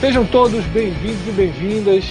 Sejam todos bem-vindos e bem-vindas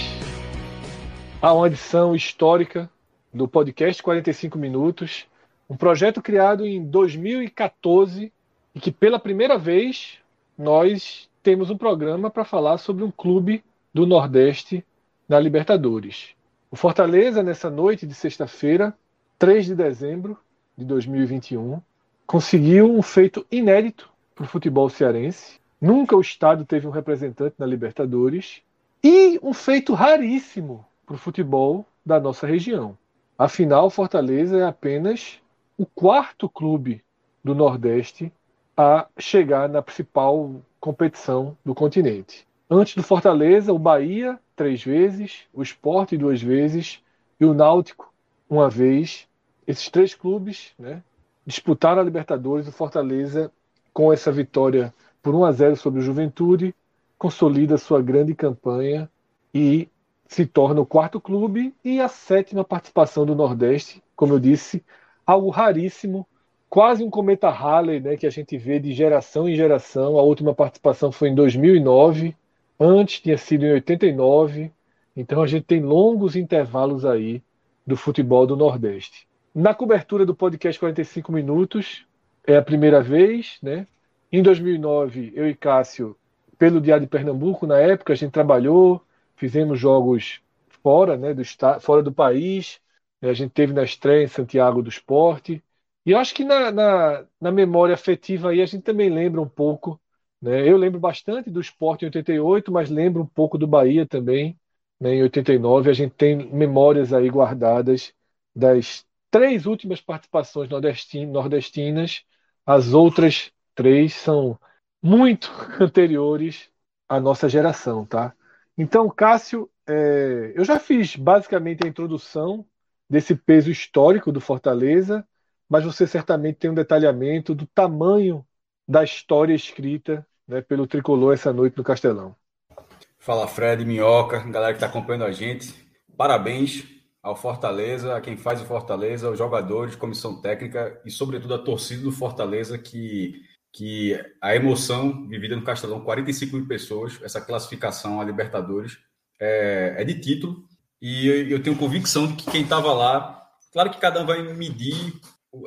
a uma edição histórica do podcast 45 Minutos, um projeto criado em 2014 e que pela primeira vez nós temos um programa para falar sobre um clube do Nordeste na Libertadores. O Fortaleza, nessa noite de sexta-feira, 3 de dezembro de 2021, conseguiu um feito inédito para o futebol cearense Nunca o Estado teve um representante na Libertadores. E um feito raríssimo para o futebol da nossa região. Afinal, Fortaleza é apenas o quarto clube do Nordeste a chegar na principal competição do continente. Antes do Fortaleza, o Bahia, três vezes, o Esporte, duas vezes, e o Náutico, uma vez. Esses três clubes né, disputaram a Libertadores. O Fortaleza, com essa vitória por 1 a 0 sobre o Juventude, consolida sua grande campanha e se torna o quarto clube e a sétima participação do Nordeste, como eu disse, algo raríssimo, quase um cometa Halley, né, que a gente vê de geração em geração. A última participação foi em 2009, antes tinha sido em 89. Então a gente tem longos intervalos aí do futebol do Nordeste. Na cobertura do podcast 45 minutos, é a primeira vez, né? Em 2009, eu e Cássio, pelo Diário de Pernambuco, na época, a gente trabalhou, fizemos jogos fora, né, do fora do país. A gente teve na estreia em Santiago do Esporte. E acho que na, na, na, memória afetiva aí a gente também lembra um pouco. Né? Eu lembro bastante do esporte em 88, mas lembro um pouco do Bahia também, né, em 89. A gente tem memórias aí guardadas das três últimas participações nordestinas, as outras três são muito anteriores à nossa geração, tá? Então, Cássio, é, eu já fiz basicamente a introdução desse peso histórico do Fortaleza, mas você certamente tem um detalhamento do tamanho da história escrita né, pelo tricolor essa noite no Castelão. Fala Fred, Minhoca, galera que está acompanhando a gente. Parabéns ao Fortaleza, a quem faz o Fortaleza, aos jogadores, comissão técnica e, sobretudo, a torcida do Fortaleza que que a emoção vivida no Castelão, 45 mil pessoas, essa classificação a Libertadores é, é de título. E eu, tenho convicção de que quem estava lá, claro que cada um vai medir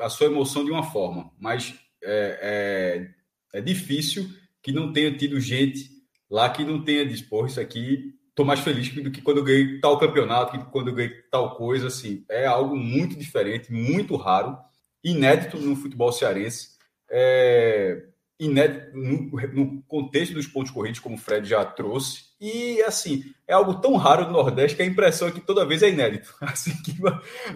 a sua emoção de uma forma, mas é, é, é difícil que não tenha tido gente lá que não tenha dispor isso aqui. Estou mais feliz do que quando eu ganhei tal campeonato, que quando eu ganhei tal coisa. Assim, é algo muito diferente, muito raro, inédito no futebol cearense é, inédito no, no, contexto dos pontos corridos, como o Fred já trouxe. E, assim, é algo tão raro no Nordeste que a impressão é que toda vez é inédito. Assim, que,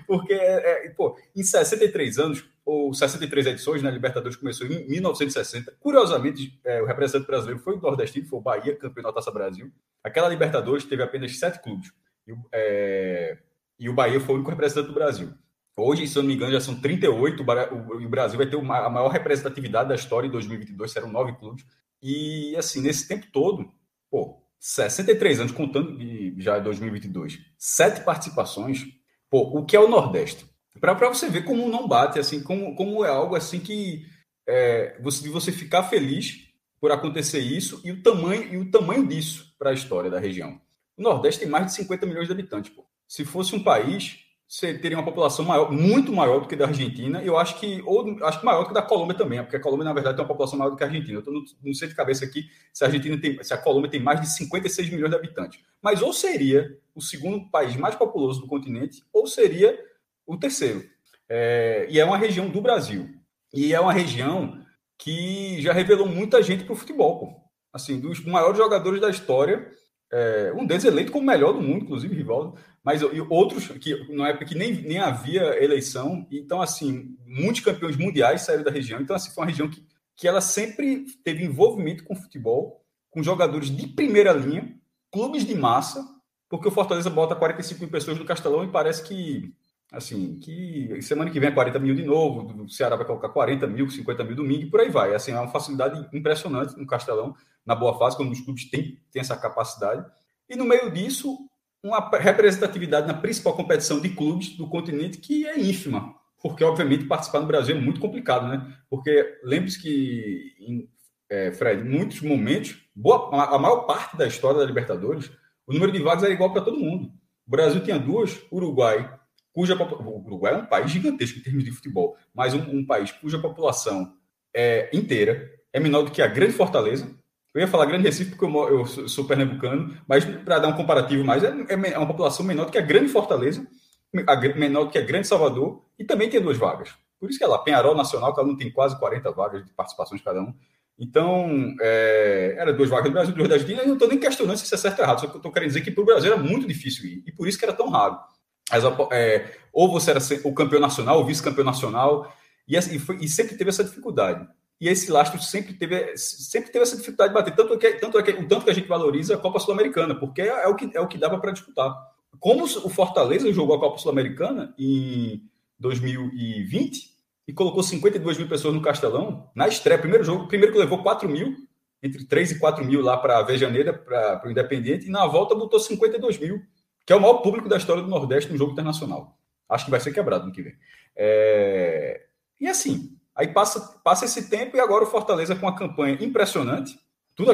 porque, é, é, pô, em 63 anos, ou 63 edições, na né, Libertadores começou em 1960. Curiosamente, é, o representante brasileiro foi o nordestino, foi o Bahia, campeão da Taça Brasil. Aquela Libertadores teve apenas sete clubes. E, é, e o Bahia foi o único representante do Brasil. Hoje, se eu não me engano, já são 38. O Brasil vai ter a maior representatividade da história em 2022, serão nove clubes. E, assim, nesse tempo todo, pô, 63 anos, contando de já 2022, sete participações. Pô, o que é o Nordeste? Para você ver como não bate, assim, como, como é algo assim que é, você, você ficar feliz por acontecer isso e o tamanho, e o tamanho disso para a história da região. O Nordeste tem mais de 50 milhões de habitantes. Pô. Se fosse um país você teria uma população maior, muito maior do que da Argentina, e eu acho que, ou acho que maior do que da Colômbia também, porque a Colômbia, na verdade, tem uma população maior do que a Argentina. Eu tô, não sei de cabeça aqui se a Argentina tem, se a Colômbia tem mais de 56 milhões de habitantes. Mas ou seria o segundo país mais populoso do continente, ou seria o terceiro. É, e é uma região do Brasil. E é uma região que já revelou muita gente para o futebol. Pô. Assim, dos maiores jogadores da história, é, um deles eleito como melhor do mundo, inclusive Rivaldo, mas e outros que na época que nem, nem havia eleição. Então, assim, muitos campeões mundiais saíram da região. Então, assim, foi uma região que, que ela sempre teve envolvimento com futebol, com jogadores de primeira linha, clubes de massa, porque o Fortaleza bota 45 mil pessoas no Castelão e parece que assim, que semana que vem é 40 mil de novo, o Ceará vai colocar 40 mil, 50 mil domingo e por aí vai. Assim, é uma facilidade impressionante no Castelão, na boa fase, quando os clubes têm, têm essa capacidade. E no meio disso, uma representatividade na principal competição de clubes do continente que é ínfima, porque obviamente participar no Brasil é muito complicado, né? Porque lembre-se que, em, é, Fred, muitos momentos, boa, a maior parte da história da Libertadores, o número de vagas era igual para todo mundo. O Brasil tinha duas, Uruguai cuja o Uruguai é um país gigantesco em termos de futebol, mas um, um país cuja população é inteira é menor do que a Grande Fortaleza. Eu ia falar Grande Recife porque eu, eu sou, pernambucano, mas para dar um comparativo mais, é, é, uma população menor do que a Grande Fortaleza, a, menor do que a Grande Salvador, e também tem duas vagas. Por isso que é lá, Penharol Nacional, cada um tem quase 40 vagas de participações cada um. Então, é, era duas vagas do Brasil, duas da Argentina, e não estou nem questionando se isso é certo ou errado, só que eu estou querendo dizer que para o Brasil era muito difícil ir, e por isso que era tão raro. As, é, ou você era o campeão nacional, o vice-campeão nacional, e, e, foi, e, sempre teve essa dificuldade. E esse lastro sempre teve, sempre teve essa dificuldade de bater. Tanto que, tanto é que, o tanto que a gente valoriza a Copa Sul-Americana, porque é, é, o que, é o que dava para disputar. Como o Fortaleza jogou a Copa Sul-Americana em 2020 e colocou 52 mil pessoas no Castelão, na estreia, primeiro jogo, primeiro que levou 4 mil, entre 3 e 4 mil lá para a Vejaneira, para o Independente, e na volta botou 52 mil que é o maior público da história do Nordeste no jogo internacional. Acho que vai ser quebrado no que vem. É... E assim, aí passa, passa esse tempo e agora o Fortaleza com uma campanha impressionante. Tudo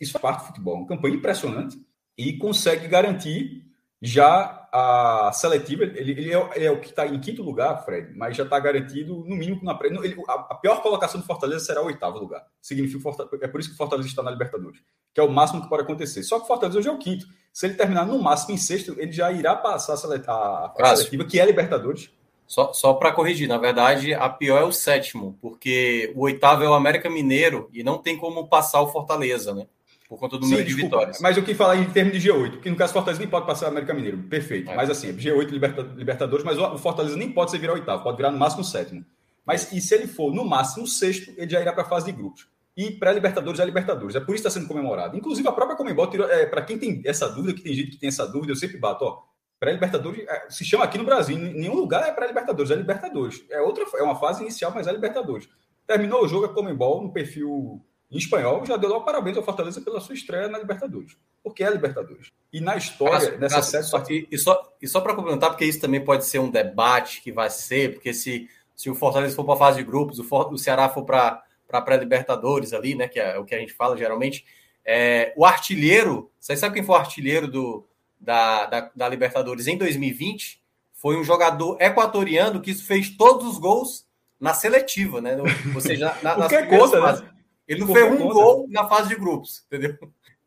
isso faz parte do futebol, uma campanha impressionante e consegue garantir já a seletiva, ele, ele, é, ele é, o que está em quinto lugar, Fred, mas já está garantido, no mínimo, na ele, a, a, pior colocação do Fortaleza será o oitavo lugar. Significa é por isso que o Fortaleza está na Libertadores, que é o máximo que pode acontecer. Só que o Fortaleza hoje é o quinto. Se ele terminar no máximo em sexto, ele já irá passar a, seletiva, a, a seletiva que é a Libertadores. Só, só para corrigir, na verdade, a pior é o sétimo, porque o oitavo é o América Mineiro e não tem como passar o Fortaleza, né? por conta do Sim, número de desculpa, vitórias. Mas eu quis falar em termos de G8, porque no caso Fortaleza nem pode passar o América Mineiro. Perfeito. É. Mas assim, G8 liberta, Libertadores, mas o Fortaleza nem pode ser virar oitavo, pode virar no máximo sétimo. Mas e se ele for no máximo sexto, ele já irá para a fase de grupos. E pré-Libertadores é Libertadores. É por isso que está sendo comemorado. Inclusive, a própria Comembol. É, para quem tem essa dúvida, que tem gente que tem essa dúvida, eu sempre bato, ó. Pré-Libertadores é, se chama aqui no Brasil, em nenhum lugar é pré-Libertadores, é Libertadores. É outra, é uma fase inicial, mas é Libertadores. Terminou o jogo, a Comembol, no perfil em espanhol, já deu logo parabéns ao Fortaleza pela sua estreia na Libertadores. Porque é Libertadores. E na história, nessa série. E, só, e só para complementar, porque isso também pode ser um debate que vai ser, porque se, se o Fortaleza for para a fase de grupos, o, For, o Ceará for para a pré-Libertadores ali, né? Que é o que a gente fala geralmente. É, o artilheiro, vocês sabem quem foi o artilheiro do, da, da, da Libertadores em 2020? Foi um jogador equatoriano que fez todos os gols na seletiva, né? Ou seja, na, nas é conta, né? Ele não fez um gol na fase de grupos, entendeu?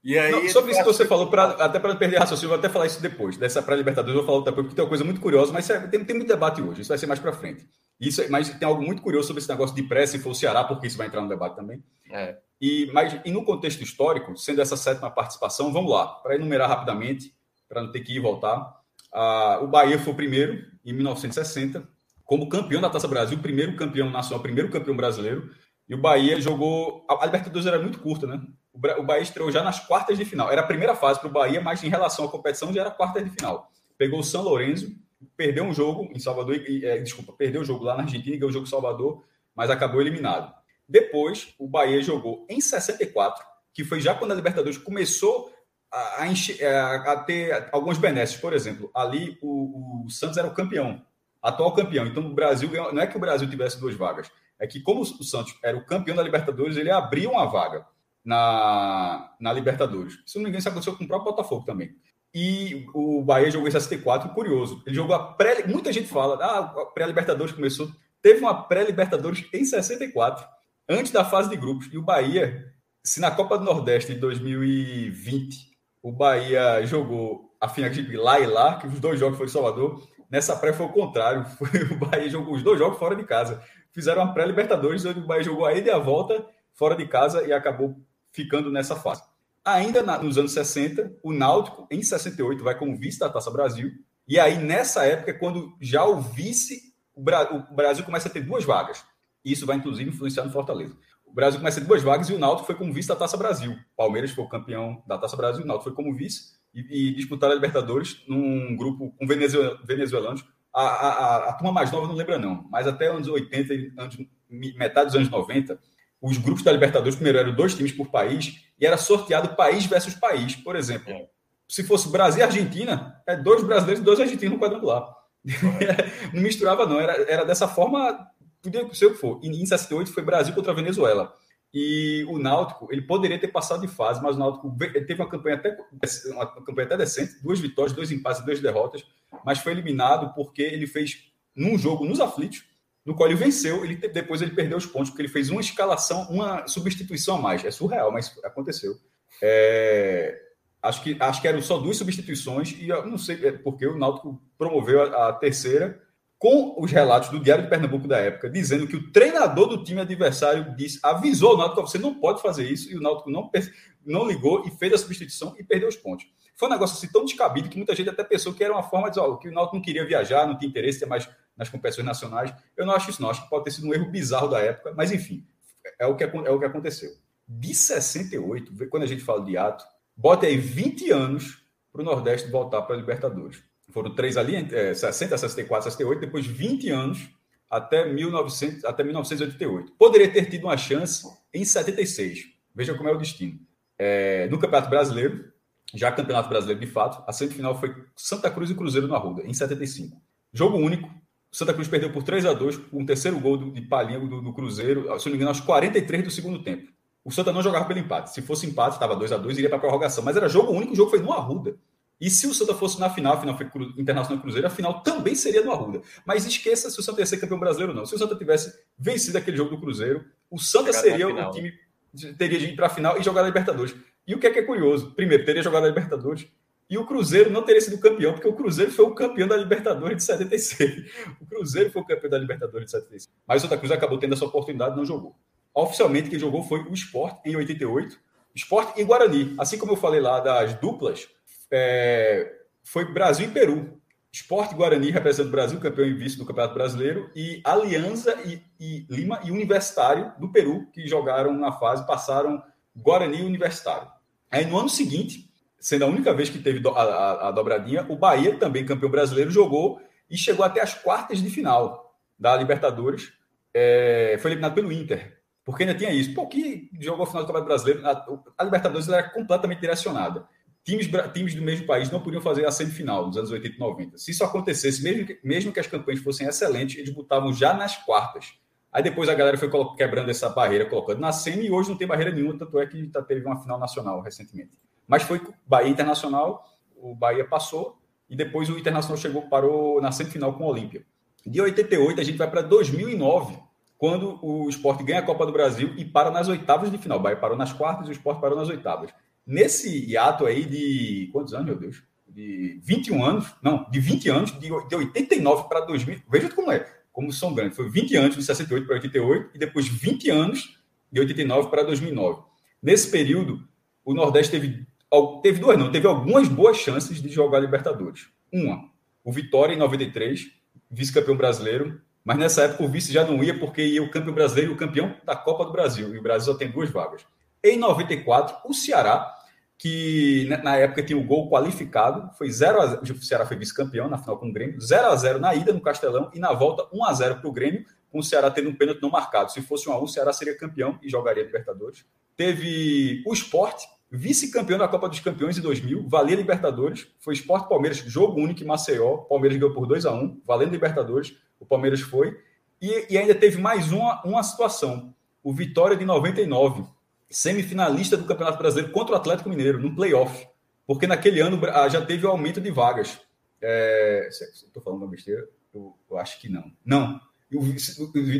E aí, não, sobre isso que você falou, pra, até para perder raciocínio, vou até falar isso depois, dessa pré-Libertadores, eu vou falar depois, porque tem uma coisa muito curiosa, mas tem, tem muito debate hoje, isso vai ser mais para frente. Isso, mas tem algo muito curioso sobre esse negócio de pré, se for o Ceará, porque isso vai entrar no debate também. É. E, mas, e no contexto histórico, sendo essa sétima participação, vamos lá, para enumerar rapidamente, para não ter que ir e voltar. Ah, o Bahia foi o primeiro, em 1960, como campeão da Taça Brasil, primeiro campeão nacional, primeiro campeão brasileiro. E o Bahia jogou. A Libertadores era muito curta, né? O Bahia estreou já nas quartas de final. Era a primeira fase para o Bahia, mas em relação à competição já era quartas de final. Pegou o São Lourenço, perdeu um jogo em Salvador, é, desculpa, perdeu o jogo lá na Argentina, ganhou o jogo em Salvador, mas acabou eliminado. Depois, o Bahia jogou em 64, que foi já quando a Libertadores começou a, a, é, a ter alguns benesses. Por exemplo, ali o, o Santos era o campeão, atual campeão. Então, o Brasil, não é que o Brasil tivesse duas vagas, é que como o Santos era o campeão da Libertadores, ele abriu uma vaga na, na Libertadores. Se não me engano, isso aconteceu com o próprio Botafogo também. E o Bahia jogou em 64, curioso. Ele jogou a pré... Muita gente fala, ah, a pré-Libertadores começou... Teve uma pré-Libertadores em 64, antes da fase de grupos. E o Bahia, se na Copa do Nordeste de 2020, o Bahia jogou a final de lá e lá, que os dois jogos foram em Salvador, nessa pré foi o contrário. Foi, o Bahia jogou os dois jogos fora de casa fizeram a pré-Libertadores, onde o Bahia jogou a ida e a volta fora de casa e acabou ficando nessa fase. Ainda na, nos anos 60, o Náutico, em 68, vai como vice da Taça Brasil. E aí, nessa época, quando já o vice, o Brasil começa a ter duas vagas. Isso vai, inclusive, influenciar no Fortaleza. O Brasil começa a ter duas vagas e o Náutico foi como vice da Taça Brasil. Palmeiras foi o campeão da Taça Brasil, o Náutico foi como vice e, e disputaram a Libertadores num grupo com venezuelanos. A, a, a, a, turma mais nova não lembra, não, mas até anos 80, anos, metade dos anos 90, os grupos da Libertadores, primeiro eram dois times por país, e era sorteado país versus país. Por exemplo, é. se fosse Brasil e Argentina, é dois brasileiros e dois argentinos no quadrangular. não misturava, não. Era, era dessa forma, podia ser o que for. E em 68 foi Brasil contra a Venezuela. E o Náutico, ele poderia ter passado de fase, mas o Náutico teve uma campanha até, uma campanha até decente, duas vitórias, dois empates duas derrotas, mas foi eliminado porque ele fez num jogo nos aflitos, no qual ele venceu, ele depois ele perdeu os pontos, porque ele fez uma escalação, uma substituição a mais. É surreal, mas aconteceu. É, acho, que, acho que eram só duas substituições, e eu não sei é, porque o Náutico promoveu a, a terceira, com os relatos do Diário de Pernambuco da época, dizendo que o treinador do time adversário disse, avisou o Náutico, você não pode fazer isso, e o Náutico não, não ligou e fez a substituição e perdeu os pontos. Foi um negócio assim tão descabido que muita gente até pensou que era uma forma de dizer, que o Náutico não queria viajar, não tinha interesse ter mais nas competições nacionais. Eu não acho isso, não. Acho que pode ter sido um erro bizarro da época, mas enfim, é o que, é o que aconteceu. De 68, quando a gente fala de ato, bota aí 20 anos para o Nordeste voltar para a Libertadores. Foram três ali, é, 60, 64, 68, depois 20 anos até, 1900, até 1988. Poderia ter tido uma chance em 76. Veja como é o destino. É, no Campeonato Brasileiro, já Campeonato Brasileiro de fato, a semifinal foi Santa Cruz e Cruzeiro no Arruda, em 75. Jogo único, Santa Cruz perdeu por 3 a 2 com um terceiro gol do, de Palhinha do, do, Cruzeiro, se não me engano, aos 43 do segundo tempo. O Santa não jogava pelo empate. Se fosse empate, estava 2 a 2 iria para a prorrogação. Mas era jogo único, o jogo foi no Arruda. E se o Santa fosse na final, a final foi Internacional Cruzeiro, a final também seria no Arruda. Mas esqueça se o Santa ia ser campeão brasileiro ou não. Se o Santa tivesse vencido aquele jogo do Cruzeiro, o Santa seria o time teria de ir para a final e jogar na Libertadores. E o que é que é curioso? Primeiro, teria jogado na Libertadores e o Cruzeiro não teria sido campeão, porque o Cruzeiro foi o campeão da Libertadores de 76. O Cruzeiro foi o campeão da Libertadores de 76. Mas o Santa Cruz acabou tendo essa oportunidade e não jogou. Oficialmente, quem jogou foi o Sport em 88. Sport e Guarani. Assim como eu falei lá das duplas, é, foi Brasil e Peru. Sport e Guarani representando o Brasil, campeão e vice do Campeonato Brasileiro, e Aliança e, e, Lima e Universitário do Peru, que jogaram na fase, passaram Guarani e Universitário. Aí no ano seguinte, sendo a única vez que teve a, a, a, dobradinha, o Bahia, também campeão brasileiro, jogou e chegou até as quartas de final da Libertadores. É, foi eliminado pelo Inter, porque ainda tinha isso. Pô, que jogou a final do Campeonato Brasileiro, a, a Libertadores era completamente direcionada. Times, times do mesmo país não podiam fazer a semifinal nos anos 80 e 90. Se isso acontecesse, mesmo que, mesmo que as campanhas fossem excelentes, eles botavam já nas quartas. Aí depois a galera foi quebrando essa barreira, colocando na semi, e hoje não tem barreira nenhuma, tanto é que tá, teve uma final nacional recentemente. Mas foi Bahia Internacional, o Bahia passou, e depois o Internacional chegou, parou na semifinal com o Olímpia. De 88 a gente vai para 2009, quando o esporte ganha a Copa do Brasil e para nas oitavas de final. O Bahia parou nas quartas e o esporte parou nas oitavas. Nesse hiato aí de. Quantos anos, meu Deus? De 21 anos, não, de 20 anos, de, de 89 para 2000. Veja como é, como são grandes. Foi 20 anos, de 68 para 88, e depois 20 anos, de 89 para 2009. Nesse período, o Nordeste teve teve duas, não, teve algumas boas chances de jogar Libertadores. Uma, o Vitória em 93, vice-campeão brasileiro, mas nessa época o vice já não ia porque ia o campeão brasileiro e o campeão da Copa do Brasil, e o Brasil só tem duas vagas. Em 94, o Ceará, que na época tinha o gol qualificado, foi 0 a 0, o Ceará foi vice-campeão na final com o Grêmio, 0 a 0 na ida no Castelão e na volta 1 a 0 para o Grêmio, com o Ceará tendo um pênalti não marcado. Se fosse 1 a 1, o Ceará seria campeão e jogaria Libertadores. Teve o Esporte, vice-campeão da Copa dos Campeões em 2000, valia Libertadores, foi Esporte Palmeiras, jogo único em Maceió, Palmeiras ganhou por 2 a 1 valendo Libertadores, o Palmeiras foi, e, e, ainda teve mais uma, uma situação, o Vitória de 99, semifinalista do Campeonato Brasileiro contra o Atlético Mineiro, no playoff, porque naquele ano já teve o aumento de vagas. É, Estou falando uma besteira? Eu, eu, acho que não. Não.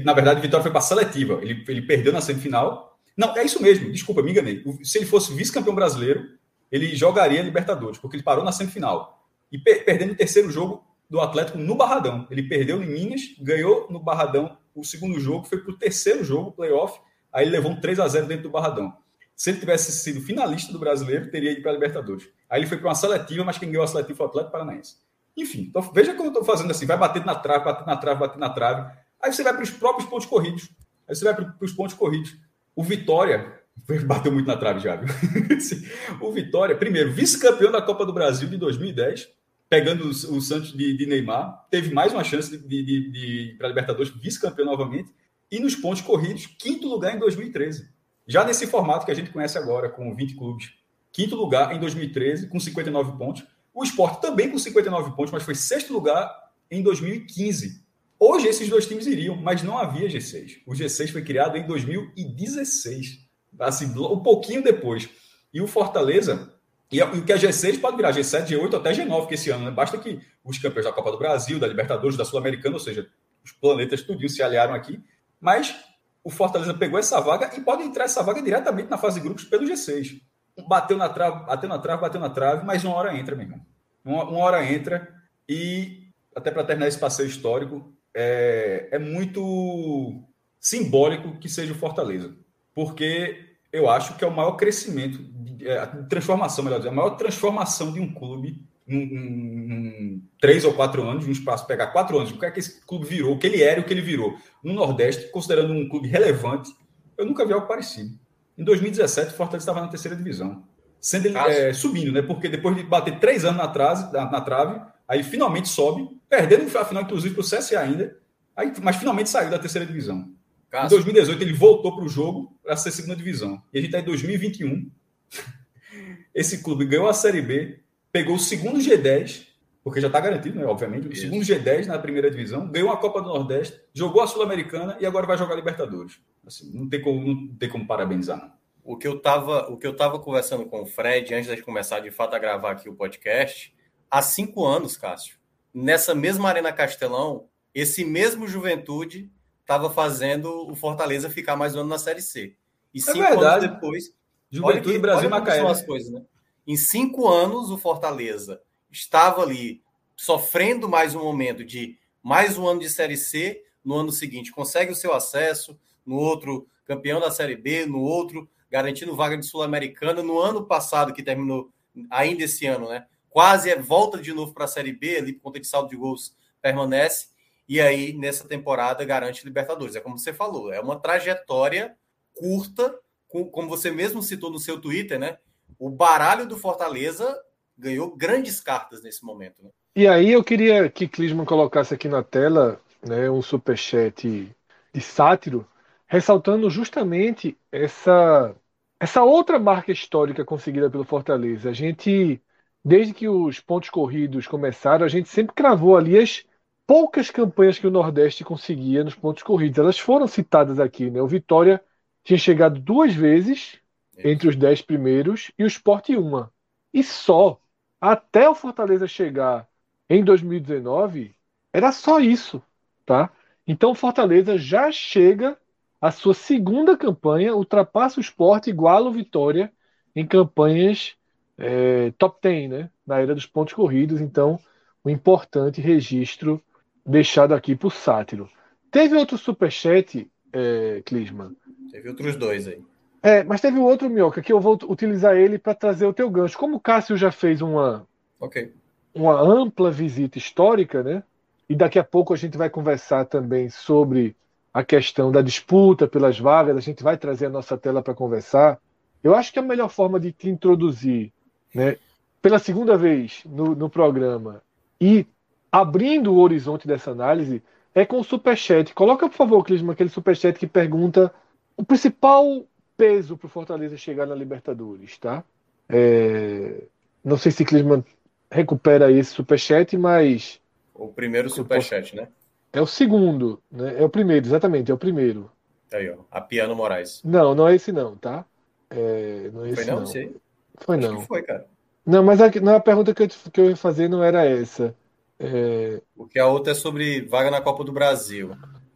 na verdade, o Vitória foi para a seletiva. Ele, ele perdeu na semifinal, não, é isso mesmo, desculpa, me enganei. Se ele fosse vice-campeão brasileiro, ele jogaria Libertadores, porque ele parou na semifinal. E per perdendo o terceiro jogo do Atlético no Barradão. Ele perdeu em Minas, ganhou no Barradão o segundo jogo, foi para o terceiro jogo, playoff, aí ele levou um 3 a 0 dentro do Barradão. Se ele tivesse sido finalista do brasileiro, teria ido para a Libertadores. Aí ele foi para uma seletiva, mas quem ganhou a seletiva foi o Atlético Paranaense. Enfim, então, veja como eu estou fazendo assim: vai batendo na trave, batendo na trave, batendo na trave. Aí você vai para os próprios pontos corridos. Aí você vai para os pontos corridos. O Vitória, bateu muito na trave já, viu? o Vitória, primeiro, vice-campeão da Copa do Brasil de 2010, pegando o, Santos de, de, Neymar, teve mais uma chance de, de, de para a Libertadores, vice-campeão novamente, e nos pontos corridos, quinto lugar em 2013. Já nesse formato que a gente conhece agora, com 20 clubes. Quinto lugar em 2013, com 59 pontos. O esporte também com 59 pontos, mas foi sexto lugar em 2015. Hoje esses dois times iriam, mas não havia G6. O G6 foi criado em 2016, assim, um pouquinho depois. E o Fortaleza, e o que é G6 pode virar G7, G8 até G9 que esse ano, né? Basta que os campeões da Copa do Brasil, da Libertadores, da Sul-Americana, ou seja, os planetas tudinho se aliaram aqui, mas o Fortaleza pegou essa vaga e pode entrar essa vaga diretamente na fase de grupos pelo G6. Bateu na trave, bateu na trave, bateu na trave, mas uma hora entra, meu irmão. Uma, uma hora entra e, até para terminar esse passeio histórico, é, é muito simbólico que seja o Fortaleza. Porque eu acho que é o maior crescimento, é, transformação, melhor dizer, a maior transformação de um clube em, em, em, três ou quatro anos, um espaço, pegar quatro anos, o que é que esse clube virou, o que ele era e o que ele virou no Nordeste, considerando um clube relevante, eu nunca vi algo parecido. Em 2017, o Fortaleza estava na terceira divisão, sendo ele, é, subindo, né? Porque depois de bater três anos na, trase, na, na trave, aí finalmente sobe, perdendo a final, inclusive, para o CSA ainda, aí, mas finalmente saiu da terceira divisão. Cássio. Em 2018, ele voltou para o jogo para ser segunda divisão. E a gente está em 2021. Esse clube ganhou a Série B, pegou o segundo G10, porque já está garantido, né, obviamente, o segundo G10 na primeira divisão, ganhou a Copa do Nordeste, jogou a Sul-Americana e agora vai jogar a Libertadores. Assim, não, tem como, não tem como parabenizar, não. O que eu estava o que eu tava conversando com o Fred antes de começar de fato a gravar aqui o podcast, há cinco anos, Cássio, nessa mesma Arena Castelão, esse mesmo Juventude estava fazendo o Fortaleza ficar mais um ano na Série C. E é cinco verdade. anos depois. Juventude olha que, Brasil olha Macaé. São as coisas, né? Em cinco anos, o Fortaleza estava ali sofrendo mais um momento de mais um ano de Série C. No ano seguinte, consegue o seu acesso. No outro, campeão da Série B. No outro, garantindo vaga de Sul-Americana. No ano passado, que terminou ainda esse ano, né? Quase é volta de novo para a Série B, ali por conta de saldo de gols permanece. E aí, nessa temporada, garante Libertadores. É como você falou, é uma trajetória curta, como você mesmo citou no seu Twitter, né? O baralho do Fortaleza ganhou grandes cartas nesse momento. Né? E aí eu queria que Clisman colocasse aqui na tela né, um superchat de sátiro, ressaltando justamente essa, essa outra marca histórica conseguida pelo Fortaleza. A gente, desde que os pontos corridos começaram, a gente sempre cravou ali as poucas campanhas que o Nordeste conseguia nos pontos corridos. Elas foram citadas aqui, né? O Vitória tinha chegado duas vezes entre os dez primeiros e o Sport uma. E só até o Fortaleza chegar em 2019 era só isso, tá? Então o Fortaleza já chega a sua segunda campanha, ultrapassa o Sport, iguala o Vitória em campanhas é, top 10, né? Na era dos pontos corridos. Então, um importante registro deixado aqui por Sátiro. Teve outro superchat, é, Clisman? Teve outros dois aí. É, mas teve o outro, Minhoca, que eu vou utilizar ele para trazer o teu gancho. Como o Cássio já fez uma, okay. uma ampla visita histórica, né? E daqui a pouco a gente vai conversar também sobre a questão da disputa pelas vagas, a gente vai trazer a nossa tela para conversar. Eu acho que a melhor forma de te introduzir, né, pela segunda vez no, no programa e abrindo o horizonte dessa análise é com o superchat. Coloca, por favor, Clisma, aquele superchat que pergunta o principal peso para o Fortaleza chegar na Libertadores, tá? É... Não sei se Clisman recupera esse superchat, mas. O primeiro superchat, né? É o segundo, né? É o primeiro, exatamente, é o primeiro. Tá aí, ó. A Piano Moraes. Não, não é esse não, tá? É... Não é esse, foi não, não. Sei. Foi Acho não. foi, cara. Não, mas a, não, a pergunta que eu, que eu ia fazer não era essa. É... Porque a outra é sobre vaga na Copa do Brasil.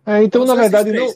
É, então, na verdade, não,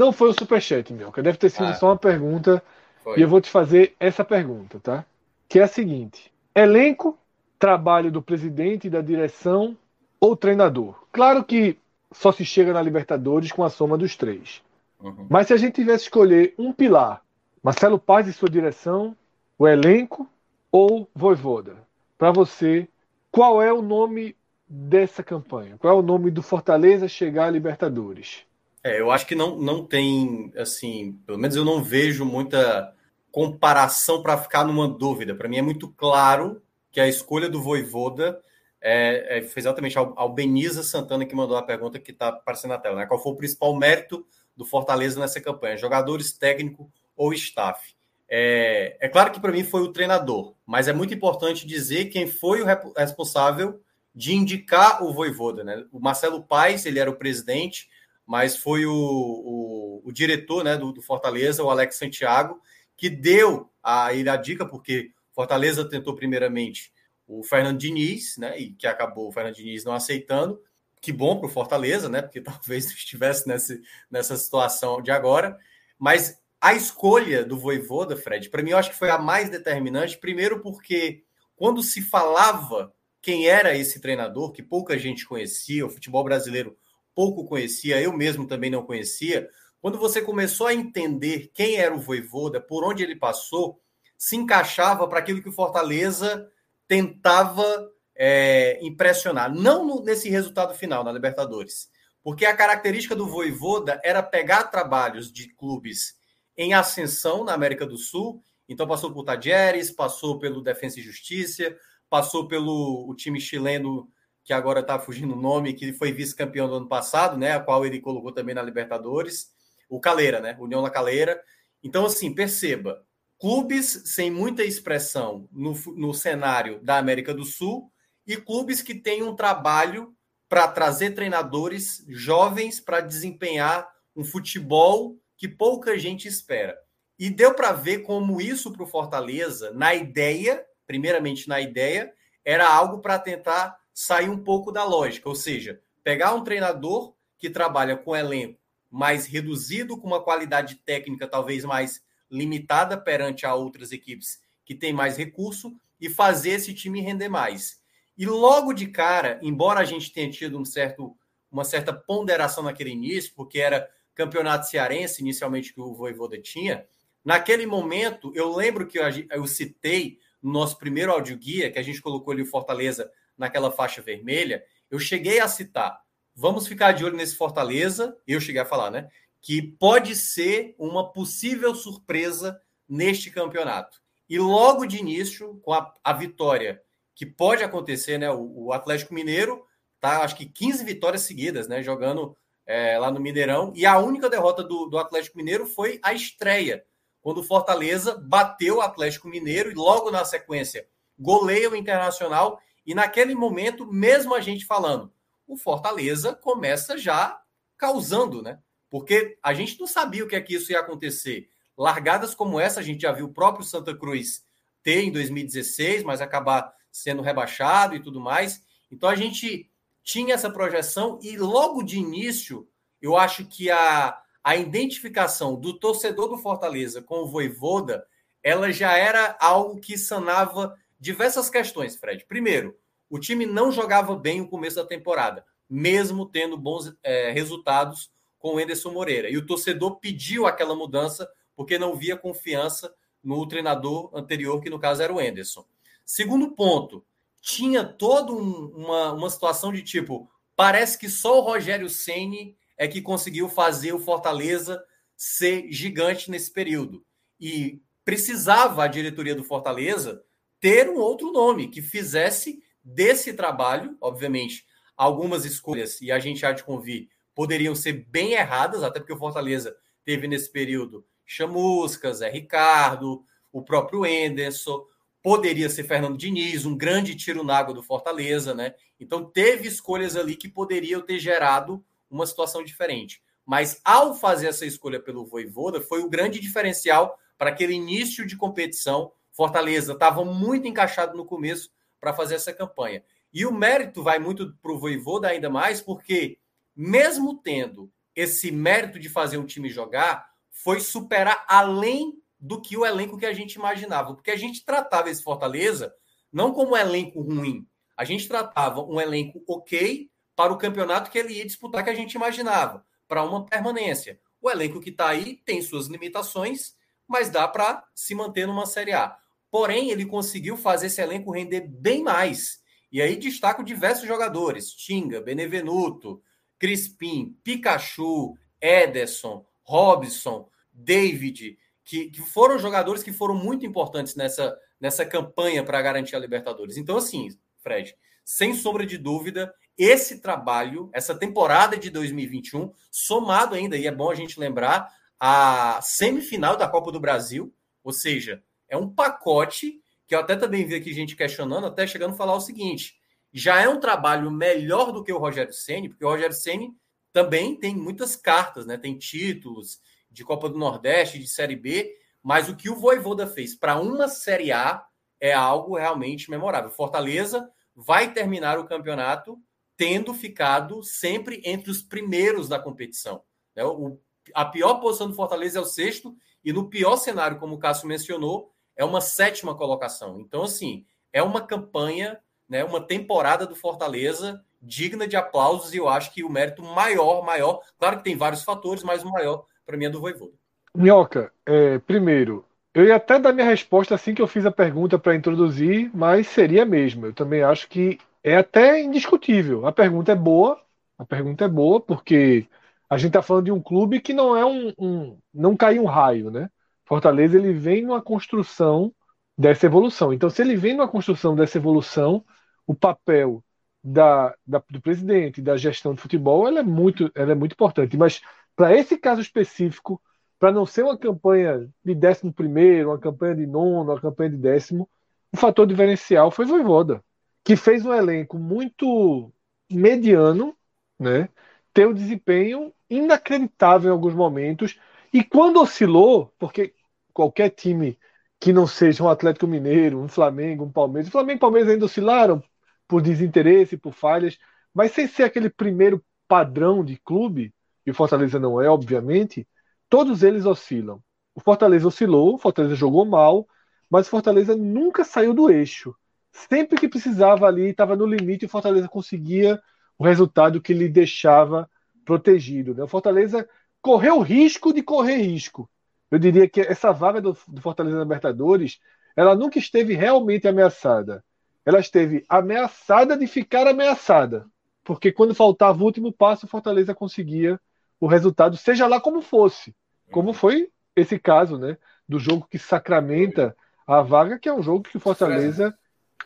não foi o superchat, meu. Deve ter sido ah, só uma pergunta. Foi. E eu vou te fazer essa pergunta, tá? Que é a seguinte: elenco, trabalho do presidente da direção ou treinador? Claro que só se chega na Libertadores com a soma dos três. Uhum. Mas se a gente tivesse escolher um pilar, Marcelo Paz e sua direção, o elenco ou Voivoda? Para você, qual é o nome dessa campanha? Qual é o nome do Fortaleza chegar à Libertadores? É, eu acho que não, não tem, assim, pelo menos eu não vejo muita comparação para ficar numa dúvida. Para mim é muito claro que a escolha do Voivoda é, é, foi exatamente ao, Beniza Santana que mandou a pergunta que está aparecendo na tela. Né? Qual foi o principal mérito do Fortaleza nessa campanha? Jogadores, técnico ou staff? É, é claro que para mim foi o treinador, mas é muito importante dizer quem foi o responsável de indicar o Voivoda. Né? O Marcelo Paes, ele era o presidente, mas foi o, o, o diretor né, do, do, Fortaleza, o Alex Santiago, que deu a ele a dica, porque Fortaleza tentou primeiramente o Fernando Diniz, né, e que acabou o Fernando Diniz não aceitando. Que bom para o Fortaleza, né, porque talvez estivesse nessa, nessa situação de agora. Mas a escolha do Voivoda, Fred, para mim eu acho que foi a mais determinante, primeiro porque quando se falava quem era esse treinador, que pouca gente conhecia, o futebol brasileiro pouco conhecia, eu mesmo também não conhecia. Quando você começou a entender quem era o Voivoda, por onde ele passou, se encaixava para aquilo que o Fortaleza tentava é, impressionar. Não no, nesse resultado final na Libertadores, porque a característica do Voivoda era pegar trabalhos de clubes em ascensão na América do Sul. Então passou por Tadieres, passou pelo Defensa e Justiça, passou pelo o time chileno que agora está fugindo o nome, que foi vice-campeão do ano passado, né? A qual ele colocou também na Libertadores, o Caleira, né? União da Caleira. Então, assim, perceba, clubes sem muita expressão no, no cenário da América do Sul e clubes que têm um trabalho para trazer treinadores jovens para desempenhar um futebol que pouca gente espera. E deu para ver como isso para o Fortaleza, na ideia, primeiramente na ideia, era algo para tentar sair um pouco da lógica, ou seja, pegar um treinador que trabalha com elenco mais reduzido, com uma qualidade técnica talvez mais limitada perante a outras equipes que têm mais recurso e fazer esse time render mais. E logo de cara, embora a gente tenha tido um certo, uma certa ponderação naquele início, porque era campeonato cearense inicialmente que o Voivoda tinha, naquele momento eu lembro que eu, eu citei no nosso primeiro áudio guia, que a gente colocou ali o Fortaleza naquela faixa vermelha, eu cheguei a citar. Vamos ficar de olho nesse Fortaleza, eu cheguei a falar, né? Que pode ser uma possível surpresa neste campeonato. E logo de início, com a, a vitória que pode acontecer, né? O, o, Atlético Mineiro tá, acho que 15 vitórias seguidas, né? Jogando é, lá no Mineirão. E a única derrota do, do Atlético Mineiro foi a estreia, quando o Fortaleza bateu o Atlético Mineiro e logo na sequência goleia o Internacional e naquele momento, mesmo a gente falando, o Fortaleza começa já causando, né? Porque a gente não sabia o que é que isso ia acontecer. Largadas como essa, a gente já viu o próprio Santa Cruz ter em 2016, mas acabar sendo rebaixado e tudo mais. Então a gente tinha essa projeção e logo de início, eu acho que a, a identificação do torcedor do Fortaleza com o Voivoda, ela já era algo que sanava diversas questões, Fred. Primeiro, o time não jogava bem o começo da temporada, mesmo tendo bons é, resultados com o Enderson Moreira. E o torcedor pediu aquela mudança porque não via confiança no treinador anterior, que no caso era o Enderson. Segundo ponto, tinha toda um, uma, uma situação de tipo, parece que só o Rogério Ceni é que conseguiu fazer o Fortaleza ser gigante nesse período. E precisava a diretoria do Fortaleza ter um outro nome que fizesse desse trabalho, obviamente, algumas escolhas, e a gente há de convir, poderiam ser bem erradas, até porque o Fortaleza teve nesse período Chamusca, Zé Ricardo, o próprio Enderson, poderia ser Fernando Diniz, um grande tiro na água do Fortaleza, né? Então teve escolhas ali que poderiam ter gerado uma situação diferente. Mas ao fazer essa escolha pelo Voivoda, foi o grande diferencial para aquele início de competição Fortaleza estava muito encaixado no começo para fazer essa campanha. E o mérito vai muito para o Voivoda ainda mais, porque mesmo tendo esse mérito de fazer um time jogar, foi superar além do que o elenco que a gente imaginava. Porque a gente tratava esse Fortaleza não como um elenco ruim. a gente tratava um elenco ok para o campeonato que ele ia disputar que a gente imaginava, para uma permanência. O elenco que está aí tem suas limitações, mas dá para se manter numa Série A. Porém, ele conseguiu fazer esse elenco render bem mais. E aí destaco diversos jogadores: Tinga, Benevenuto, Crispim, Pikachu, Ederson, Robson, David, que, que foram jogadores que foram muito importantes nessa, nessa campanha para garantir a Libertadores. Então, assim, Fred, sem sombra de dúvida, esse trabalho, essa temporada de 2021, somado ainda, e é bom a gente lembrar, a semifinal da Copa do Brasil, ou seja, é um pacote que eu até também vi aqui gente questionando, até chegando a falar o seguinte: já é um trabalho melhor do que o Rogério Ceni, porque o Rogério Ceni também tem muitas cartas, né? Tem títulos de Copa do Nordeste, de Série B, mas o que o Voivoda fez para uma Série A é algo realmente memorável. Fortaleza vai terminar o campeonato tendo ficado sempre entre os primeiros da competição. Né? O, a pior posição do Fortaleza é o sexto, e no pior cenário, como o Cássio mencionou, é uma sétima colocação. Então, assim, é uma campanha, né, uma temporada do Fortaleza digna de aplausos, e eu acho que o mérito maior, maior, claro que tem vários fatores, mas o maior, para mim, é do Voivoda. Minhoca, é, primeiro, eu ia até dar minha resposta assim que eu fiz a pergunta para introduzir, mas seria mesmo. Eu também acho que é até indiscutível. A pergunta é boa, a pergunta é boa, porque a gente está falando de um clube que não é um, um, não caiu um raio, né? Fortaleza ele vem numa construção dessa evolução. Então, se ele vem numa construção dessa evolução, o papel da, da do presidente, da gestão de futebol, ela é muito, ela é muito importante. Mas para esse caso específico, para não ser uma campanha de décimo primeiro, uma campanha de nono, uma campanha de décimo, o fator diferencial foi Voivoda, que fez um elenco muito mediano, né? Ter um desempenho inacreditável em alguns momentos. E quando oscilou, porque qualquer time que não seja um Atlético Mineiro, um Flamengo, um Palmeiras, o Flamengo e Palmeiras ainda oscilaram por desinteresse, por falhas, mas sem ser aquele primeiro padrão de clube, e o Fortaleza não é, obviamente, Todos eles oscilam. O Fortaleza oscilou, o Fortaleza jogou mal, mas o Fortaleza nunca saiu do eixo. Sempre que precisava ali, estava no limite, o Fortaleza conseguia o resultado que lhe deixava protegido. Né? O Fortaleza correu risco de correr risco. Eu diria que essa vaga do, do Fortaleza na Libertadores, ela nunca esteve realmente ameaçada. Ela esteve ameaçada de ficar ameaçada. Porque quando faltava o último passo, o Fortaleza conseguia o resultado, seja lá como fosse como foi esse caso, né? Do jogo que sacramenta a vaga, que é um jogo que o Fortaleza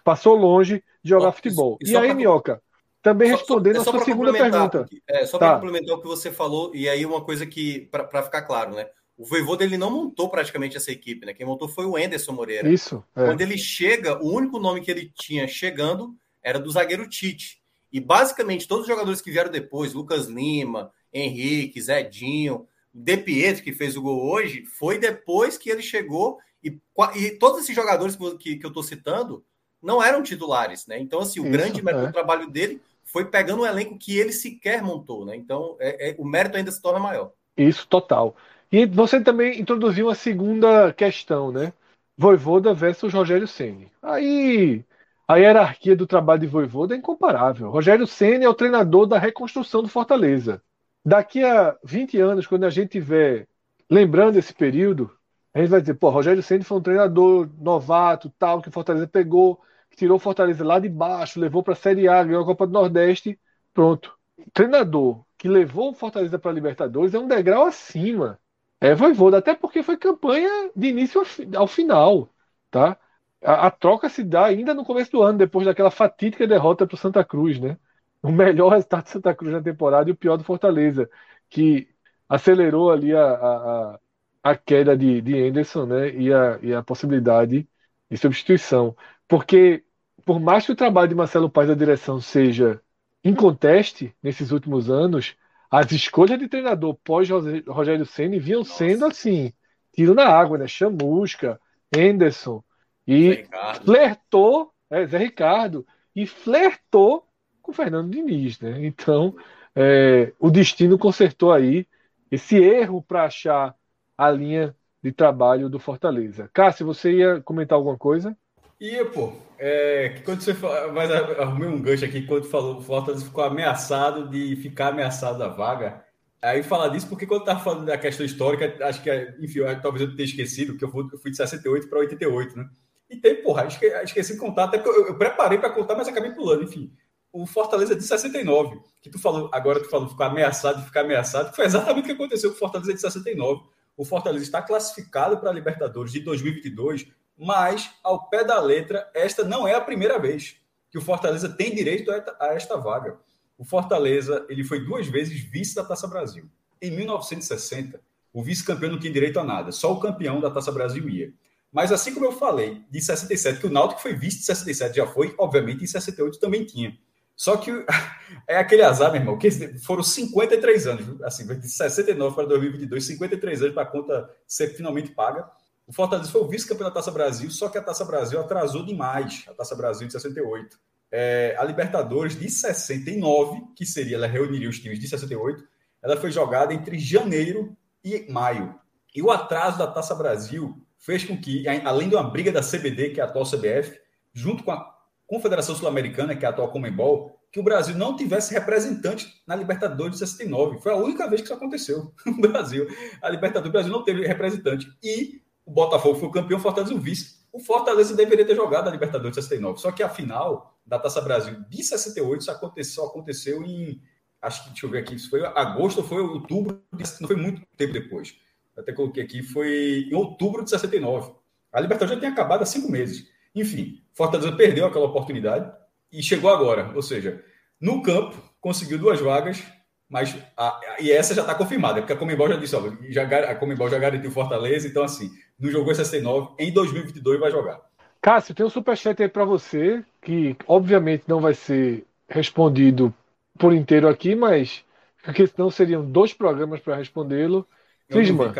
passou longe de jogar futebol. E, e aí, pra... Minhoca, também só, respondendo só, é a sua segunda pergunta. É, só tá. para complementar o que você falou, e aí uma coisa que, para ficar claro, né? O Voivoda ele não montou praticamente essa equipe, né? Quem montou foi o Enderson Moreira. Isso. É. Quando ele chega, o único nome que ele tinha chegando era do zagueiro Tite. E basicamente todos os jogadores que vieram depois, Lucas Lima, Henrique, Zedinho, de Pietro, que fez o gol hoje, foi depois que ele chegou e, e todos esses jogadores que, que eu estou citando não eram titulares, né? Então, assim, o Isso, grande mérito é. do trabalho dele foi pegando um elenco que ele sequer montou, né? Então, é, é, o mérito ainda se torna maior. Isso, total. E você também introduziu uma segunda questão, né? Voivoda versus Rogério Ceni. Aí a hierarquia do trabalho de Voivoda é incomparável. Rogério Ceni é o treinador da reconstrução do Fortaleza. Daqui a 20 anos, quando a gente tiver lembrando esse período, a gente vai dizer, pô, Rogério Ceni foi um treinador novato, tal, que o Fortaleza pegou, que tirou o Fortaleza lá de baixo, levou para a Série A, ganhou a Copa do Nordeste, pronto. Treinador que levou o Fortaleza para a Libertadores é um degrau acima. É voivoda, até porque foi campanha de início ao final, tá? A, a, troca se dá ainda no começo do ano, depois daquela fatídica derrota para o Santa Cruz, né? o melhor resultado do Santa Cruz na temporada e o pior do Fortaleza, que acelerou ali a, a, a queda de, de Anderson né, e, a, e a possibilidade de substituição. Porque, por mais que o trabalho de Marcelo Paes da direção seja inconteste nesses últimos anos, as escolhas de treinador pós Rogério Senna vinham Nossa. sendo assim, tiro na água, né? Chamusca, Anderson. E flertou, é, Zé Ricardo, e flertou com o Fernando Diniz, né? Então, é, o destino consertou aí esse erro para achar a linha de trabalho do Fortaleza. Cássio, você ia comentar alguma coisa? E, pô, é, quando você fala, mas arrumei um gancho aqui quando falou o Fortaleza ficou ameaçado de ficar ameaçado da vaga. Aí falar disso, porque quando estava falando da questão histórica, acho que, enfim, talvez eu tenha esquecido, que eu fui, de 68 para 88, né? E tem, porra, esque, esqueci de contar, até porque eu, eu preparei para contar, mas acabei pulando, enfim. O Fortaleza de 69, que tu falou, agora tu falou ficar ameaçado, ficar ameaçado, que foi exatamente o que aconteceu com o Fortaleza de 69. O Fortaleza está classificado para a Libertadores de 2022, mas, ao pé da letra, esta não é a primeira vez que o Fortaleza tem direito a esta vaga. O Fortaleza ele foi duas vezes vice da Taça Brasil. Em 1960, o vice-campeão não tinha direito a nada, só o campeão da Taça Brasil ia. Mas assim como eu falei de 67, que o Náutico foi vice de 67, já foi, obviamente em 68 também tinha. Só que é aquele azar, meu irmão, que foram 53 anos, assim, de 69 para 2022, 53 anos para a conta ser finalmente paga. O Fortaleza foi o vice-campeão da Taça Brasil, só que a Taça Brasil atrasou demais, a Taça Brasil de 68 é, a Libertadores de 69, que seria, ela reuniria os times de 68, ela foi jogada entre janeiro e maio. E o atraso da Taça Brasil fez com que, além de uma briga da CBD, que é a atual CBF, junto com a Confederação Sul-Americana, que é a atual Comembol, que o Brasil não tivesse representante na Libertadores de 69. Foi a única vez que isso aconteceu no Brasil. A Libertadores do Brasil não teve representante. E o Botafogo foi o campeão, o Fortaleza o vice. O Fortaleza deveria ter jogado a Libertadores de 69. Só que a final da Taça Brasil de 68, isso aconteceu, aconteceu em. Acho que, deixa eu ver aqui, se foi agosto ou foi outubro, não foi muito tempo depois. Até coloquei aqui, foi em outubro de 69. A Libertadores já tinha acabado há cinco meses. Enfim, Fortaleza perdeu aquela oportunidade e chegou agora. Ou seja, no campo, conseguiu duas vagas, mas a, e essa já está confirmada, porque a Comembol já disse, ó, já, a Comembol já garantiu Fortaleza, então assim, não jogou em 69, em 2022 vai jogar. Cássio, tem um superchat aí para você, que obviamente não vai ser respondido por inteiro aqui, mas porque senão seriam dois programas para respondê-lo. Clisman,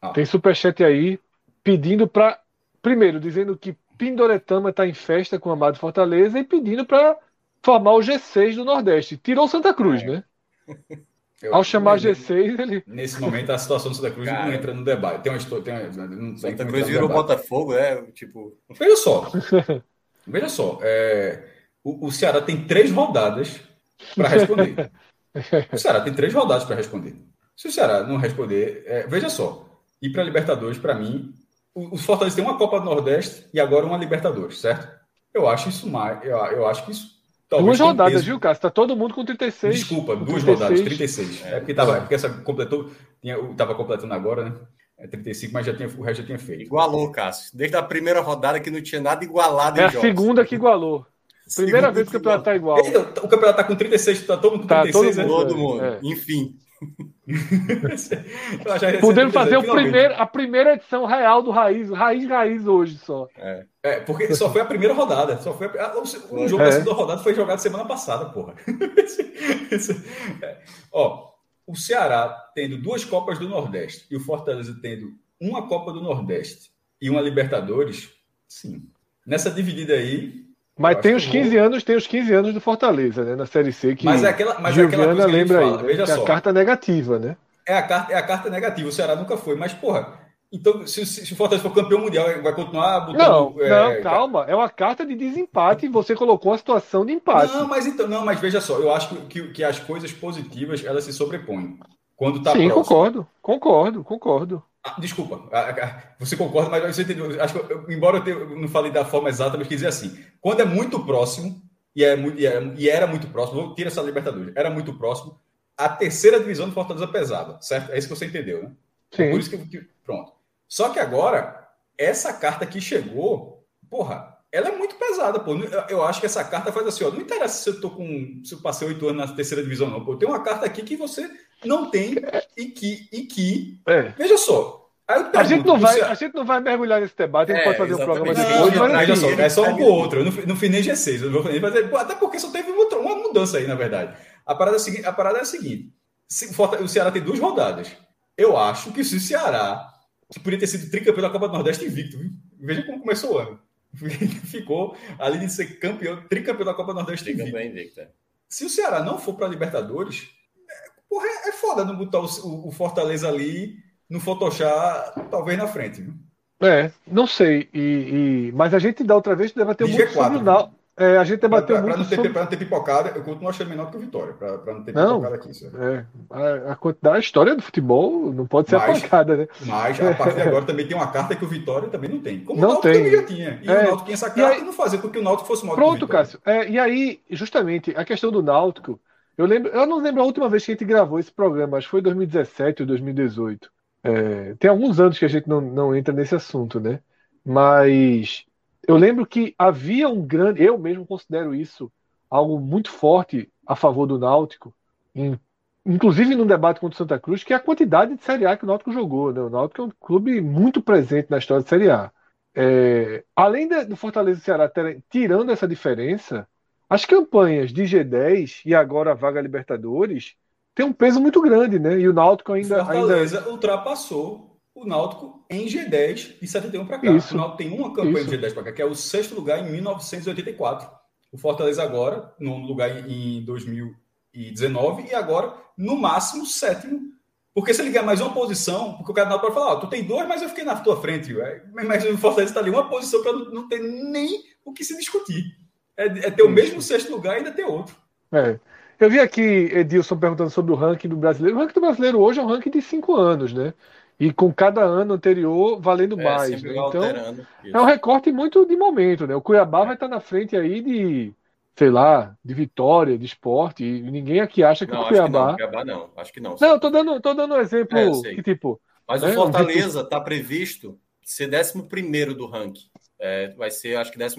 ah. tem superchat aí pedindo para. Primeiro, dizendo que Pindoretama está em festa com o Amado Fortaleza e pedindo para formar o G6 do Nordeste. Tirou Santa Cruz, é. né? Eu, Ao chamar G6, ele. Nesse momento, a situação do Santa Cruz Cara, não entra no debate. Tem uma história. Tem uma, não, Santa Cruz virou Botafogo, é? Tipo. Veja só. veja só. É, o, o Ceará tem três rodadas para responder. o Ceará tem três rodadas para responder. Se o Ceará não responder, é, veja só. Ir para Libertadores, para mim, o, o Fortaleza tem uma Copa do Nordeste e agora uma Libertadores, certo? Eu acho isso mais. Eu, eu acho que isso Talvez duas rodadas, peso. viu, Cássio? Tá todo mundo com 36. Desculpa, com duas 36. rodadas, 36. É, porque, tava, é porque essa completou, tinha, tava completando agora, né? É 35, mas já tinha, o resto já tinha feito. Igualou, Cássio. Desde a primeira rodada que não tinha nada igualado É a jogos. segunda que igualou. Primeira segunda vez que o campeonato tá igual. O campeonato tá com 36, tá todo mundo com tá, 36, todo mundo, né? Todo mundo. É. Enfim. Podendo fazer o primeiro, a primeira edição real do Raiz, Raiz Raiz hoje só. É. é porque só foi a primeira rodada. Só foi a, o, jogo é. da segunda rodada foi jogado semana passada, porra. é. Ó, o Ceará tendo duas Copas do Nordeste e o Fortaleza tendo uma Copa do Nordeste e uma Libertadores, sim. Nessa dividida aí, mas tem os 15 vou... anos, tem os 15 anos do Fortaleza, né? Na Série C que Mas é aquela, mas é aquela coisa lembra fala, aí, né? Veja só. É a carta negativa, né? É a carta, é a carta negativa. O Ceará nunca foi, mas porra, então se, se o Fortaleza for campeão mundial, vai continuar botando Não, é, não, calma, é uma carta de desempate você colocou a situação de empate. Não, mas então, não, mas veja só, eu acho que, que as coisas positivas, elas se sobrepõem. Quando tá Sim, próximo. concordo, concordo, concordo. Ah, desculpa, você concorda, mas você entendeu. Acho que, embora eu, tenha, eu, não falei da forma exata, mas quis dizer assim: quando é muito próximo, e, é muito, e, é, e era muito próximo, vou tirar essa Libertadores, era muito próximo, a terceira divisão do Fortaleza pesava, certo? É isso que você entendeu, né? É Sim. Por isso que, que. Pronto. Só que agora, essa carta que chegou, porra, ela é muito pesada, pô. Eu, eu acho que essa carta faz assim, ó. Não interessa se eu tô com. Se eu passei oito anos na terceira divisão, não. Pô, tem uma carta aqui que você não tem e que. E que é. Veja só. Pergunto, a, gente não vai, a gente não vai mergulhar nesse debate, a gente é, pode fazer um programa depois. Não, mas, é só um pro outro. Eu não, não fiz nem G6. Eu não vou fazer, até porque só teve uma mudança aí, na verdade. A parada, é a parada é a seguinte: o Ceará tem duas rodadas. Eu acho que se o Ceará, que podia ter sido tricampeão da Copa do Nordeste invicto, viu? veja como começou o ano. Ficou ali de ser campeão, tricampeão da Copa do Nordeste invicto. invicto é. Se o Ceará não for para a Libertadores, Porra, é foda não botar o, o Fortaleza ali no Photoshop, talvez na frente. Viu? É, não sei. E, e, mas a gente da outra vez debateu muito G4, sobre o Náutico. É, a gente debateu pra, pra, muito pra não, ter, sobre... não ter pipocada, eu continuo achando menor que o Vitória, para não ter não, pipocada aqui. É, a, a, quantidade, a história do futebol não pode ser mas, apagada, né? Mas, a partir de agora, também tem uma carta que o Vitória também não tem. Como não o Náutico tem. também já tinha. E é, o Náutico tinha essa carta e, não fazia com que o Náutico fosse maior Pronto, Cássio. É, e aí, justamente, a questão do Náutico, eu, lembro, eu não lembro a última vez que a gente gravou esse programa, acho que foi 2017 ou 2018. É, tem alguns anos que a gente não, não entra nesse assunto, né? Mas eu lembro que havia um grande. Eu mesmo considero isso algo muito forte a favor do Náutico, em, inclusive no debate contra o Santa Cruz, que é a quantidade de Série A que o Náutico jogou. Né? O Náutico é um clube muito presente na história de Série A. É, além do Fortaleza e Ceará terem, tirando essa diferença, as campanhas de G10 e agora a vaga Libertadores tem um peso muito grande, né? E o Náutico ainda. Fortaleza ainda... ultrapassou o Náutico em G10 de 71 para cá. Isso. O Náutico tem uma campanha Isso. de G10 para cá, que é o sexto lugar em 1984. O Fortaleza agora, no lugar em 2019, e agora, no máximo, sétimo. Porque se ele ganhar mais uma posição, porque o cara não pode falar, oh, tu tem dois, mas eu fiquei na tua frente. Véio. Mas o Fortaleza está ali, uma posição para não ter nem o que se discutir. É, é ter o mesmo sexto lugar e ainda ter outro. É. Eu vi aqui Edilson perguntando sobre o ranking do brasileiro. O ranking do brasileiro hoje é um ranking de cinco anos, né? E com cada ano anterior valendo é, mais. Né? Então, é um recorte muito de momento, né? O Cuiabá é. vai estar na frente aí de, sei lá, de vitória, de esporte, e ninguém aqui acha que não, o Cuiabá. Que não, Cuiabá não, acho que não. Não, tô dando, tô dando um exemplo é, que tipo. Mas né? o Fortaleza está previsto ser 11 do ranking. É, vai ser, acho que 11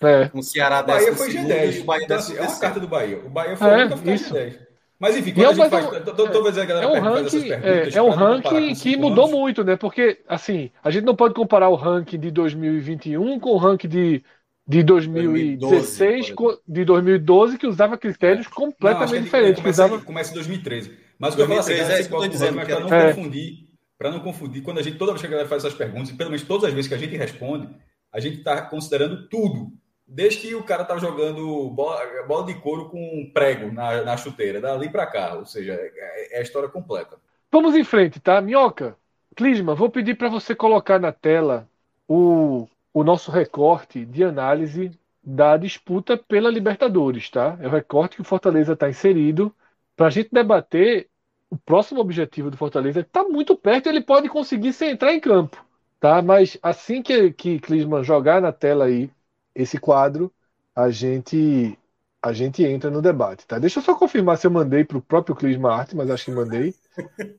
é. com o Ceará 10 Bahia foi G10. O Bahia então, assim, é uma carta do Bahia. O Bahia foi é, isso. G10. Mas enfim, quando a gente faz. tô, tô, a galera é um ranking, é, é um ranking que mudou anos. muito, né? Porque, assim, a gente não pode comparar o ranking de 2021 com o ranking de, de 2016, 2012, com, de 2012, que usava critérios é. completamente não, diferentes. Começa, usava... começa em 2013. Mas o que eu falo assim, é isso que eu tô dizendo, para não é. confundir, para não confundir, quando a gente, toda vez que a galera faz essas perguntas, e pelo menos todas as vezes que a gente responde, a gente está considerando tudo desde que o cara tá jogando bola, bola de couro com prego na, na chuteira, dali para cá, ou seja, é, é, a história completa. Vamos em frente, tá? Minhoca, Clisma, vou pedir para você colocar na tela o, o nosso recorte de análise da disputa pela Libertadores, tá? É o recorte que o Fortaleza está inserido para a gente debater o próximo objetivo do Fortaleza. Está muito perto, ele pode conseguir sem entrar em campo, tá? Mas assim que que jogar na tela aí esse quadro, a gente a gente entra no debate, tá? Deixa eu só confirmar se eu mandei para o próprio Clisma Arte, mas acho que mandei.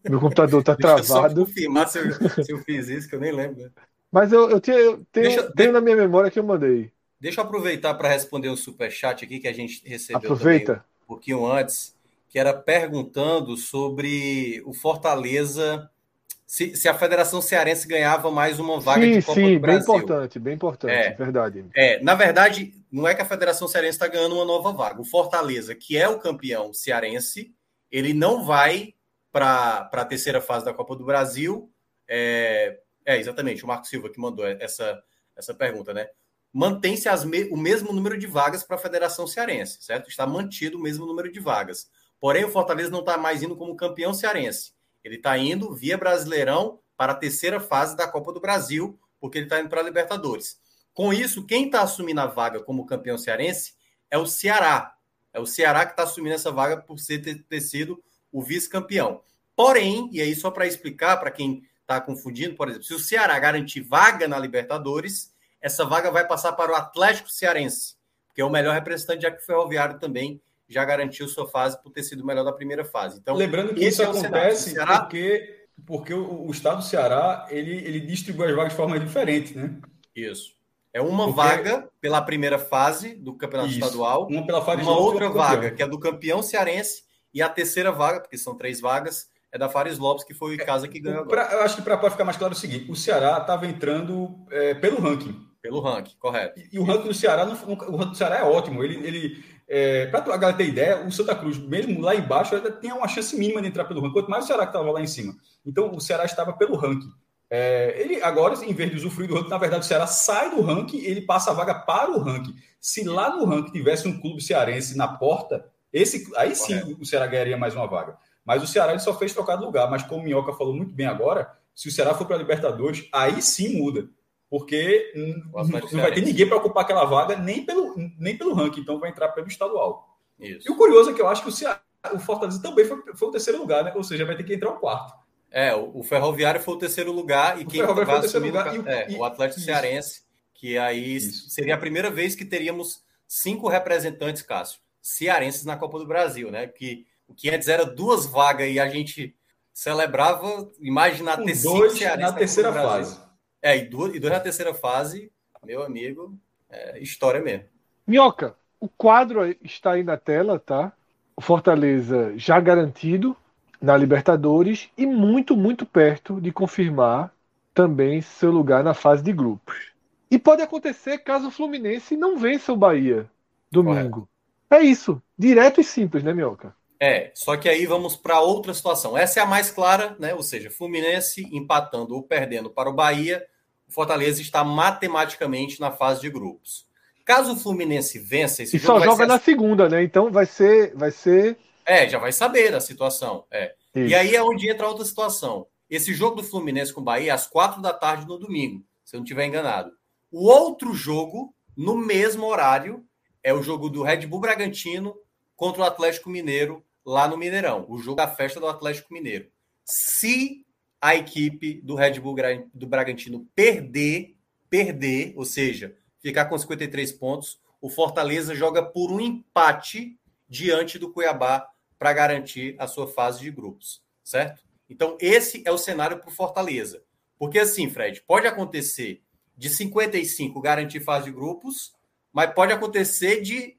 Meu computador está travado. Deixa eu confirmar se eu, se eu, fiz isso, que eu nem lembro. Mas eu, eu, tinha, eu tenho, deixa, tenho na minha memória que eu mandei. Deixa eu aproveitar para responder o super chat aqui que a gente recebeu Aproveita. um pouquinho antes, que era perguntando sobre o Fortaleza se, se, a Federação Cearense ganhava mais uma vaga sim, de Copa sim, do Brasil. Bem importante, bem importante, é, verdade. É, na verdade, não é que a Federação Cearense está ganhando uma nova vaga. O Fortaleza, que é o campeão cearense, ele não vai para a terceira fase da Copa do Brasil. É, é, exatamente, o Marco Silva que mandou essa, essa pergunta, né? Mantém-se me, o mesmo número de vagas para a Federação Cearense, certo? Está mantido o mesmo número de vagas. Porém, o Fortaleza não está mais indo como campeão cearense ele está indo via Brasileirão para a terceira fase da Copa do Brasil, porque ele está indo para a Libertadores. Com isso, quem está assumindo a vaga como campeão cearense é o Ceará. É o Ceará que está assumindo essa vaga por ser, ter, ter sido o vice-campeão. Porém, e aí só para explicar para quem está confundindo, por exemplo, se o Ceará garantir vaga na Libertadores, essa vaga vai passar para o Atlético Cearense, que é o melhor representante, já que o Ferroviário também já garantiu sua fase por ter sido o melhor da primeira fase. Então, lembrando que isso é acontece Ceará... porque porque o, o, estado do Ceará ele, ele distribui as vagas de forma diferente, né? Isso. É uma porque... vaga pela primeira fase do campeonato isso. estadual, uma pela fase uma outra vaga que é do campeão cearense e a terceira vaga, porque são três vagas, é da Fares Lopes, que foi o casa que ganhou. Pra, eu acho que para ficar mais claro é o seguinte: o Ceará estava entrando é, pelo ranking. Pelo ranking, correto. E, e o ranking do Ceará, não, o ranking do Ceará é ótimo. Ele, ele, é, para a galera ter ideia, o Santa Cruz, mesmo lá embaixo, ainda tinha uma chance mínima de entrar pelo ranking, quanto mais o Ceará que estava lá em cima. Então, o Ceará estava pelo ranking. É, ele agora, em vez de usufruir do ranking, na verdade, o Ceará sai do ranking, ele passa a vaga para o ranking. Se lá no ranking tivesse um clube cearense na porta, esse, aí sim Correto. o Ceará ganharia mais uma vaga. Mas o Ceará ele só fez trocar de lugar. Mas como o Minhoca falou muito bem agora, Se o Ceará for para a Libertadores, aí sim muda. Porque não vai ter ninguém para ocupar aquela vaga nem pelo, nem pelo ranking, então vai entrar pelo estadual. Isso. E o curioso é que eu acho que o, Ceará, o Fortaleza também foi, foi o terceiro lugar, né? Ou seja, vai ter que entrar o quarto. É, o, o Ferroviário foi o terceiro lugar e o quem vai terceiro lugar. O, é, e, o Atlético isso. Cearense, que aí isso. seria a primeira vez que teríamos cinco representantes, Cássio, cearenses na Copa do Brasil, né? Que o que antes era duas vagas e a gente celebrava, imagina ter dois na, na terceira fase. É, e dois, e dois na terceira fase, meu amigo, é história mesmo. Minhoca, o quadro está aí na tela, tá? O Fortaleza já garantido na Libertadores e muito, muito perto de confirmar também seu lugar na fase de grupos. E pode acontecer caso o Fluminense não vença o Bahia domingo. Correto. É isso, direto e simples, né, Minhoca? É, só que aí vamos para outra situação. Essa é a mais clara, né? Ou seja, Fluminense empatando ou perdendo para o Bahia, o Fortaleza está matematicamente na fase de grupos. Caso o Fluminense vença esse e jogo, só joga na segunda, né? Então vai ser, vai ser. É, já vai saber da situação. É. E aí é onde entra outra situação. Esse jogo do Fluminense com o Bahia é às quatro da tarde no domingo, se eu não estiver enganado. O outro jogo, no mesmo horário, é o jogo do Red Bull Bragantino contra o Atlético Mineiro lá no Mineirão, o jogo da festa do Atlético Mineiro. Se a equipe do Red Bull do Bragantino perder, perder, ou seja, ficar com 53 pontos, o Fortaleza joga por um empate diante do Cuiabá para garantir a sua fase de grupos, certo? Então, esse é o cenário para o Fortaleza. Porque assim, Fred, pode acontecer de 55 garantir fase de grupos, mas pode acontecer de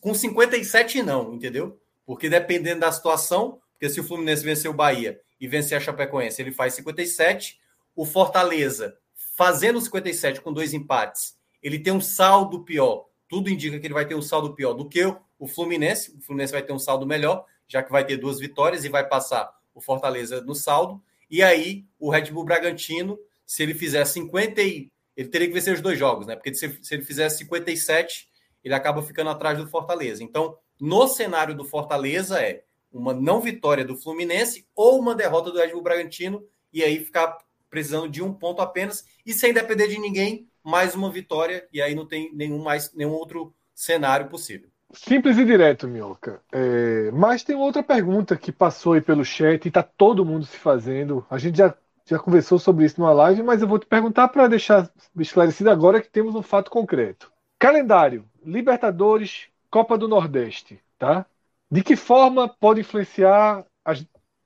com 57 não, entendeu? Porque dependendo da situação, porque se o Fluminense vencer o Bahia e vencer a Chapecoense, ele faz 57. O Fortaleza, fazendo 57 com dois empates, ele tem um saldo pior. Tudo indica que ele vai ter um saldo pior do que o Fluminense. O Fluminense vai ter um saldo melhor, já que vai ter duas vitórias e vai passar o Fortaleza no saldo. E aí, o Red Bull Bragantino, se ele fizer 50 e... Ele teria que vencer os dois jogos, né? Porque se, se ele fizer 57, ele acaba ficando atrás do Fortaleza. Então, no cenário do Fortaleza é uma não vitória do Fluminense ou uma derrota do Red Bull Bragantino e aí ficar precisando de um ponto apenas e sem depender de ninguém, mais uma vitória e aí não tem nenhum mais nenhum outro cenário possível. Simples e direto, Minhoca. É, mas tem outra pergunta que passou aí pelo chat e está todo mundo se fazendo. A gente já, já conversou sobre isso numa live, mas eu vou te perguntar para deixar esclarecido agora que temos um fato concreto. Calendário: Libertadores, Copa do Nordeste, tá? De que forma pode influenciar?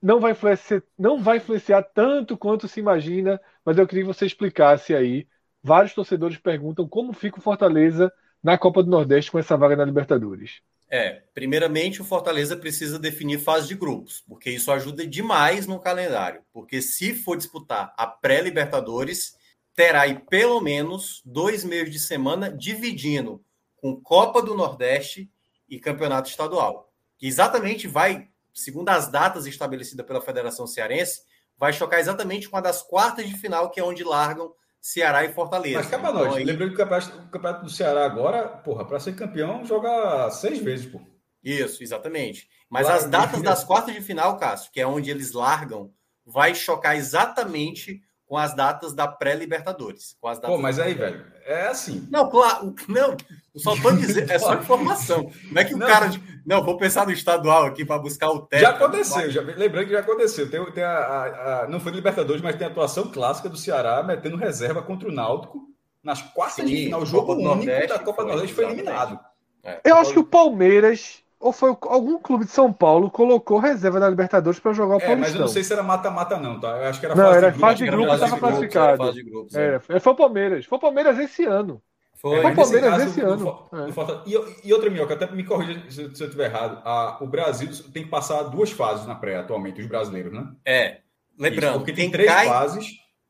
Não vai influenciar, não vai influenciar tanto quanto se imagina, mas eu queria que você explicasse aí. Vários torcedores perguntam como fica o Fortaleza na Copa do Nordeste com essa vaga na Libertadores. É, primeiramente o Fortaleza precisa definir fase de grupos, porque isso ajuda demais no calendário. Porque se for disputar a pré-Libertadores, terá aí pelo menos dois meios de semana dividindo com Copa do Nordeste e Campeonato Estadual. Que exatamente vai, segundo as datas estabelecidas pela Federação Cearense, vai chocar exatamente com a das quartas de final, que é onde largam Ceará e Fortaleza. Mas cá pra nós, então, aí... lembrando que o campeonato, do Ceará agora, porra, para ser campeão, joga seis vezes, pô. Isso, exatamente. Mas as datas das quartas de final, Cássio, que é onde eles largam, vai chocar exatamente com as datas da pré-Libertadores. Com as datas Pô, mas aí, velho, é assim. Não, claro, não, só tô dizendo, é só informação. Não é que o não, cara. Não, vou pensar no estadual aqui para buscar o teto. Já aconteceu, já, lembrando que já aconteceu. Tem, tem a, a, a, não foi Libertadores, mas tem a atuação clássica do Ceará metendo reserva contra o Náutico nas quartas Sim, de final. O jogo único Nordeste, da Copa do Nordeste foi eliminado. É, eu acho que o Palmeiras ou foi algum clube de São Paulo colocou reserva na Libertadores para jogar o é, Mas eu não sei se era mata-mata, não, tá? Eu acho que era não, fase era de fase de grupo, estava classificado. Fase de grupos, é. é. Foi o Palmeiras. Foi o Palmeiras esse ano. Foi, foi o Palmeiras caso, esse ano. é. e, e, outra, Minhoca, até me corrija se, se eu estiver errado. A, o Brasil tem que passar duas fases na pré atualmente, os brasileiros, né? É. Lembrando, Isso, porque tem três cai... fases,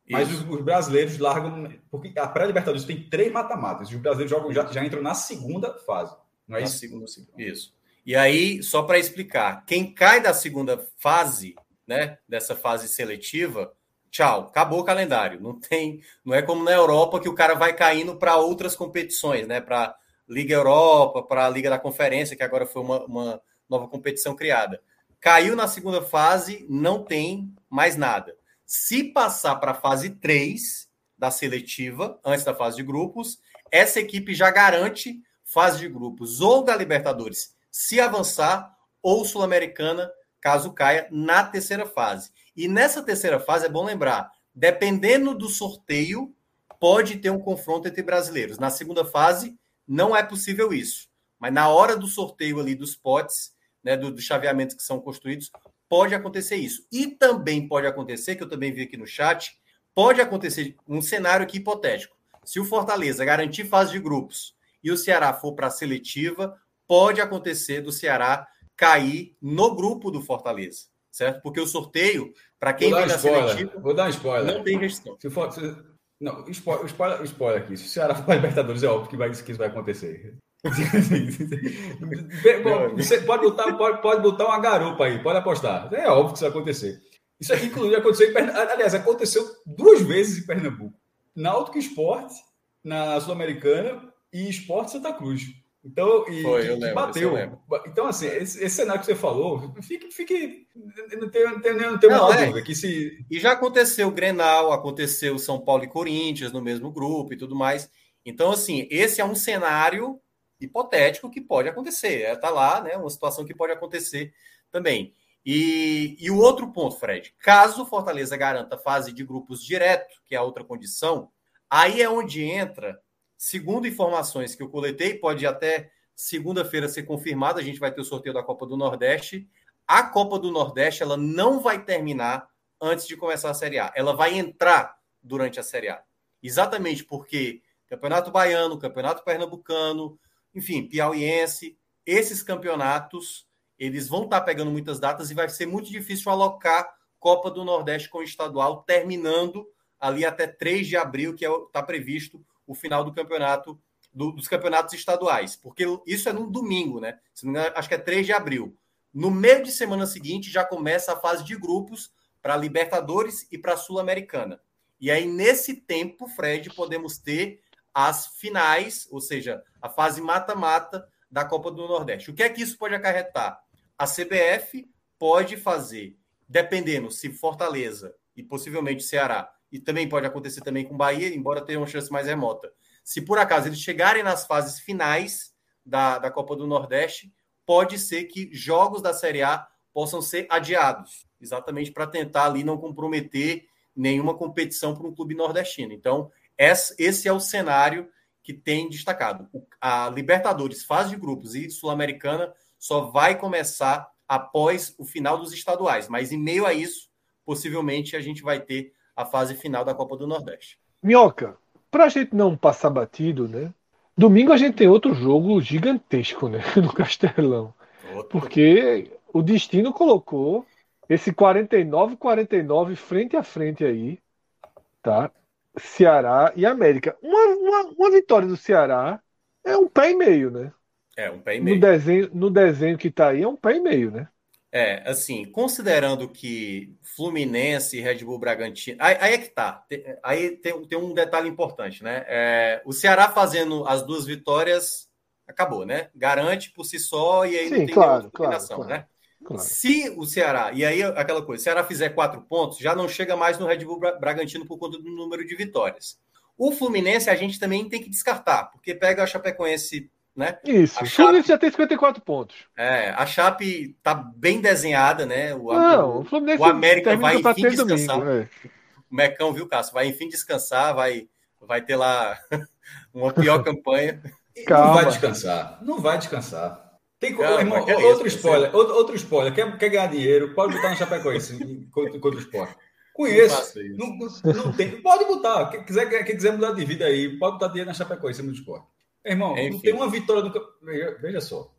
mas os, os, brasileiros largam. Porque a pré-Libertadores tem três mata-matas. Os brasileiros jogam, já, já entram na segunda fase. Não é na isso? Segunda, isso. E aí, só para explicar, quem cai da segunda fase, né, dessa fase seletiva, tchau, acabou o calendário. Não tem, não é como na Europa que o cara vai caindo para outras competições, né, para Liga Europa, para a Liga da Conferência, que agora foi uma, uma nova competição criada. Caiu na segunda fase, não tem mais nada. Se passar para a fase 3 da seletiva, antes da fase de grupos, essa equipe já garante fase de grupos ou da Libertadores, se avançar, ou Sul-Americana, caso caia, na terceira fase. E nessa terceira fase, é bom lembrar, dependendo do sorteio, pode ter um confronto entre brasileiros. Na segunda fase, não é possível isso. Mas na hora do sorteio ali dos potes, né, do, do que são construídos, pode acontecer isso. E também pode acontecer, que eu também vi aqui no chat, pode acontecer um cenário aqui hipotético. Se o Fortaleza garantir fase de grupos e o Ceará for para a seletiva, pode acontecer do Ceará cair no grupo do Fortaleza, certo? Porque o sorteio, para quem vem da seletiva, vou dar um spoiler. Não tem restrição. Se for, se, não, spoiler, spoiler, spoiler aqui. Se o Ceará for para Libertadores, é óbvio que, vai, que isso vai acontecer. Você pode botar, pode, pode botar uma garupa aí, pode apostar. É óbvio que isso vai acontecer. Isso aqui, inclusive, aconteceu em Pernambuco. Aliás, aconteceu duas vezes em Pernambuco. Náutico Esporte, na Sul-Americana, e Esporte Santa Cruz. Então, e Foi, que, lembro, bateu. Então, assim, esse, esse, cenário que você falou, fique. fique não tem, não tem, não tem não, é. dúvida que se. E já aconteceu o Grenal, aconteceu São Paulo e Corinthians no mesmo grupo e tudo mais. Então, assim, esse é um cenário hipotético que pode acontecer. É, tá lá, né? Uma situação que pode acontecer também. E, e o outro ponto, Fred, caso o Fortaleza garanta fase de grupos direto, que é a outra condição, aí é onde entra, segundo informações que eu coletei, pode até segunda-feira ser confirmado, a gente vai ter o sorteio da Copa do Nordeste. A Copa do Nordeste ela não vai terminar antes de começar a Série A. Ela vai entrar durante a Série A. Exatamente porque Campeonato Baiano, Campeonato Pernambucano, enfim, piauiense, esses campeonatos, eles vão estar pegando muitas datas e vai ser muito difícil alocar Copa do Nordeste com o estadual, terminando ali até 3 de abril, que está é, previsto o final do campeonato, do, dos campeonatos estaduais, porque isso é no domingo, né? acho que é 3 de abril. No meio de semana seguinte já começa a fase de grupos para Libertadores e para Sul-Americana. E aí, nesse tempo, Fred, podemos ter as finais, ou seja, a fase mata-mata da Copa do Nordeste. O que é que isso pode acarretar? A CBF pode fazer, dependendo se Fortaleza e possivelmente Ceará, e também pode acontecer também com Bahia, embora tenha uma chance mais remota. Se por acaso eles chegarem nas fases finais da, da Copa do Nordeste, pode ser que jogos da Série A possam ser adiados, exatamente para tentar ali não comprometer nenhuma competição para um clube nordestino. Então, esse é o cenário que tem destacado. A Libertadores, fase de grupos e Sul-Americana só vai começar após o final dos estaduais, mas em meio a isso, possivelmente a gente vai ter a fase final da Copa do Nordeste. Minhoca, para a gente não passar batido, né? Domingo a gente tem outro jogo gigantesco, né? No Castelão. Outro. Porque o destino colocou esse 49-49 frente a frente aí, tá? Ceará e América. Uma, uma, uma, vitória do Ceará é um pé e meio, né? É, um pé e meio. No desenho, no desenho que tá aí, é um pé e meio, né? É, assim, considerando que Fluminense e Red Bull Bragantino. Aí, aí é que tá. Aí tem, tem um detalhe importante, né? É, o Ceará fazendo as duas vitórias acabou, né? Garante por si só e aí Sim, não tem claro, claro, claro. né? Claro. Se o Ceará, e aí aquela coisa, se o Ceará fizer quatro pontos, já não chega mais no Red Bull Bragantino por conta do número de vitórias. O Fluminense a gente também tem que descartar, porque pega a Chapecoense, né? Isso, a o Chape, Fluminense já tem 54 pontos. É, a Chape tá bem desenhada, né? O, não, o, Fluminense o América vai enfim descansar. Domingo, é. O Mecão, viu, Cássio? Vai enfim descansar, vai, vai ter lá uma pior campanha. Calma. Não vai descansar, não vai descansar. Tem Calma, irmão, é outro, isso, spoiler, outro, outro, spoiler, quer, quer ganhar dinheiro, pode botar no Chapecoense contra, contra o esporte. Conheço. Não, não, não, tem. Pode botar. Quem quiser, quem quiser mudar de vida aí, pode botar dinheiro na Chapecoense no esporte. Irmão, Enfim. não tem uma vitória do veja, veja só.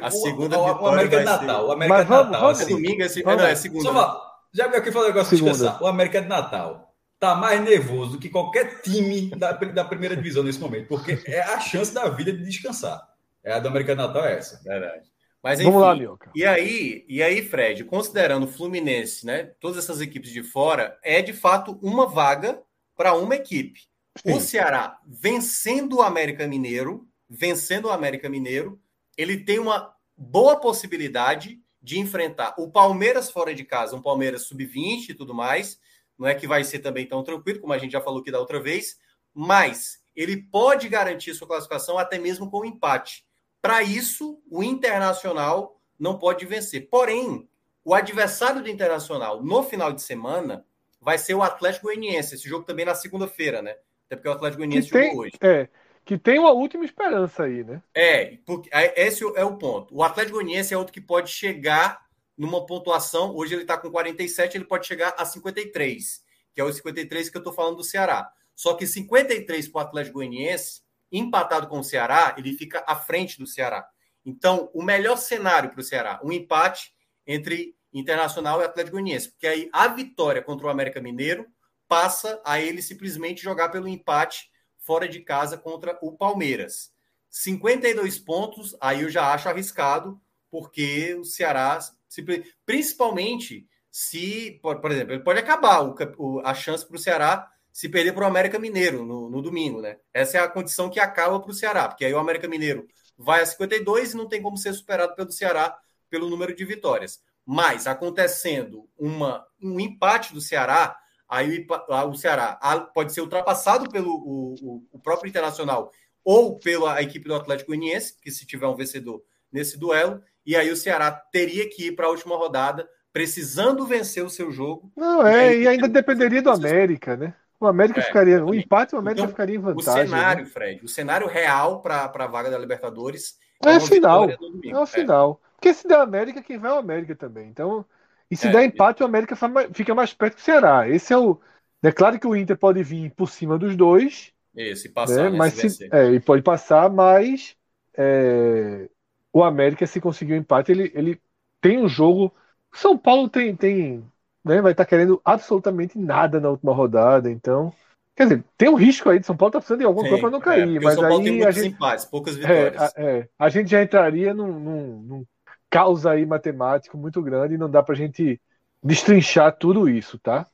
A segunda o, vitória. O América é Natal. O América Mas vamos, Natal. Vamos, assim, domingo é, segunda, não, é segunda. Só já viu aqui falar negócio de descansar? O América de Natal tá mais nervoso do que qualquer time da, da primeira divisão nesse momento, porque é a chance da vida de descansar. É a do Americano Natal é essa. Verdade. Mas enfim, Vamos lá, Mioca. E aí, e aí, Fred, considerando o Fluminense, né, todas essas equipes de fora, é de fato uma vaga para uma equipe. Sim. O Ceará vencendo o América Mineiro, vencendo o América Mineiro, ele tem uma boa possibilidade de enfrentar o Palmeiras fora de casa, um Palmeiras sub-20 e tudo mais, não é que vai ser também tão tranquilo, como a gente já falou aqui da outra vez, mas ele pode garantir sua classificação até mesmo com empate. Para isso, o Internacional não pode vencer. Porém, o adversário do Internacional no final de semana vai ser o Atlético Goianiense. Esse jogo também na segunda-feira, né? Até porque o Atlético Goianiense tem, jogou hoje. É, que tem uma última esperança aí, né? É, porque esse é o ponto. O Atlético Goianiense é outro que pode chegar numa pontuação. Hoje ele está com 47, ele pode chegar a 53, que é o 53 que eu estou falando do Ceará. Só que 53 para o Atlético Goianiense, empatado com o Ceará, ele fica à frente do Ceará. Então, o melhor cenário para o Ceará, um empate entre Internacional e Atlético Goianiense, porque aí a vitória contra o América Mineiro passa a ele simplesmente jogar pelo empate fora de casa contra o Palmeiras. 52 pontos, aí eu já acho arriscado, porque o Ceará, principalmente se, por, exemplo, ele pode acabar o, a chance para o Ceará se perder para o América Mineiro no, no, domingo, né? Essa é a condição que acaba para o Ceará, porque aí o América Mineiro vai a 52 e não tem como ser superado pelo Ceará pelo número de vitórias. Mas acontecendo uma, um empate do Ceará, aí o, o Ceará pode ser ultrapassado pelo o, o, próprio Internacional ou pela equipe do Atlético Goianiense, que se tiver um vencedor nesse duelo, e aí o Ceará teria que ir para a última rodada precisando vencer o seu jogo. Não, é, e, aí, e ainda dependeria do América, né? O América é, ficaria. O empate, o América então, ficaria em vantagem. O cenário, né? Fred, o cenário real para a vaga da Libertadores é, é final. É o é. final. Porque se der América, quem vai é o América também. Então, e se é, der empate, o América fica mais perto que o Ceará. Esse é o. É claro que o Inter pode vir por cima dos dois. Isso, e passar, né? né mas se, é, e pode passar, mas é, o América, se conseguir o um empate, ele, ele tem um jogo. São Paulo tem, tem né, vai estar tá querendo absolutamente nada na última rodada, então. Quer dizer, tem um risco aí de São Paulo tá precisando de alguma coisa para não cair, é, mas aí a gente, empates, poucas é, vitórias. É, a, a, gente já entraria num, num, num caos aí matemático muito grande e não dá para a gente destrinchar tudo isso, tá?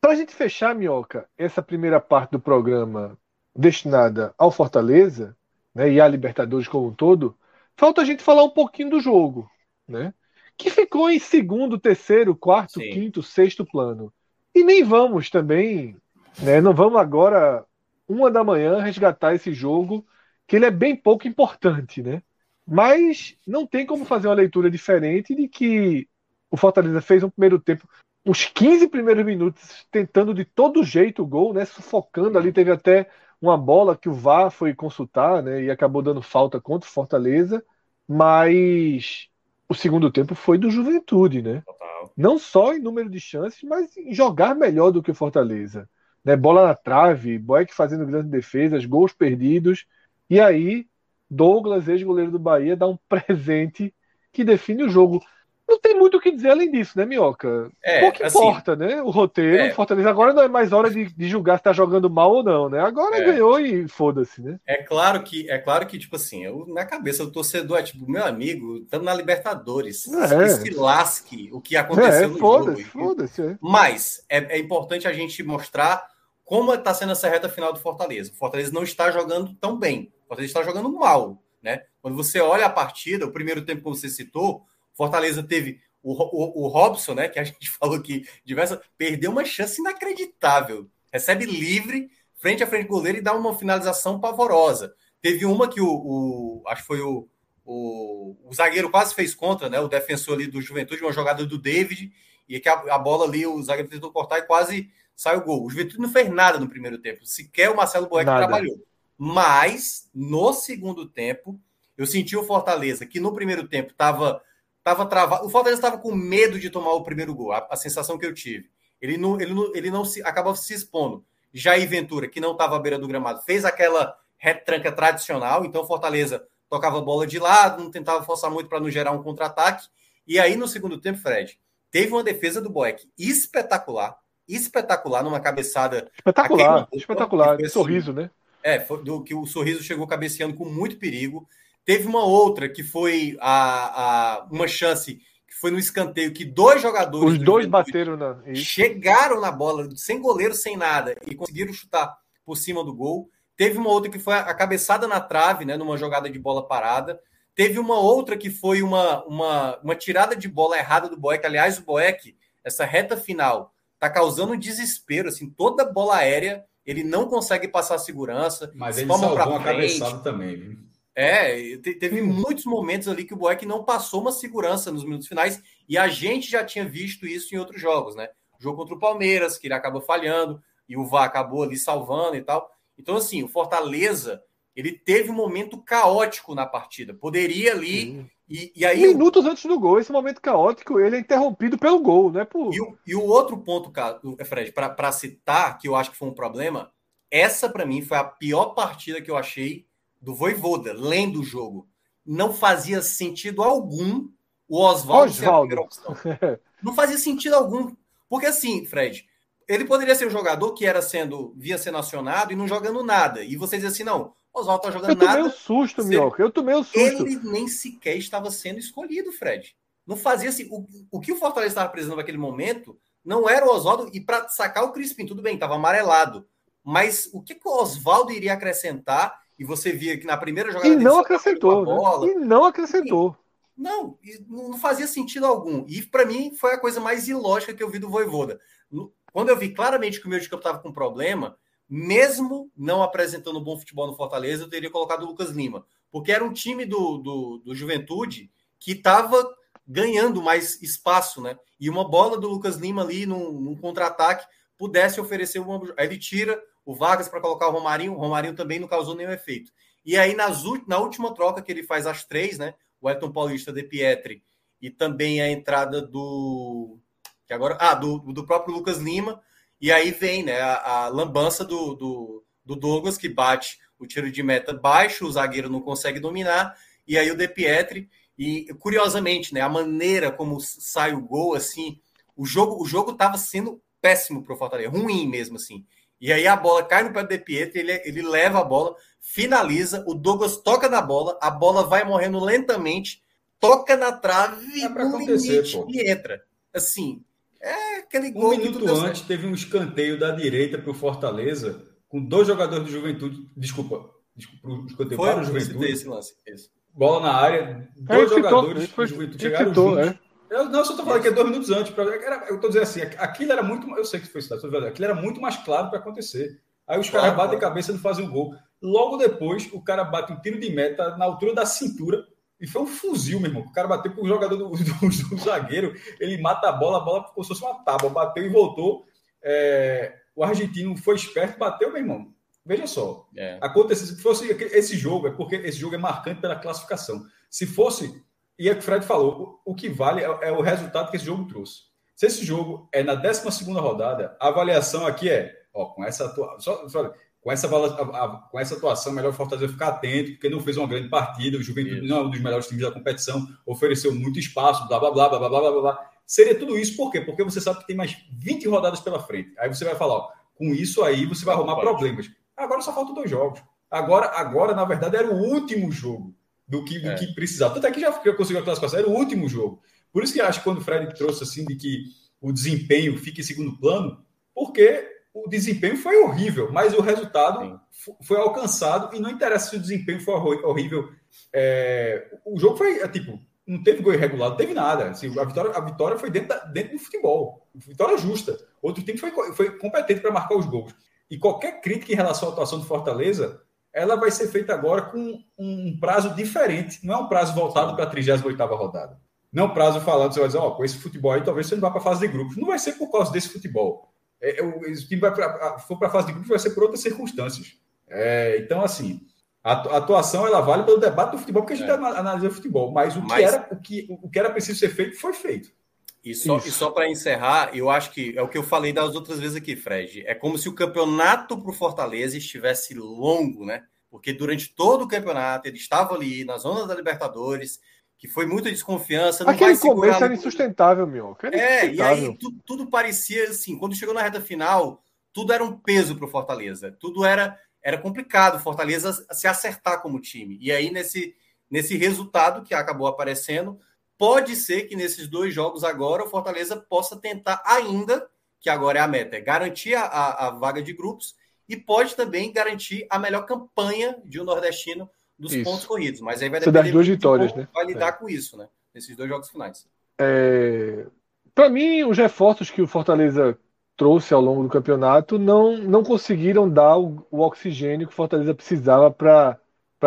Para a gente fechar, Minhoca, essa primeira parte do programa destinada ao Fortaleza né, e à Libertadores como um todo, falta a gente falar um pouquinho do jogo, né? Que ficou em segundo, terceiro, quarto, Sim. quinto, sexto plano. E nem vamos também, né? Não vamos agora, uma da manhã, resgatar esse jogo, que ele é bem pouco importante, né? Mas não tem como fazer uma leitura diferente de que o Fortaleza fez um primeiro tempo, os 15 primeiros minutos, tentando de todo jeito o gol, né? Sufocando ali, teve até uma bola que o VAR foi consultar, né? E acabou dando falta contra o Fortaleza. Mas o segundo tempo foi do Juventude, né? Total. Não só em número de chances, mas em jogar melhor do que o Fortaleza. Né? Bola na trave, Boeck fazendo grandes defesas, gols perdidos. E aí Douglas, ex-goleiro do Bahia, dá um presente que define o jogo. Não tem muito o que dizer além disso, né, Minhoca? É, Pouco assim, importa, né? O roteiro, é, Fortaleza. Agora não é mais hora de, de julgar se tá jogando mal ou não, né? Agora é, ganhou e foda-se, né? É claro que, é claro que, tipo assim, eu, na cabeça do torcedor é tipo, meu amigo, estamos na Libertadores. É. Que se lasque o que aconteceu é, no foda jogo. Foda-se, é. Mas é, é importante a gente mostrar como está sendo essa reta final do Fortaleza. O Fortaleza não está jogando tão bem. O Fortaleza está jogando mal. Né? Quando você olha a partida, o primeiro tempo que você citou, Fortaleza teve o, o, o Robson, né, que a gente falou que diversa, perdeu uma chance inacreditável. Recebe livre, frente a frente goleiro e dá uma finalização pavorosa. Teve uma que o, o acho que foi o, o, o, zagueiro quase fez contra, né? O defensor ali do Juventude, uma jogada do David, e que a, a bola ali, o zagueiro tentou cortar e quase saiu o gol. O Juventude não fez nada no primeiro tempo. Sequer o Marcelo Boeck trabalhou. Mas, no segundo tempo, eu senti o Fortaleza, que no primeiro tempo estava tava travado. O Fortaleza estava com medo de tomar o primeiro gol, a, a, sensação que eu tive. Ele não, ele não, ele não se acabava se expondo. Jair Ventura, que não estava à beira do gramado, fez aquela retranca tradicional. Então, Fortaleza tocava a bola de lado, não tentava forçar muito para não gerar um contra-ataque. E aí, no segundo tempo, Fred, teve uma defesa do Boeck espetacular espetacular numa cabeçada. Espetacular, espetacular. Assim, sorriso, né? É, foi, do que o sorriso chegou cabeceando com muito perigo. Teve uma outra que foi a, a uma chance que foi no escanteio que dois jogadores. Os dois bateram na. Chegaram na bola, sem goleiro, sem nada, e conseguiram chutar por cima do gol. Teve uma outra que foi a cabeçada na trave, né? Numa jogada de bola parada. Teve uma outra que foi uma, uma, uma tirada de bola errada do Boeck. Aliás, o Boeck, essa reta final, tá causando desespero, assim, toda bola aérea, ele não consegue passar segurança. Mas ele salvou uma cabeçada também, viu? É, teve muitos momentos ali que o Boeck não passou uma segurança nos minutos finais, e a gente já tinha visto isso em outros jogos, né? O jogo contra o Palmeiras, que ele acabou falhando, e o VAR acabou ali salvando e tal. Então, assim, o Fortaleza, ele teve um momento caótico na partida. Poderia ali e, e aí, Minutos antes do gol, esse momento caótico, ele é interrompido pelo gol, né? Por... E, o, e o outro ponto, Fred, para citar, que eu acho que foi um problema, essa para mim foi a pior partida que eu achei do Voivoda, lendo o jogo. Não fazia sentido algum o Oswaldo ser a primeira opção. Não fazia sentido algum. Porque assim, Fred, ele poderia ser um jogador que era sendo, via ser nacionado e não jogando nada. E você diz assim, não, Oswaldo tá jogando eu tomei nada. Um susto, Minhoca. Eu tomei um susto. Ele nem sequer estava sendo escolhido, Fred. Não fazia assim. O, o que o Fortaleza estava apresentando naquele momento não era o Oswaldo. E para sacar o Crispim, tudo bem, estava amarelado. Mas o que, que o Oswaldo iria acrescentar? E você via que na primeira jogada. E não acrescentou. Né? Bola, e não acrescentou. E, não, não fazia sentido algum. E para mim foi a coisa mais ilógica que eu vi do Voivoda. Quando eu vi claramente que o meu de campo estava com problema, mesmo não apresentando bom futebol no Fortaleza, eu teria colocado o Lucas Lima, porque era um time do, do, do Juventude que estava ganhando mais espaço, né? E uma bola do Lucas Lima ali num, num contra-ataque pudesse oferecer uma. Aí ele tira o Vargas para colocar o Romarinho, o Romarinho também não causou nenhum efeito. E aí, nas, na última troca que ele faz as três, né? O Elton Paulista de Pietri e também a entrada do. Que agora, ah, do, do próprio Lucas Lima e aí vem né, a, a lambança do, do, do, Douglas, que bate o tiro de meta baixo, o zagueiro não consegue dominar, e aí o De Pietri. E curiosamente, né, a maneira como sai o gol, assim, o jogo o jogo estava sendo péssimo para o Fortaleza, ruim mesmo, assim. E aí a bola cai no pé do De Pietri, ele, ele leva a bola, finaliza, o Douglas toca na bola, a bola vai morrendo lentamente, toca na trave é no limite pô. e entra. Assim, é aquele gol. Um minuto antes teve um escanteio da direita para o Fortaleza, com dois jogadores do Juventude. Desculpa, desculpa o escanteio foi, para o Juventude. Esse lance, esse. Bola na área, dois é, jogadores do Juventude chegaram fitou, juntos. É. Eu, não, eu só estou falando que é dois minutos antes. Pra, era, eu estou dizendo assim, aquilo era muito. Eu sei que foi isso, aquilo era muito mais claro para acontecer. Aí os caras batem a cabeça e não fazem um gol. Logo depois, o cara bate um tiro de meta na altura da cintura e foi um fuzil, meu irmão. O cara bateu pro jogador do, do, do, zagueiro, ele mata a bola, a bola ficou se fosse uma tábua, bateu e voltou. É, o argentino foi esperto, bateu, meu irmão. Veja só. É. Aconteceu, se fosse esse jogo, é porque esse jogo é marcante pela classificação. Se fosse, e é o que o Fred falou, o, o que vale é, é, o resultado que esse jogo trouxe. Se esse jogo é na 12 rodada, a avaliação aqui é, ó, com essa atuação. Só, com essa, com essa atuação, melhor o Fortaleza ficar atento, porque não fez uma grande partida, o Juventude não é um dos melhores times da competição, ofereceu muito espaço, blá, blá, blá, blá, blá, blá, blá. Seria tudo isso por quê? Porque você sabe que tem mais 20 rodadas pela frente. Aí você vai falar, ó, com isso aí você vai arrumar problemas. Agora só faltam dois jogos. Agora, agora na verdade, era o último jogo do que, do é. que precisava. Tanto é que já conseguiu a classificação, era o último jogo. Por isso que acho que quando o Fred trouxe assim de que o desempenho fica em segundo plano, porque o desempenho foi horrível, mas o resultado Sim. foi alcançado e não interessa se o desempenho foi horrível. É, o jogo foi, é, tipo, não teve gol irregular, não teve nada. Assim, a, vitória, a vitória foi dentro, da, dentro do futebol. Vitória justa. Outro time foi, foi competente para marcar os gols. E qualquer crítica em relação à atuação do Fortaleza, ela vai ser feita agora com um prazo diferente. Não é um prazo voltado para a 38 rodada. Não é um prazo falando, você vai dizer, ó, oh, com esse futebol aí, talvez você não vá para a fase de grupos. Não vai ser por causa desse futebol. É, é o, time vai pra, for para a fase de grupos vai ser por outras circunstâncias. É, então, assim, a atuação ela vale pelo debate do futebol, porque a gente é. analisando futebol, mas o, mas... Que era, o, que, o que era preciso ser feito foi feito. E só, só para encerrar, eu acho que é o que eu falei das outras vezes aqui, Fred. É como se o campeonato para o Fortaleza estivesse longo, né? Porque durante todo o campeonato ele estava ali na zona da Libertadores, que foi muita desconfiança. Não Aquele começo era insustentável, meu. Era é, insustentável. e aí tudo, tudo, parecia assim, quando chegou na reta final, tudo era um peso para o Fortaleza. Tudo era, era complicado, Fortaleza se acertar como time. E aí, nesse, nesse resultado que acabou aparecendo, pode ser que nesses dois jogos agora o Fortaleza possa tentar ainda, que agora é a meta, é garantir a, a vaga de grupos e pode também garantir a melhor campanha de um nordestino dos isso. pontos corridos. Mas aí vai depender das duas vitórias, né? Vai lidar é. com isso, né? Nesses dois jogos finais. É... Para mim, os reforços que o Fortaleza trouxe ao longo do campeonato não, não conseguiram dar o, o oxigênio que o Fortaleza precisava para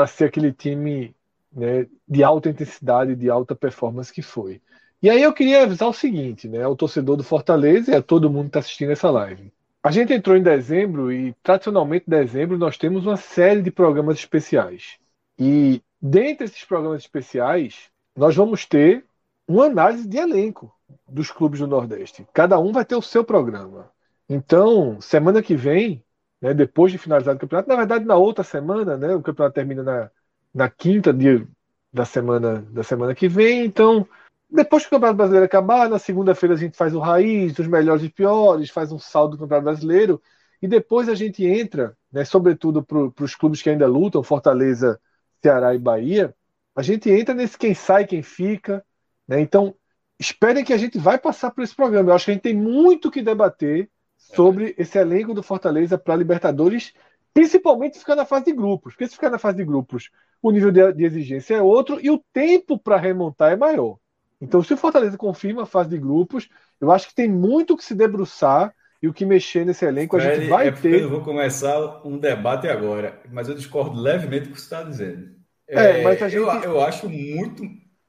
ser aquele time né, de alta intensidade, de alta performance que foi. E aí eu queria avisar o seguinte, né, o torcedor do Fortaleza e a todo mundo que está assistindo essa live. A gente entrou em dezembro e, tradicionalmente, em dezembro nós temos uma série de programas especiais. E, dentre esses programas especiais, nós vamos ter uma análise de elenco dos clubes do Nordeste. Cada um vai ter o seu programa. Então, semana que vem, né, depois de finalizar o campeonato, na verdade, na outra semana, né, o campeonato termina na, na quinta de, da, semana, da semana que vem. Então, depois que o Campeonato Brasileiro acabar, na segunda-feira a gente faz o raiz, dos melhores e piores, faz um saldo do Campeonato Brasileiro, e depois a gente entra, né, sobretudo para os clubes que ainda lutam, Fortaleza, Ceará e Bahia, a gente entra nesse quem sai, quem fica. Né? Então, esperem que a gente vai passar por esse programa. Eu acho que a gente tem muito que debater sobre esse elenco do Fortaleza para Libertadores, principalmente ficar na fase de grupos. Porque se ficar na fase de grupos, o nível de, exigência é outro e o tempo para remontar é maior. Então, se o Fortaleza confirma a fase de grupos, eu acho que tem muito que se debruçar e o que mexer nesse elenco. A gente vai é ter. Eu vou começar um debate agora, mas eu discordo levemente do que você está dizendo. É, é, mas a gente... eu, eu acho muito,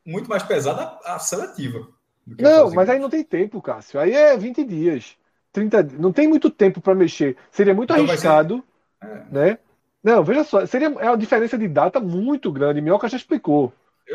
muito mais pesada a, a seletiva. Não, mas aí não tem tempo, Cássio. Aí é 20 dias. 30 Não tem muito tempo para mexer. Seria muito então arriscado. Ser... É. Né? Não, veja só, seria é uma diferença de data muito grande. Minhoca já explicou.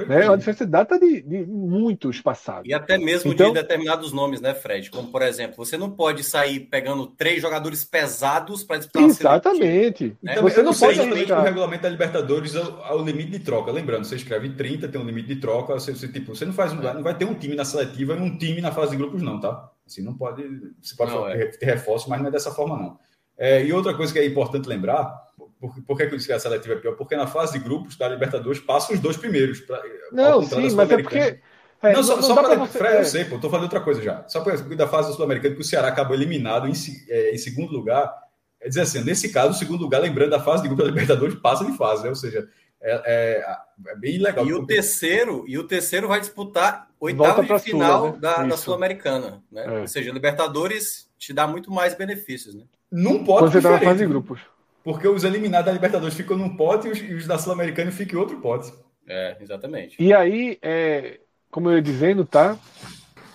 Né? É uma diferença de data de, de muito espaçado. E até mesmo então, de determinados nomes, né, Fred? Como, por exemplo, você não pode sair pegando três jogadores pesados para disputar Exatamente. Né? Então, você não pode. O regulamento da Libertadores ao, limite de troca. Lembrando, você escreve 30, tem um limite de troca. Você, você, tipo, você não faz não vai ter um time na seletiva e um time na fase de grupos, não, tá? Assim, não pode. Você pode não, é. ter reforço, mas não é dessa forma, não. É, e outra coisa que é importante lembrar por, por que, eu disse que a seletiva é pior? Porque na fase de grupos da Libertadores passam os dois primeiros. Pra, não, sim, mas é porque. É, não, só, não só para você... Fred, eu é. sei, pô, tô falando outra coisa já. Só para da fase do Sul-Americano, que o Ceará acabou eliminado em, é, em, segundo lugar. É dizer assim, nesse caso, o segundo lugar, lembrando da fase de grupo da Libertadores, passa de fase, né? Ou seja, é, é, é bem legal. E o terceiro, e o terceiro vai disputar oitavo de final Sul, né? da, da Sul-Americana, né? É. Ou seja, Libertadores te dá muito mais benefícios, né? Não pode. Quando você tá na fase de grupos. Porque os eliminados da Libertadores ficam num pote e os, e os da Sul-Americana ficam em outro pote. É, exatamente. E aí, é, como eu ia dizendo, tá?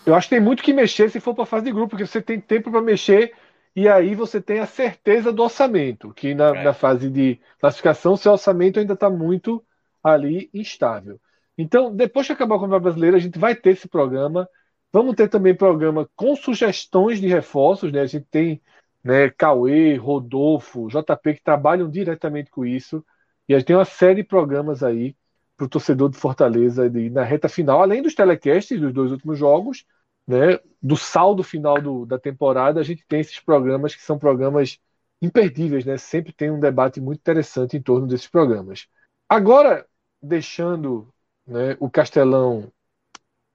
Eu acho que tem muito que mexer se for para fase de grupo, porque você tem tempo para mexer e aí você tem a certeza do orçamento, que na, é. na fase de classificação, seu orçamento ainda está muito ali instável. Então, depois que acabar o Campeonato Brasileiro, a gente vai ter esse programa. Vamos ter também programa com sugestões de reforços, né? A gente tem né, Cauê, Rodolfo, JP, que trabalham diretamente com isso. E a gente tem uma série de programas aí para o torcedor de Fortaleza de, na reta final, além dos telecasts dos dois últimos jogos, né, do saldo final do, da temporada, a gente tem esses programas que são programas imperdíveis, né? Sempre tem um debate muito interessante em torno desses programas. Agora, deixando né, o Castelão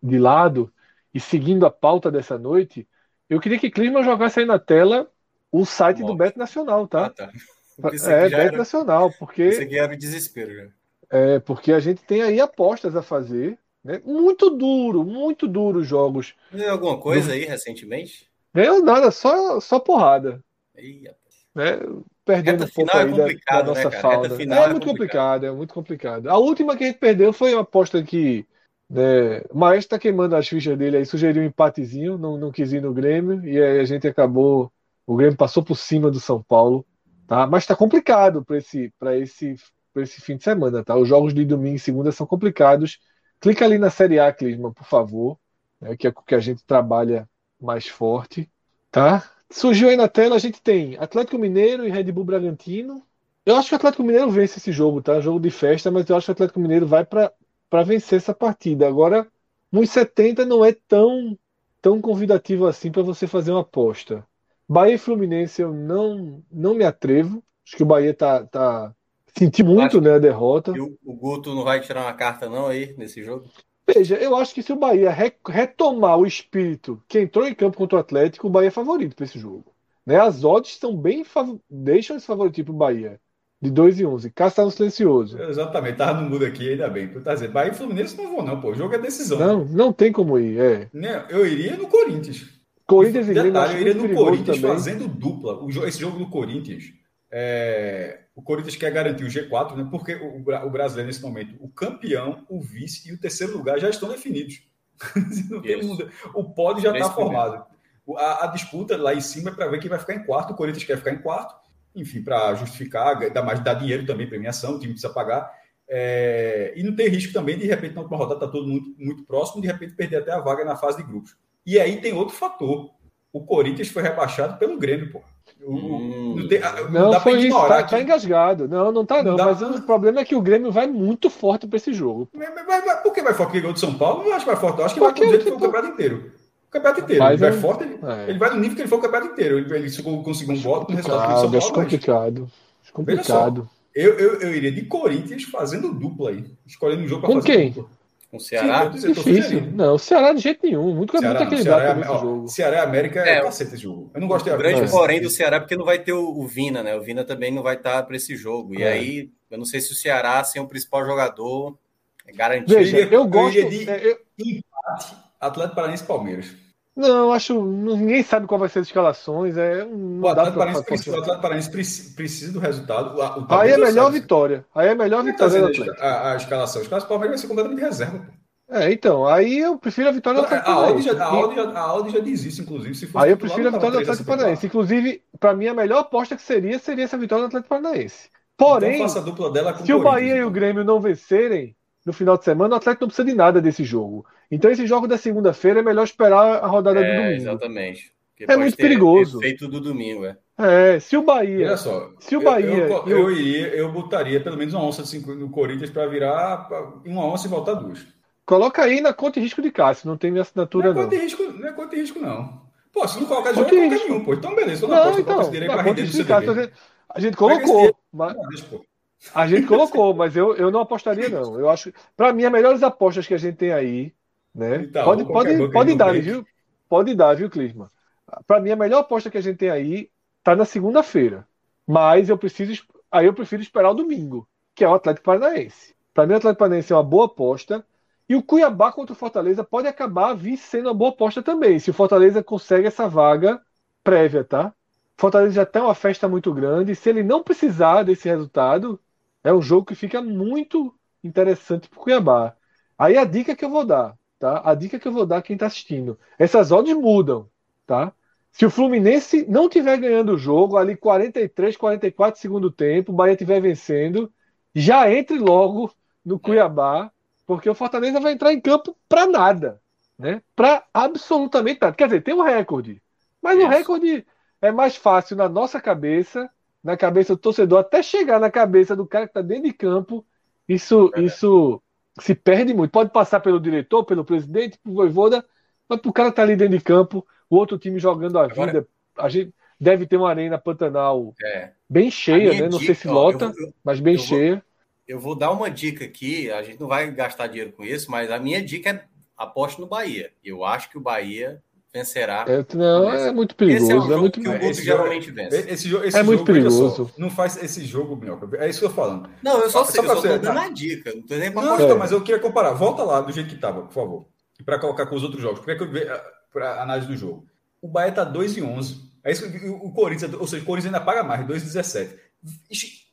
de lado e seguindo a pauta dessa noite, eu queria que Clima jogasse aí na tela o site do Beto Nacional, tá? Ah, tá. É, Beto era... Nacional, porque. Isso era o desespero, já. É, porque a gente tem aí apostas a fazer. Né? Muito duro, muito duro os jogos. Ganhou alguma coisa do... aí recentemente? Ganhou nada, só, só porrada. Ih, né? Perdendo um pouco é aí da, da, né, nossa né, falta. É, é, muito complicado. complicado, é muito complicado. A última que a gente perdeu foi uma aposta que né, o Maestro tá queimando as fichas dele aí, sugeriu um empatezinho, não, não quis ir no Grêmio, e aí a gente acabou o Grêmio passou por cima do São Paulo, tá? Mas está complicado para esse, esse, esse fim de semana, tá? Os jogos de domingo e segunda são complicados. Clica ali na Série A, Clisman, por favor, né, que é o que a gente trabalha mais forte, tá? Surgiu aí na tela, a gente tem Atlético Mineiro e Red Bull Bragantino. Eu acho que o Atlético Mineiro vence esse jogo, tá? Jogo de festa, mas eu acho que o Atlético Mineiro vai para vencer essa partida. Agora, 1,70 não é tão, tão convidativo assim para você fazer uma aposta. Bahia e Fluminense eu não, não me atrevo. Acho que o Bahia tá, tá senti muito né, a derrota. E o, o Guto não vai tirar uma carta não aí nesse jogo? Veja, eu acho que se o Bahia re, retomar o espírito que entrou em campo contra o Atlético, o Bahia é favorito para esse jogo. Né? As odds estão bem deixam esse favorito para o Bahia. De 2 e 11. Cássio tá no silencioso. Exatamente, tava no mudo aqui, ainda bem. Tu tá dizendo, Bahia e Fluminense não vou, não, pô. O jogo é decisão. Não, não tem como ir. É. Eu iria no Corinthians. Corinthians e Grêmio. Detalhe, eu iria no Corinthians também. fazendo dupla. esse jogo do Corinthians, é, o Corinthians quer garantir o G4, né? Porque o, o brasileiro, nesse momento, o campeão, o vice e o terceiro lugar já estão definidos. Não tem mundo. O pódio já está formado. A, a, disputa lá em cima é para ver quem vai ficar em quarto. O Corinthians quer ficar em quarto, enfim, para justificar, dar mais dar dinheiro também, premiação, o time precisa pagar. É, e não tem risco também de, de repente, na última rodada está todo muito, muito próximo, de repente perder até a vaga na fase de grupos. E aí tem outro fator. O Corinthians foi rebaixado pelo Grêmio, pô. Hum. Não, tem, não, não foi isso, tá, tá, engasgado. Não, não tá não. não mas o problema é que o Grêmio vai muito forte para esse jogo. Mas, mas, mas, por que vai forte? Porque ganhou de São Paulo? Não acho que vai forte. Eu acho que Porque vai do jeito que foi o campeonato inteiro. O campeonato inteiro. Ele vai é... forte, ele, é. ele, vai no nível que ele foi o campeonato inteiro. Ele, ele conseguiu um voto no resultado de São Paulo. Acho complicado. Acho complicado. Eu, eu, eu iria de Corinthians fazendo dupla aí. Escolhendo um jogo para fazer quem? dupla. Com o Ceará? Sim, difícil. Não, o Ceará de jeito nenhum. Muito, Ceará, muito equilibrado Ceará, é, ó, jogo. Ceará e América é, é cacete esse jogo. Eu não gostei. O grande porém do Ceará é porque não vai ter o, o, Vina, né? O Vina também não vai estar para esse jogo. E é. aí, eu não sei se o Ceará, sem o principal jogador, é garantido. Veja, eu, eu gosto... de é, eu... empate Atlético Paranaense Palmeiras. Não, acho. Ninguém sabe qual vai ser as escalações. É, o Atlético Paranaense, precisa, Paranaense precisa do resultado. O, o Aí é melhor vitória. Aí é melhor vitória do Atlético. A, a escalação. A escalação do Palmeiras vai ser completamente reserva. É, então. Aí eu prefiro a vitória do Atlético Paranaense. A Audi já, a Audi já diz isso, inclusive. Se Aí eu prefiro a vitória do Atlético Paranaense. Inclusive, para mim, a melhor aposta que seria seria essa vitória do Atlético Paranaense. Porém, então, se o Bahia então. e o Grêmio não vencerem, no final de semana, o Atlético não precisa de nada desse jogo. Então, esse jogo da segunda-feira é melhor esperar a rodada é, do domingo. Exatamente. Porque é muito perigoso. Feito do domingo, é. É, se o Bahia. Olha só, se o Bahia. Eu, eu, eu, iria, eu botaria pelo menos uma onça no Corinthians para virar uma onça e voltar duas. Coloca aí na conta de risco de Cássio, não tem minha assinatura, não. É não. Conta de risco, não é conta de risco, não. Pô, se não colocar de jogo, não nenhum, pô. Então, beleza. Eu não, não aposto então, esse direito para render no CDB. A gente colocou. Mas... A gente colocou, mas eu, eu não apostaria, não. Eu acho. Para mim, as melhores apostas que a gente tem aí, né? Então, pode pode, pode dar, viu? Pode dar, viu, Clisma? Para mim, a melhor aposta que a gente tem aí tá na segunda-feira. Mas eu preciso. Aí eu prefiro esperar o domingo, que é o Atlético Paranaense. Para mim, o Atlético Paranaense é uma boa aposta. E o Cuiabá contra o Fortaleza pode acabar vir sendo uma boa aposta também, se o Fortaleza consegue essa vaga prévia, tá? Fortaleza já tem uma festa muito grande. Se ele não precisar desse resultado, é um jogo que fica muito interessante para o Cuiabá. Aí a dica que eu vou dar, tá? A dica que eu vou dar a quem está assistindo. Essas odds mudam, tá? Se o Fluminense não tiver ganhando o jogo, ali 43, 44 segundo tempo, o Bahia estiver vencendo, já entre logo no Cuiabá, porque o Fortaleza vai entrar em campo para nada, né? Para absolutamente nada. Quer dizer, tem um recorde, mas Isso. o recorde é mais fácil na nossa cabeça, na cabeça do torcedor, até chegar na cabeça do cara que está dentro de campo. Isso, é isso se perde muito. Pode passar pelo diretor, pelo presidente, pelo voivoda, mas o cara tá ali dentro de campo, o outro time jogando a Agora, vida, a gente deve ter uma arena Pantanal é. bem cheia, né? Não dica, sei se lota, ó, eu, eu, mas bem cheia. Vou, eu vou dar uma dica aqui, a gente não vai gastar dinheiro com isso, mas a minha dica é aposte no Bahia. Eu acho que o Bahia vencerá. É, não, é muito perigoso. Esse é, um é muito que o Guto geralmente vence. Esse, esse, esse é muito perigoso. Só, não faz esse jogo, Minhoca. É isso que eu tô falando. Não, eu só, sei, só eu só tô dando a dica. Não, tô nem não então, mas eu queria comparar. Volta lá do jeito que estava, por favor. Para colocar com os outros jogos. Porque é que eu vejo para análise do jogo. O Bahia tá 2 e 11. É isso que o Corinthians, ou seja, o Corinthians ainda paga mais, 2 e 17.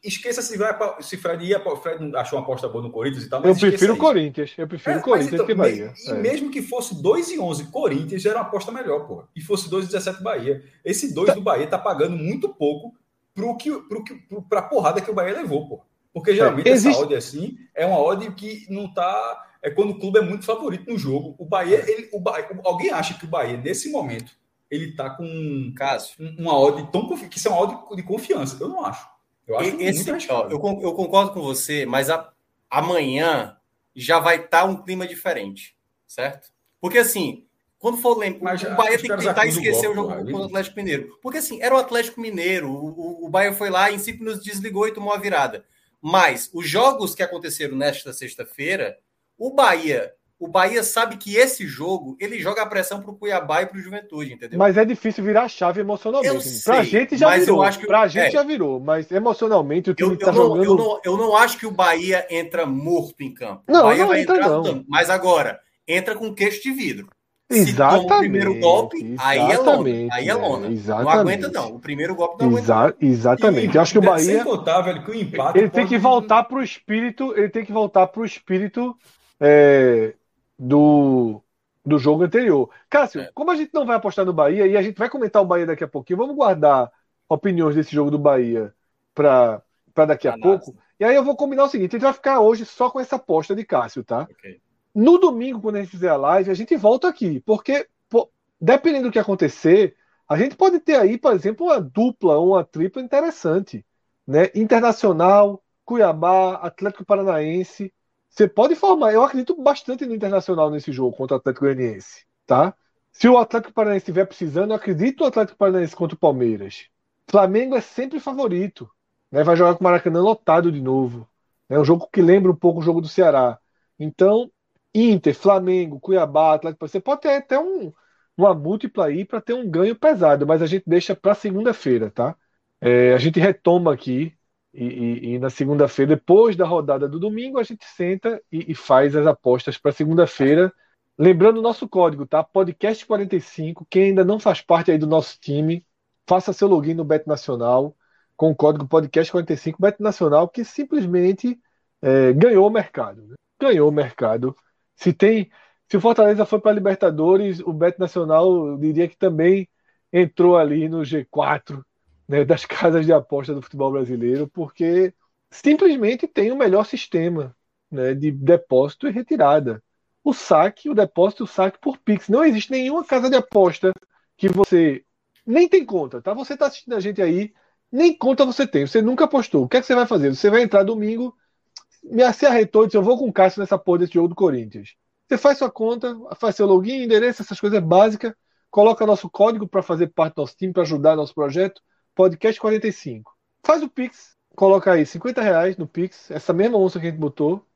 Esqueça se vai se Fred ia, Fred achou uma aposta boa no Corinthians e tal. eu prefiro o Corinthians. Eu prefiro o é, Corinthians então, que Bahia. E é. mesmo que fosse 2 e 11 Corinthians, já era uma aposta melhor, pô. E fosse 2 e 17 Bahia. Esse 2 tá. do Bahia tá pagando muito pouco pro que, pro que, pro, pra porrada que o Bahia levou, pô. Porque é, geralmente é, existe... essa odd assim é uma odd que não tá. É quando o clube é muito favorito no jogo. O Bahia, ele, o Bahia, alguém acha que o Bahia, nesse momento, ele tá com Cássio. uma odd tão que isso é uma odd de confiança. Eu não acho. Eu acho Esse, ó, eu, eu, concordo com você, mas a, amanhã já vai estar tá um clima diferente, certo? Porque assim, quando for lembrar, o Bahia tem que tentar esquecer o jogo contra o Atlético Mineiro. Porque assim, era o Atlético Mineiro, o, o, o Bahia foi lá, em si nos desligou e tomou a virada. Mas os jogos que aconteceram nesta sexta-feira, o Bahia o Bahia sabe que esse jogo ele joga a pressão para o Cuiabá e para o Juventude, entendeu? Mas é difícil virar a chave emocionalmente. Para a gente já virou. Para que... a gente é. já virou, mas emocionalmente o time está jogando. Eu não, eu não acho que o Bahia entra morto em campo. Não, o Bahia não vai entra, não. Mas agora entra com queixo de vidro. Exatamente. Se toma o primeiro golpe, aí é lona. Aí é lona. Exatamente. Não aguenta, não. O primeiro golpe não Exa aguenta. Exatamente. Eu acho que o Bahia. Sem contar, velho, que o empate. Ele tem que voltar pro espírito. Ele tem que voltar pro espírito é, do, do jogo anterior. Cássio, é. como a gente não vai apostar no Bahia, e a gente vai comentar o Bahia daqui a pouquinho, vamos guardar opiniões desse jogo do Bahia para daqui a pouco. E aí eu vou combinar o seguinte: a gente vai ficar hoje só com essa aposta de Cássio, tá? Okay. No domingo, quando a gente fizer a live, a gente volta aqui, porque pô, dependendo do que acontecer, a gente pode ter aí, por exemplo, uma dupla ou uma tripla interessante. Né? Internacional, Cuiabá, Atlético Paranaense. Você pode formar. Eu acredito bastante no Internacional nesse jogo contra o Atlético Goianiense. Tá? Se o Atlético Paranaense estiver precisando, eu acredito no Atlético Paranaense contra o Palmeiras. Flamengo é sempre favorito. Né? Vai jogar com o Maracanã lotado de novo. É um jogo que lembra um pouco o jogo do Ceará. Então, Inter, Flamengo, Cuiabá, Atlético, você pode ter até um, uma múltipla aí para ter um ganho pesado, mas a gente deixa para segunda-feira, tá? É, a gente retoma aqui e, e, e na segunda-feira, depois da rodada do domingo, a gente senta e, e faz as apostas para segunda-feira. Lembrando o nosso código, tá? Podcast 45. Quem ainda não faz parte aí do nosso time, faça seu login no Bet Nacional com o código Podcast 45 Bet Nacional, que simplesmente é, ganhou o mercado. Né? Ganhou o mercado se tem, se o Fortaleza for para Libertadores, o Bet Nacional eu diria que também entrou ali no G4 né, das casas de aposta do futebol brasileiro, porque simplesmente tem o melhor sistema né, de depósito e retirada. O saque, o depósito e o saque por Pix. Não existe nenhuma casa de aposta que você nem tem conta, tá? Você está assistindo a gente aí, nem conta você tem, você nunca apostou. O que é que você vai fazer? Você vai entrar domingo, me se e disse: Eu vou com o Cássio nessa porra desse jogo do Corinthians. Você faz sua conta, faz seu login, endereço, essas coisas básicas, coloca nosso código para fazer parte do nosso time, para ajudar nosso projeto, podcast 45. Faz o Pix, coloca aí 50 reais no Pix, essa mesma onça que a gente botou,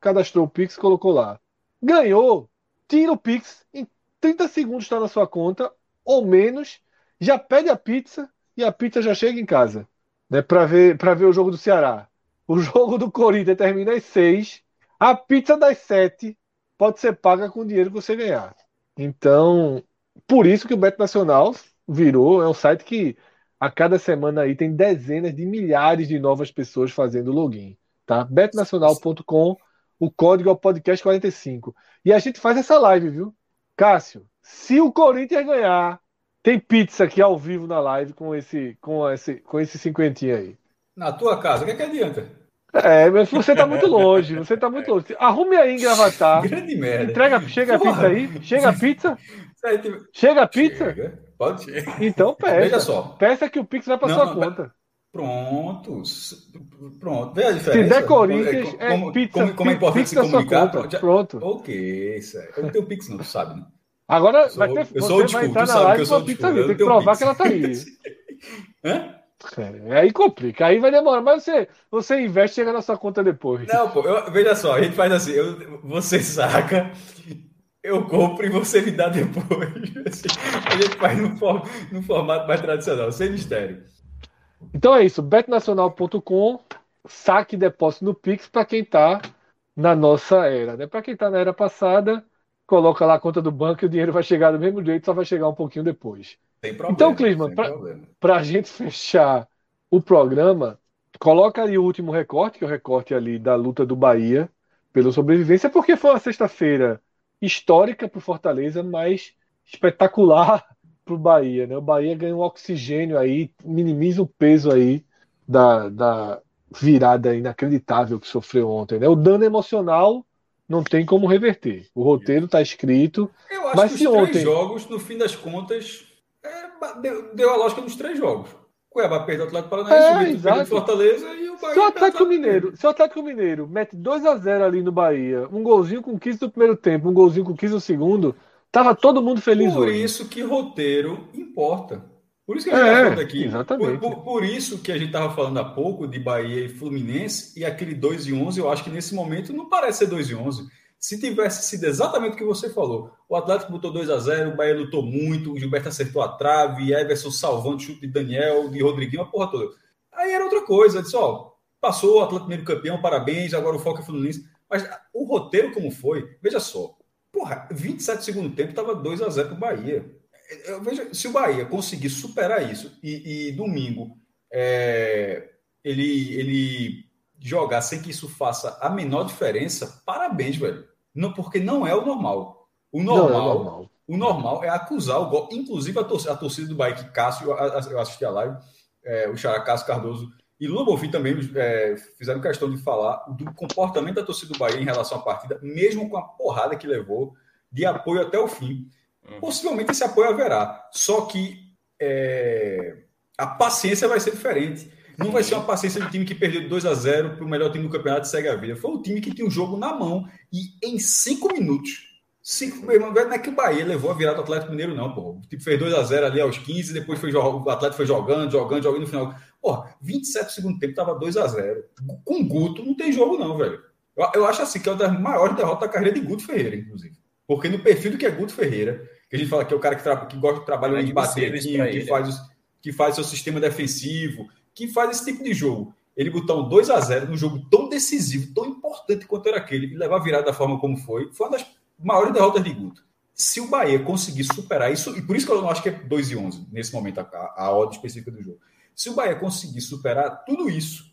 cadastrou o Pix, colocou lá. Ganhou, tira o Pix, em 30 segundos está na sua conta, ou menos, já pede a pizza e a pizza já chega em casa, né, para ver, ver o jogo do Ceará. O jogo do Corinthians termina às seis. A pizza das sete pode ser paga com o dinheiro que você ganhar. Então, por isso que o Beto Nacional virou, é um site que a cada semana aí tem dezenas de milhares de novas pessoas fazendo login, tá? betonacional.com, o código é o podcast 45. E a gente faz essa live, viu? Cássio, se o Corinthians ganhar, tem pizza aqui ao vivo na live com esse com esse com esse cinquentinho aí. Na tua casa, o que, é que adianta? É, mas você tá muito longe, você tá muito longe. Arrume aí em Gravatar. Grande merda. Entrega, chega Porra. a pizza aí. Chega a pizza. Chega a pizza. Chega. Pode ser. Então peça. Veja só. Peça que o Pix vai para sua conta. Pronto. Pronto. Veja a diferença. Se der Corinthians, é como, pizza. Como, como é importante se comunicar. Já... Pronto. Ok, isso é. Eu não tenho Pix, não, tu sabe, né? Agora, eu sou, vai ter, eu sou você vai entrar na live com a pizza ali. Tem que provar que ela tá aí. Hã? É, aí complica, aí vai demorar, mas você, você investe e chega na sua conta depois. Não, pô, eu, veja só, a gente faz assim, eu, você saca, eu compro e você me dá depois. a gente faz no, no formato mais tradicional, sem mistério. Então é isso, betnacional.com, saque e depósito no Pix para quem está na nossa era. Né? Para quem está na era passada, coloca lá a conta do banco e o dinheiro vai chegar do mesmo jeito, só vai chegar um pouquinho depois. Problema, então, Clisman, para a gente fechar o programa, coloca ali o último recorte, que é o recorte ali da luta do Bahia pela sobrevivência, porque foi uma sexta-feira histórica para o Fortaleza, mas espetacular para o Bahia. Né? O Bahia ganha um oxigênio aí, minimiza o peso aí da, da virada inacreditável que sofreu ontem. Né? O dano emocional não tem como reverter. O roteiro está escrito. Eu acho mas que se os ontem... três jogos, no fim das contas, é, deu, deu, a lógica dos três jogos. Cuiabá perdeu o Atlético Paranaense, é, o Fortaleza e o Bahia. Se o Atlético Mineiro, se o Atlético Mineiro mete 2 a 0 ali no Bahia, um golzinho com 15 do primeiro tempo, um golzinho com 15 do segundo, tava todo mundo feliz Por hoje. isso que roteiro importa. Por isso que a gente é, falando aqui. Exatamente. Por, por, por, isso que a gente estava falando há pouco de Bahia e Fluminense e aquele 2 e 11, eu acho que nesse momento não parece ser 2 e 11. Se tivesse sido exatamente o que você falou, o Atlético botou 2 a 0 o Bahia lutou muito, o Gilberto acertou a trave, Everson salvando o chute de Daniel, de Rodriguinho, a porra toda. Aí era outra coisa, disse, ó, passou o Atlético primeiro campeão, parabéns, agora o foco é Fluminense. Mas o roteiro como foi, veja só, Porra, 27 segundo tempo estava 2 a 0 para o Bahia. Eu vejo, se o Bahia conseguir superar isso e, e domingo é, ele, ele jogar sem que isso faça a menor diferença, parabéns, velho. Não, porque não é o normal. O normal, é normal. o normal é acusar o gol. Inclusive a torcida, a torcida do Bahia, que Cássio, eu assisti a live, é, o Xará Cássio Cardoso e Lula Bonfim também é, fizeram questão de falar do comportamento da torcida do Bahia em relação à partida, mesmo com a porrada que levou, de apoio até o fim. Uhum. Possivelmente esse apoio haverá. Só que é, a paciência vai ser diferente. Não vai ser uma paciência do time que perdeu 2 a 0 para o melhor time do campeonato e segue a vida. Foi um time que tinha o jogo na mão e em cinco minutos. Cinco, não é que o Bahia levou a virada do Atlético Mineiro, não, pô. O time fez 2 a 0 ali aos 15, depois foi, o Atlético foi jogando, jogando, jogando no final. Porra, 27 do segundo tempo tava 2 a 0 Com Guto não tem jogo, não, velho. Eu, eu acho assim que é uma das maiores derrotas da carreira de Guto Ferreira, inclusive. Porque no perfil do que é Guto Ferreira, que a gente fala que é o cara que, que gosta de trabalhar de bater, que, que, faz os, que faz seu sistema defensivo, que faz esse tipo de jogo. Ele botar um 2 a 0 num jogo tão decisivo, tão importante quanto era aquele, e levar a virada da forma como foi, foi uma das maiores derrotas de Guto. Se o Bahia conseguir superar isso, e por isso que eu não acho que é 2 e 11 nesse momento, a, a odd específica do jogo. Se o Bahia conseguir superar tudo isso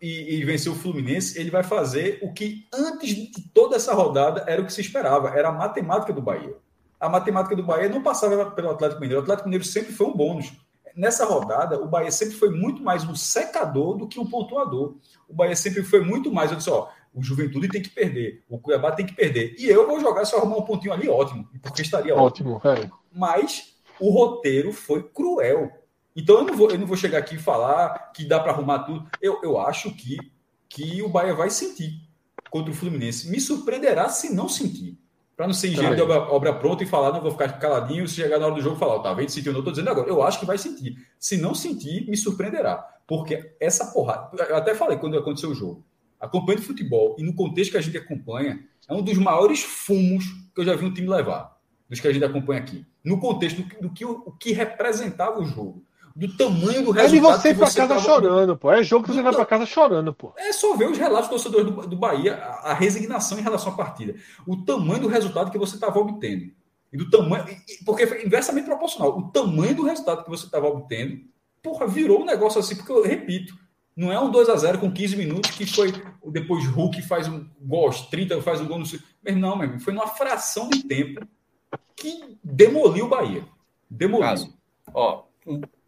e, e, vencer o Fluminense, ele vai fazer o que antes de toda essa rodada era o que se esperava, era a matemática do Bahia. A matemática do Bahia não passava pelo Atlético Mineiro. O Atlético Mineiro sempre foi um bônus. Nessa rodada, o Bahia sempre foi muito mais um secador do que um pontuador. O Bahia sempre foi muito mais, eu disse, ó, o Juventude tem que perder, o Cuiabá tem que perder. E eu vou jogar se eu arrumar um pontinho ali, ótimo, porque estaria ótimo. ótimo é. Mas o roteiro foi cruel. Então eu não vou, eu não vou chegar aqui e falar que dá para arrumar tudo. Eu, eu acho que, que o Bahia vai sentir contra o Fluminense. Me surpreenderá se não sentir. Para não ser engenheiro de obra, obra, pronta e falar, não vou ficar caladinho, se chegar na hora do jogo falar, tá vendo? Sentiu, não estou dizendo agora. Eu acho que vai sentir. Se não sentir, me surpreenderá. Porque essa porrada. Eu até falei quando aconteceu o jogo. Acompanhando futebol e no contexto que a gente acompanha, é um dos maiores fumos que eu já vi um time levar. Dos que a gente acompanha aqui. No contexto do, do que, o, o que representava o jogo do tamanho do resultado. É de você ir pra casa tava... chorando, pô. É jogo que você vai pra casa chorando, pô. É só ver os relatos do torcedor do, do Bahia, a, a, resignação em relação à partida. O tamanho do resultado que você estava obtendo. E do tamanho. Porque foi inversamente proporcional. O tamanho do resultado que você estava obtendo, porra, virou um negócio assim, porque eu repito. Não é um 2 a 0 com 15 minutos que foi depois Hulk faz um gol aos 30, faz um gol no. Mas não, meu foi numa fração de tempo que demoliu o Bahia. Demoliu. Caso. Ó,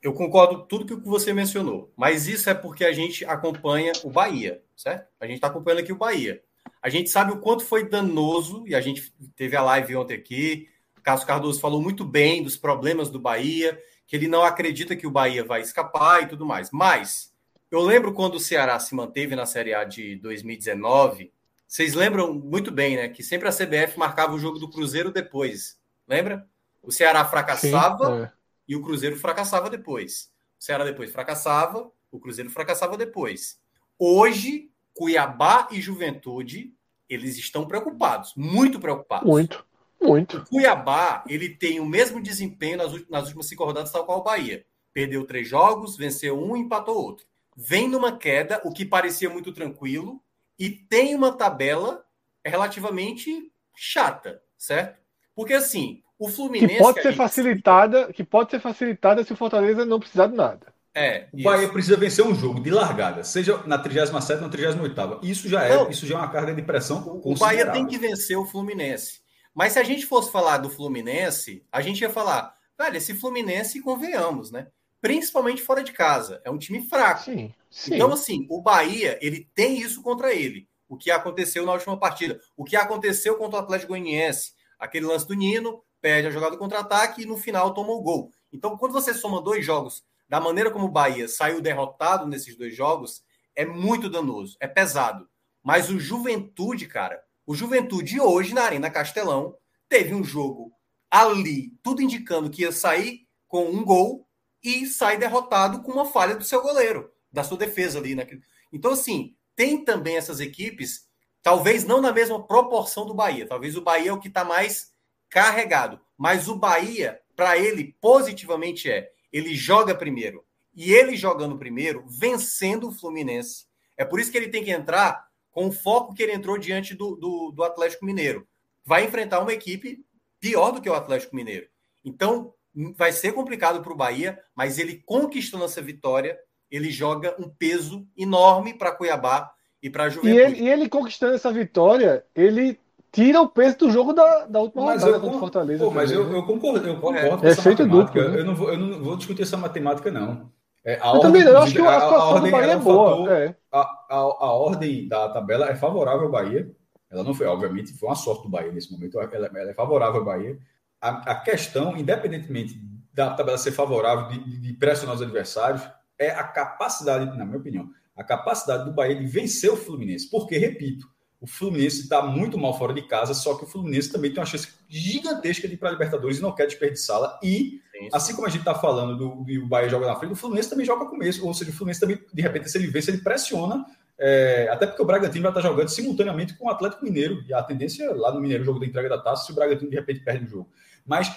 eu concordo tudo que você mencionou, mas isso é porque a gente acompanha o Bahia, certo? A gente está acompanhando aqui o Bahia. A gente sabe o quanto foi danoso, e a gente teve a live ontem aqui. O Carlos Cardoso falou muito bem dos problemas do Bahia, que ele não acredita que o Bahia vai escapar e tudo mais. Mas eu lembro quando o Ceará se manteve na Série A de 2019. Vocês lembram muito bem, né? Que sempre a CBF marcava o jogo do Cruzeiro depois. Lembra? O Ceará fracassava. Sim, é e o Cruzeiro fracassava depois. O Ceará depois fracassava, o Cruzeiro fracassava depois. Hoje, Cuiabá e Juventude, eles estão preocupados, muito preocupados. Muito, muito. O Cuiabá, ele tem o mesmo desempenho nas, nas últimas cinco rodadas, tal qual o Bahia. Perdeu três jogos, venceu um e empatou outro. Vem numa queda, o que parecia muito tranquilo, e tem uma tabela relativamente chata, certo? Porque assim, o Fluminense. Que pode ser facilitada, que pode ser facilitada se o Fortaleza não precisar de nada. É, o Bahia precisa vencer um jogo de largada, seja na 37 ou na 38 Isso já é, não, isso já é uma carga de pressão. O Bahia tem que vencer o Fluminense. Mas se a gente fosse falar do Fluminense, a gente ia falar, velho, esse Fluminense, convenhamos, né? Principalmente fora de casa. É um time fraco. Sim, sim. Então, assim, o Bahia, ele tem isso contra ele. O que aconteceu na última partida. O que aconteceu contra o Atlético Goianiense. Aquele lance do Nino, perde a jogada contra-ataque e no final toma o gol. Então, quando você soma dois jogos, da maneira como o Bahia saiu derrotado nesses dois jogos, é muito danoso, é pesado. Mas o Juventude, cara, o Juventude hoje na Arena Castelão teve um jogo ali, tudo indicando que ia sair com um gol e sai derrotado com uma falha do seu goleiro, da sua defesa ali. Né? Então, assim, tem também essas equipes, talvez não na mesma proporção do Bahia. Talvez o Bahia é o que está mais carregado. Mas o Bahia, para ele, positivamente é: ele joga primeiro. E ele jogando primeiro, vencendo o Fluminense. É por isso que ele tem que entrar com o foco que ele entrou diante do, do, do Atlético Mineiro. vai enfrentar uma equipe pior do que o Atlético Mineiro. Então, vai ser complicado para o Bahia, mas ele conquistando essa vitória, ele joga um peso enorme para Cuiabá e para a Juventude. E ele, e ele, conquistando essa vitória, ele tira o peso do jogo da, da última mas rodada contra o Fortaleza. Pô, mas eu, eu, concordo, eu concordo é, com essa matemática. Duplo, né? eu, não vou, eu não vou discutir essa matemática, não. É, a eu ordem, também, eu acho que a, a situação do Bahia é boa. Fator, é. A, a, a, ordem da tabela é favorável ao Bahia. Ela não foi, obviamente, foi uma sorte do Bahia nesse momento. Ela, ela é favorável ao Bahia. A, a, questão, independentemente da tabela ser favorável, de, de pressionar os adversários, é a capacidade, na minha opinião, a capacidade do Bahia de vencer o Fluminense. Porque, repito, o Fluminense está muito mal fora de casa, só que o Fluminense também tem uma chance gigantesca de ir para a Libertadores e não quer desperdiçá-la. E, sim, sim. assim como a gente está falando do, do Bahia joga na frente, o Fluminense também joga começo. Ou seja, o Fluminense também, de repente, se ele vence, ele pressiona. É, até porque o Bragantino vai estar jogando simultaneamente com o Atlético Mineiro. E a tendência lá no Mineiro, o jogo da entrega da taça, se o Bragantino de repente perde o jogo. Mas,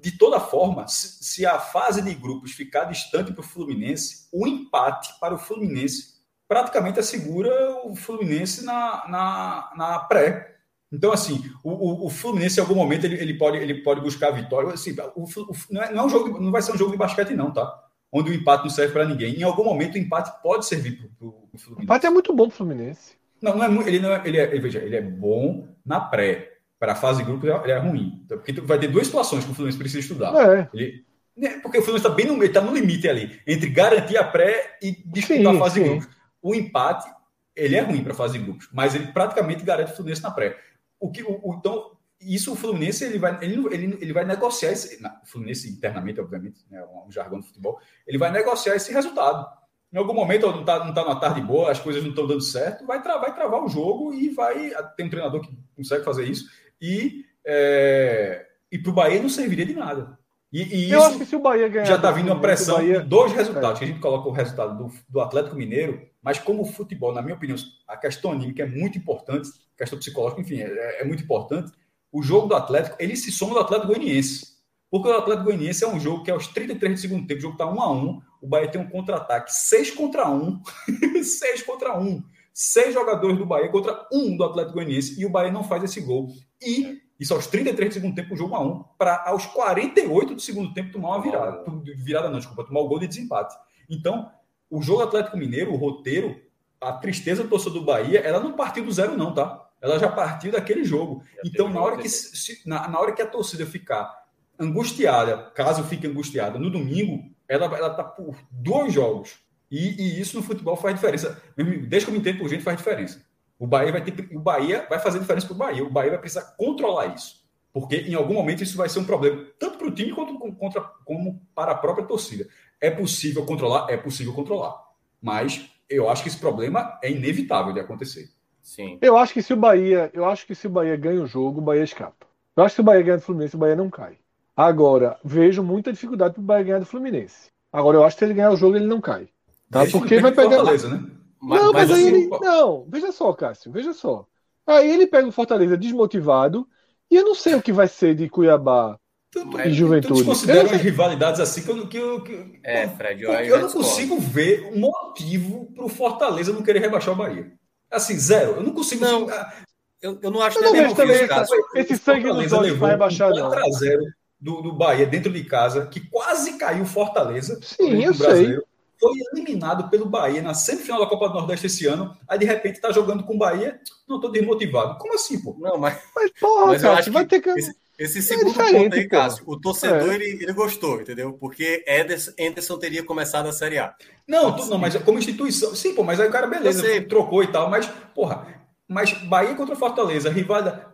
de toda forma, se, se a fase de grupos ficar distante para o Fluminense, o empate para o Fluminense praticamente assegura o Fluminense na, na, na pré. Então, assim, o, o, Fluminense, em algum momento, ele, ele, pode, ele pode buscar a vitória. Assim, o, o, não, é, não, é um jogo, não vai ser um jogo de basquete, não, tá? Onde o empate não serve para ninguém. Em algum momento, o empate pode servir para o Fluminense. O empate é muito bom para o Fluminense. Não, não é, ele, não é, ele, é, veja, ele é bom na pré. Para a fase de grupo, ele é ruim. Então, porque vai ter duas situações que o Fluminense precisa estudar. É. Ele, né, porque o Fluminense está bem no, ele tá no limite ali, entre garantir a pré e disputar sim, a fase sim. de grupos o empate ele é ruim para fase de grupos, mas ele praticamente garante o Fluminense na pré. O que, o, o, então, isso o Fluminense ele vai, ele, ele, ele vai negociar esse, na, o Fluminense internamente, obviamente, né, um jargão do futebol, ele vai negociar esse resultado. Em algum momento não está não tá numa tarde boa, as coisas não estão dando certo, vai, tra vai travar o jogo e vai. Tem um treinador que consegue fazer isso, e, é, e para o Bahia não serviria de nada. E, e eu acho que se o Bahia ganhar. Já está vindo uma pressão Bahia... dois resultados, é. que a gente coloca o resultado do, do Atlético Mineiro, mas como o futebol, na minha opinião, a questão anímica é muito importante, a questão psicológica, enfim, é, é muito importante. O jogo do Atlético, ele se soma do Atlético Goianiense. Porque o Atlético Goianiense é um jogo que aos 33 do segundo tempo, o jogo está 1 a 1 o Bahia tem um contra-ataque 6 contra 1, 6 contra 1. Seis jogadores do Bahia contra um do Atlético Goianiense e o Bahia não faz esse gol. E isso aos 33 do segundo tempo, o jogo 1x1, para aos 48 do segundo tempo tomar uma virada. Virada não, desculpa, tomar o gol de desempate. Então, o jogo Atlético Mineiro, o roteiro, a tristeza do torcedor do Bahia, ela não partiu do zero, não, tá? Ela já partiu daquele jogo. Então, na hora que, se, na, na hora que a torcida ficar angustiada, caso fique angustiada, no domingo, ela, ela tá por dois jogos. E, e, isso no futebol faz diferença. Desde que eu me entendo por gente, faz diferença. O Bahia vai ter, o Bahia vai fazer diferença para o Bahia. O Bahia vai precisar controlar isso, porque em algum momento isso vai ser um problema tanto para o time quanto contra, como para a própria torcida. É possível controlar, é possível controlar, mas eu acho que esse problema é inevitável de acontecer. Sim. Eu acho que se o Bahia, eu acho que se o Bahia ganha o jogo, o Bahia escapa. Eu acho que se o Bahia ganha do Fluminense, o Bahia não cai. Agora, vejo muita dificuldade para o Bahia ganhar do Fluminense. Agora, eu acho que se ele ganhar o jogo, ele não cai. Tá? Porque vai pegar. Fortaleza, né? Mas, não, mas, mas aí assim, ele. Não, veja só, Cássio, veja só. Aí ele pega o Fortaleza desmotivado e eu não sei o que vai ser de Cuiabá tanto, e Juventude. Todos consideram as rivalidades assim que eu, que eu, que, é, Fred, eu, eu não consigo ver um motivo para o Fortaleza não querer rebaixar o Bahia. Assim, zero. Eu não consigo. Não, eu, eu não acho eu não vejo também esse, esse sangue nos olhos vai rebaixar, não. 4 a 0 do, do Bahia dentro de casa, que quase caiu Fortaleza. Sim, eu sei foi eliminado pelo Bahia na semifinal da Copa do Nordeste esse ano, aí de repente tá jogando com o Bahia, não tô desmotivado. Como assim, pô? Não, mas, mas porra, mas cara, eu acho vai ter que... Esse, esse é segundo é ponto aí, Cássio, o torcedor é. ele, ele gostou, entendeu? Porque Ederson, Anderson teria começado a Série A. Não, tu, não, mas como instituição, sim, pô, mas aí o cara, beleza, trocou e tal, mas, porra, mas Bahia contra Fortaleza, rivalidade.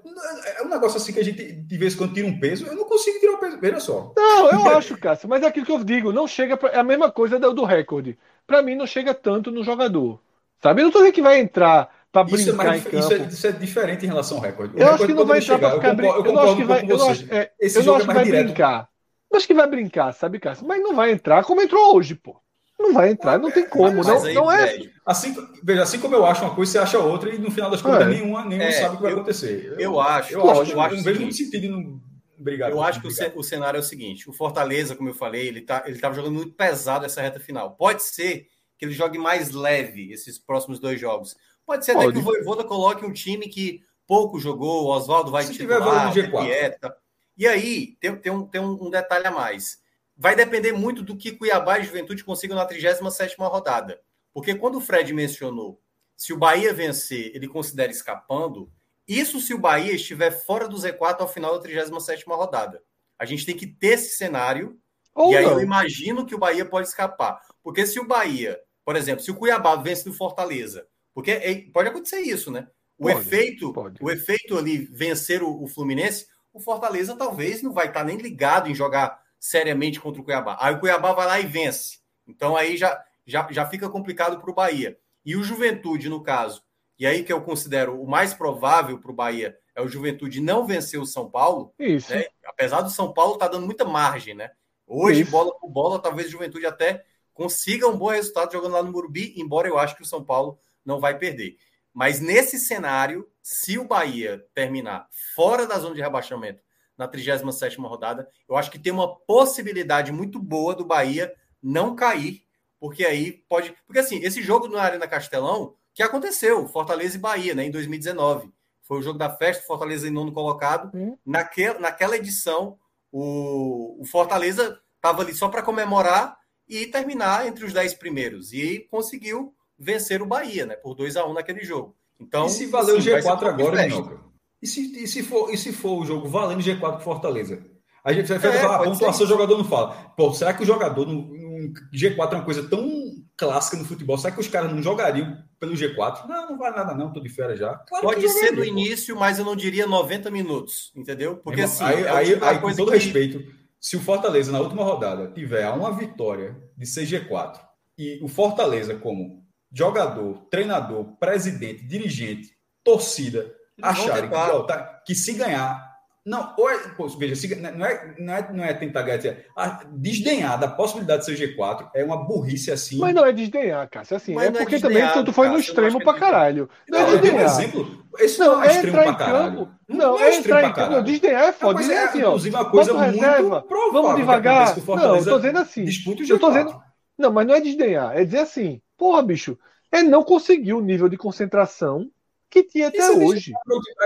É um negócio assim que a gente de vez em quando tira um peso. Eu não consigo tirar o peso. Veja só. Não, eu acho, Cássio, mas é aquilo que eu digo, não chega. Pra, é a mesma coisa do, do recorde. Para mim, não chega tanto no jogador. Sabe? Eu não tô dizendo que vai entrar para brincar isso é mais, em campo. Isso é, isso é, diferente em relação ao recorde. O eu acho que não vai entrar para ficar brincando. Eu, eu, acho que vai, eu acho, é, Esse eu não acho é que vai direto. brincar. Eu acho que vai brincar, sabe, Cássio? Mas não vai entrar como entrou hoje, pô. Não vai entrar, não tem como. Não, aí, não é. Assim, veja, assim como eu acho uma coisa, você acha outra, e no final das contas, é. nenhuma, nenhuma é, sabe o que vai acontecer. Eu, eu acho. Eu, acho, eu, acho, não vejo muito sentido em brigar. Eu acho que o, cenário é o seguinte: o Fortaleza, como eu falei, ele tá, ele jogando muito pesado essa reta final. Pode ser que ele jogue mais leve esses próximos dois jogos. Pode ser Pode. até que o Voivoda coloque um time que pouco jogou, o Oswaldo vai Se titular, tiver valendo G4. G4. Dieta. E aí, tem, tem, um, tem um detalhe a mais. Vai depender muito do que Cuiabá e Juventude consigam na 37ª rodada. Porque quando o Fred mencionou, se o Bahia vencer, ele considera escapando, isso se o Bahia estiver fora do Z4 ao final da 37ª rodada. A gente tem que ter esse cenário, Ou e aí não. eu imagino que o Bahia pode escapar. Porque se o Bahia, por exemplo, se o Cuiabá vence do Fortaleza, porque é- pode acontecer isso, né? O Pode, efeito, pode. o efeito ali vencer o, o Fluminense, o Fortaleza talvez não vai estar nem ligado em jogar seriamente contra o Cuiabá. Aí o Cuiabá vai lá e vence. Então aí já, já, já fica complicado para o Bahia. E o Juventude, no caso, e aí que eu considero o mais provável para o Bahia é o Juventude não vencer o São Paulo, Isso. né? Apesar do São Paulo estar dando muita margem, né? Hoje, Isso. bola por bola, talvez o Juventude até consiga um bom resultado jogando lá no Morumbi, embora eu acho que o São Paulo não vai perder. Mas nesse cenário, se o Bahia terminar fora da zona de rebaixamento na 37ª rodada, eu acho que tem uma possibilidade muito boa do Bahia não cair, porque aí pode... Porque assim, esse jogo na Arena Castelão, que aconteceu, Fortaleza e Bahia, né, em 2019. Foi o jogo da festa, Fortaleza em nono colocado. Hum. Naquela, naquela edição, o, o Fortaleza estava ali só para comemorar e terminar entre os dez primeiros. E conseguiu vencer o Bahia, né? Por 2 a 1 naquele jogo. Então, e se valer o vai ser um G4 pouco agora. Minhoca? E se, e, se for, e se for o jogo valendo G4 pro Fortaleza? A gente vai É, falar, pontuação o jogador não fala. Pô, será que o jogador no, no G4 é uma coisa tão clássica no futebol? Será que os caras não jogariam pelo G4? Não, não vai nada não, tô de férias já. Claro Pode que ser no início, mas eu não diria 90 minutos, entendeu? Porque assim, aí, é aí, tipo aí, com todo que- respeito, se o Fortaleza na última rodada tiver uma vitória de CG4 e o Fortaleza como jogador, treinador, presidente, dirigente, torcida acharem que, ó, tá- que se ganhar não, ou é, pô, veja, se- não, é, não, é, não é tentar ganhar, é, ah, desdenhar da possibilidade de ser G4 é uma burrice assim. Mas não é desdenhar, Cássio. Assim, Mas é não é porque também desdenhar, tu, tu foi no não extremo pra é caralho. Não, Não, é dei um desdenhar. exemplo. Esse não, Não, é é extremo pra caralho. campo. Não, Não, não é extremo pra campo. Não, caralho. desdenhar é foda. Mas Dizer é, assim, ó. inclusive, uma coisa muito reserva, provável vamos devagar. Não, eu tô dizendo assim. Disputa o Eu tô G4. dizendo- Não, mas não é desdenhar. É dizer assim, porra, bicho, ele não conseguiu o nível de concentração que tinha até Isso hoje.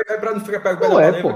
É para não ficar pego Não pela é, pô.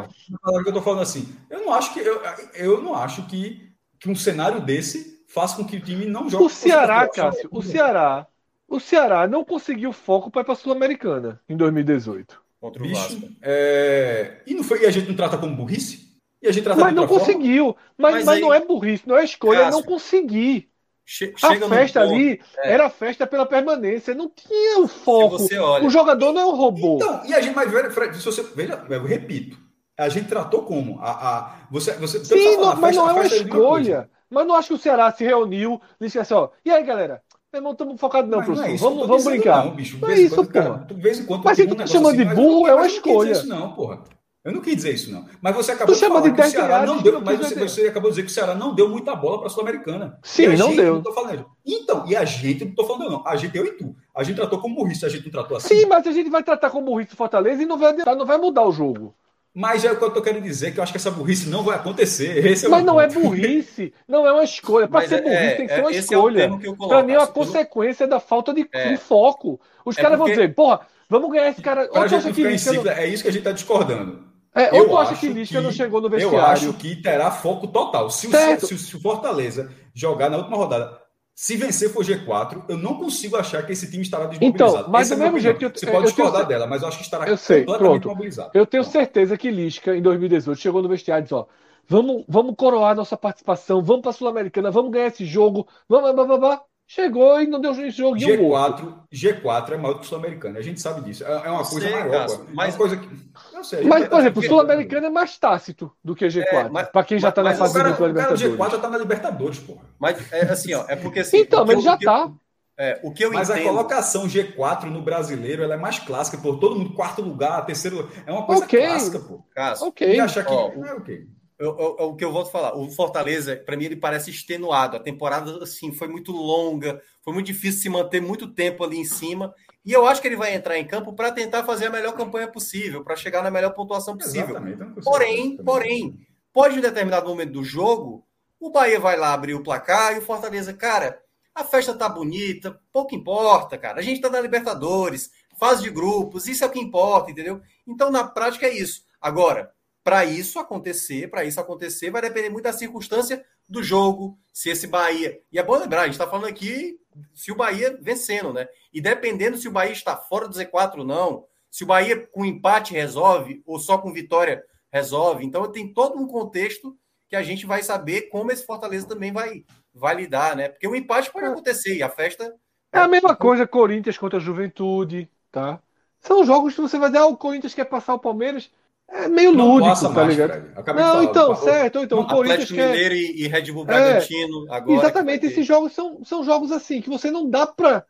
eu tô falando assim. Eu não acho que eu, eu não acho que, que um cenário desse faça com que o time não jogue. O Ceará, Cássio, o Ceará, o Ceará não conseguiu foco para ir para a Sul-Americana em 2018. contra o Vasco. Bicho, é... e, não foi, e a gente não trata como burrice? E a gente trata Mas não conseguiu. Mas, Mas mas aí- não é burrice, não é escolha, é não Cássio, conseguir. Che- A festa ponto- ali é. era festa pela permanência, não tinha o foco. você olha, O jogador não é um robô. Então, e a gente, mas Fred, se você veja, eu repito, a gente tratou como a, a você, você Sim, tá não- mas festa- não é uma de coisa. escolha. Mas não acho que o Ceará se reuniu e disse assim, ó, e aí, galera? Meu irmão, estamos focados não, Mas não é professor. isso vamos vamos brincar. Não, bicho. Não De é vez em isso, quando, cara, porra. de vez em quando Mas se tu um chama negócio de assim, mas burro, é uma não escolha. isso não, porra. Eu não quis dizer isso não. Mas você acabou Tu de falar de que o 10 Ceará reais, não deu, mas você, você acabou de dizer que o Ceará não deu muita bola para a Sul-Americana. Sim, não gente, deu. Não tô falando. Então, e a gente, não tô falando não, a gente, eu e tu, a gente tratou como burrice, a gente não tratou assim. Sim, mas a gente vai tratar como burrice o Fortaleza e não vai, não vai mudar o jogo. Mas é o que eu tô querendo dizer, que eu acho que essa burrice não vai acontecer. Esse é Mas não é ponto. burrice, não é uma escolha. Para ser é- burrice é- tem que ser uma esse é escolha. Para mim é uma não- consequência da falta de, É. de foco. Os É caras vão porque- dizer, porra, vamos ganhar esse cara. Pra gente ficar em ciclo, é isso que a gente está discordando. É, ou Eu tu acha acho que Lisca não chegou no Eu vestiário? acho que terá foco total. Se o, se, o- se o Fortaleza jogar na última rodada, se vencer for G4, eu não consigo achar que esse time estará desmobilizado. Então, mas Essa do é a minha mesmo jeito que eu- Você eu pode tenho discordar cer- dela, mas eu acho que estará Eu sei, completamente pronto. mobilizado. Eu tenho certeza que Lisca, em 2018, chegou no vestiário e disse: ó, vamos, vamos coroar nossa participação, vamos para a Sul-Americana, vamos ganhar esse jogo, vamos, blá, blá, blá. Chegou e não deu esse jogo e um outro. G4, G4 é maior do que o Sul-Americano. A gente sabe disso. É é uma Eu coisa sei, maior. É mas- uma coisa que. Eu sei. Mas, por exemplo, o Sul-Americano é mais tácito do que G4. É, mas- para quem já mas- está na fase cara, de o cara do Libertadores. G4 tá na Libertadores, porra. Mas é assim, ó, é porque assim. Então, mas ele já tá. É, o que eu Mas a entendo. colocação G4 no brasileiro ela é mais clássica, pô. Todo mundo quarto lugar, terceiro. É uma coisa Ok. clássica, pô. Cássio, Ok. E achar que. Ó, é o quê? Eu- eu- eu- o que eu volto a falar, o Fortaleza, para mim, ele parece extenuado. A temporada, assim, foi muito longa, foi muito difícil se manter muito tempo ali em cima. E eu acho que ele vai entrar em campo para tentar fazer a melhor campanha possível, para chegar na melhor pontuação possível. Porém, porém, pode em determinado momento do jogo, o Bahia vai lá abrir o placar e o Fortaleza, cara, a festa tá bonita, pouco importa, cara. A gente tá na Libertadores, fase de grupos, isso é o que importa, entendeu? Então, na prática, é isso. Agora, para isso acontecer, para isso acontecer, vai depender muito da circunstância do jogo, se esse Bahia. E é bom lembrar, a gente está falando aqui se o Bahia vencendo, né? E dependendo se o Bahia está fora do Z4 ou não, se o Bahia com empate resolve ou só com vitória resolve. Então tem todo um contexto que a gente vai saber como esse Fortaleza também vai, vai lidar, né? Porque o empate pode é. acontecer e a festa. É a mesma coisa, Corinthians contra a Juventude, tá? São jogos que você vai ah, o Corinthians quer passar o Palmeiras. É meio não lúdico, tá mais, ligado? Não, então, certo. Então, o Corinthians quer... Mineiro e Red Bull Bragantino é, agora. Exatamente, esses jogos são, são jogos assim, que você não dá pra...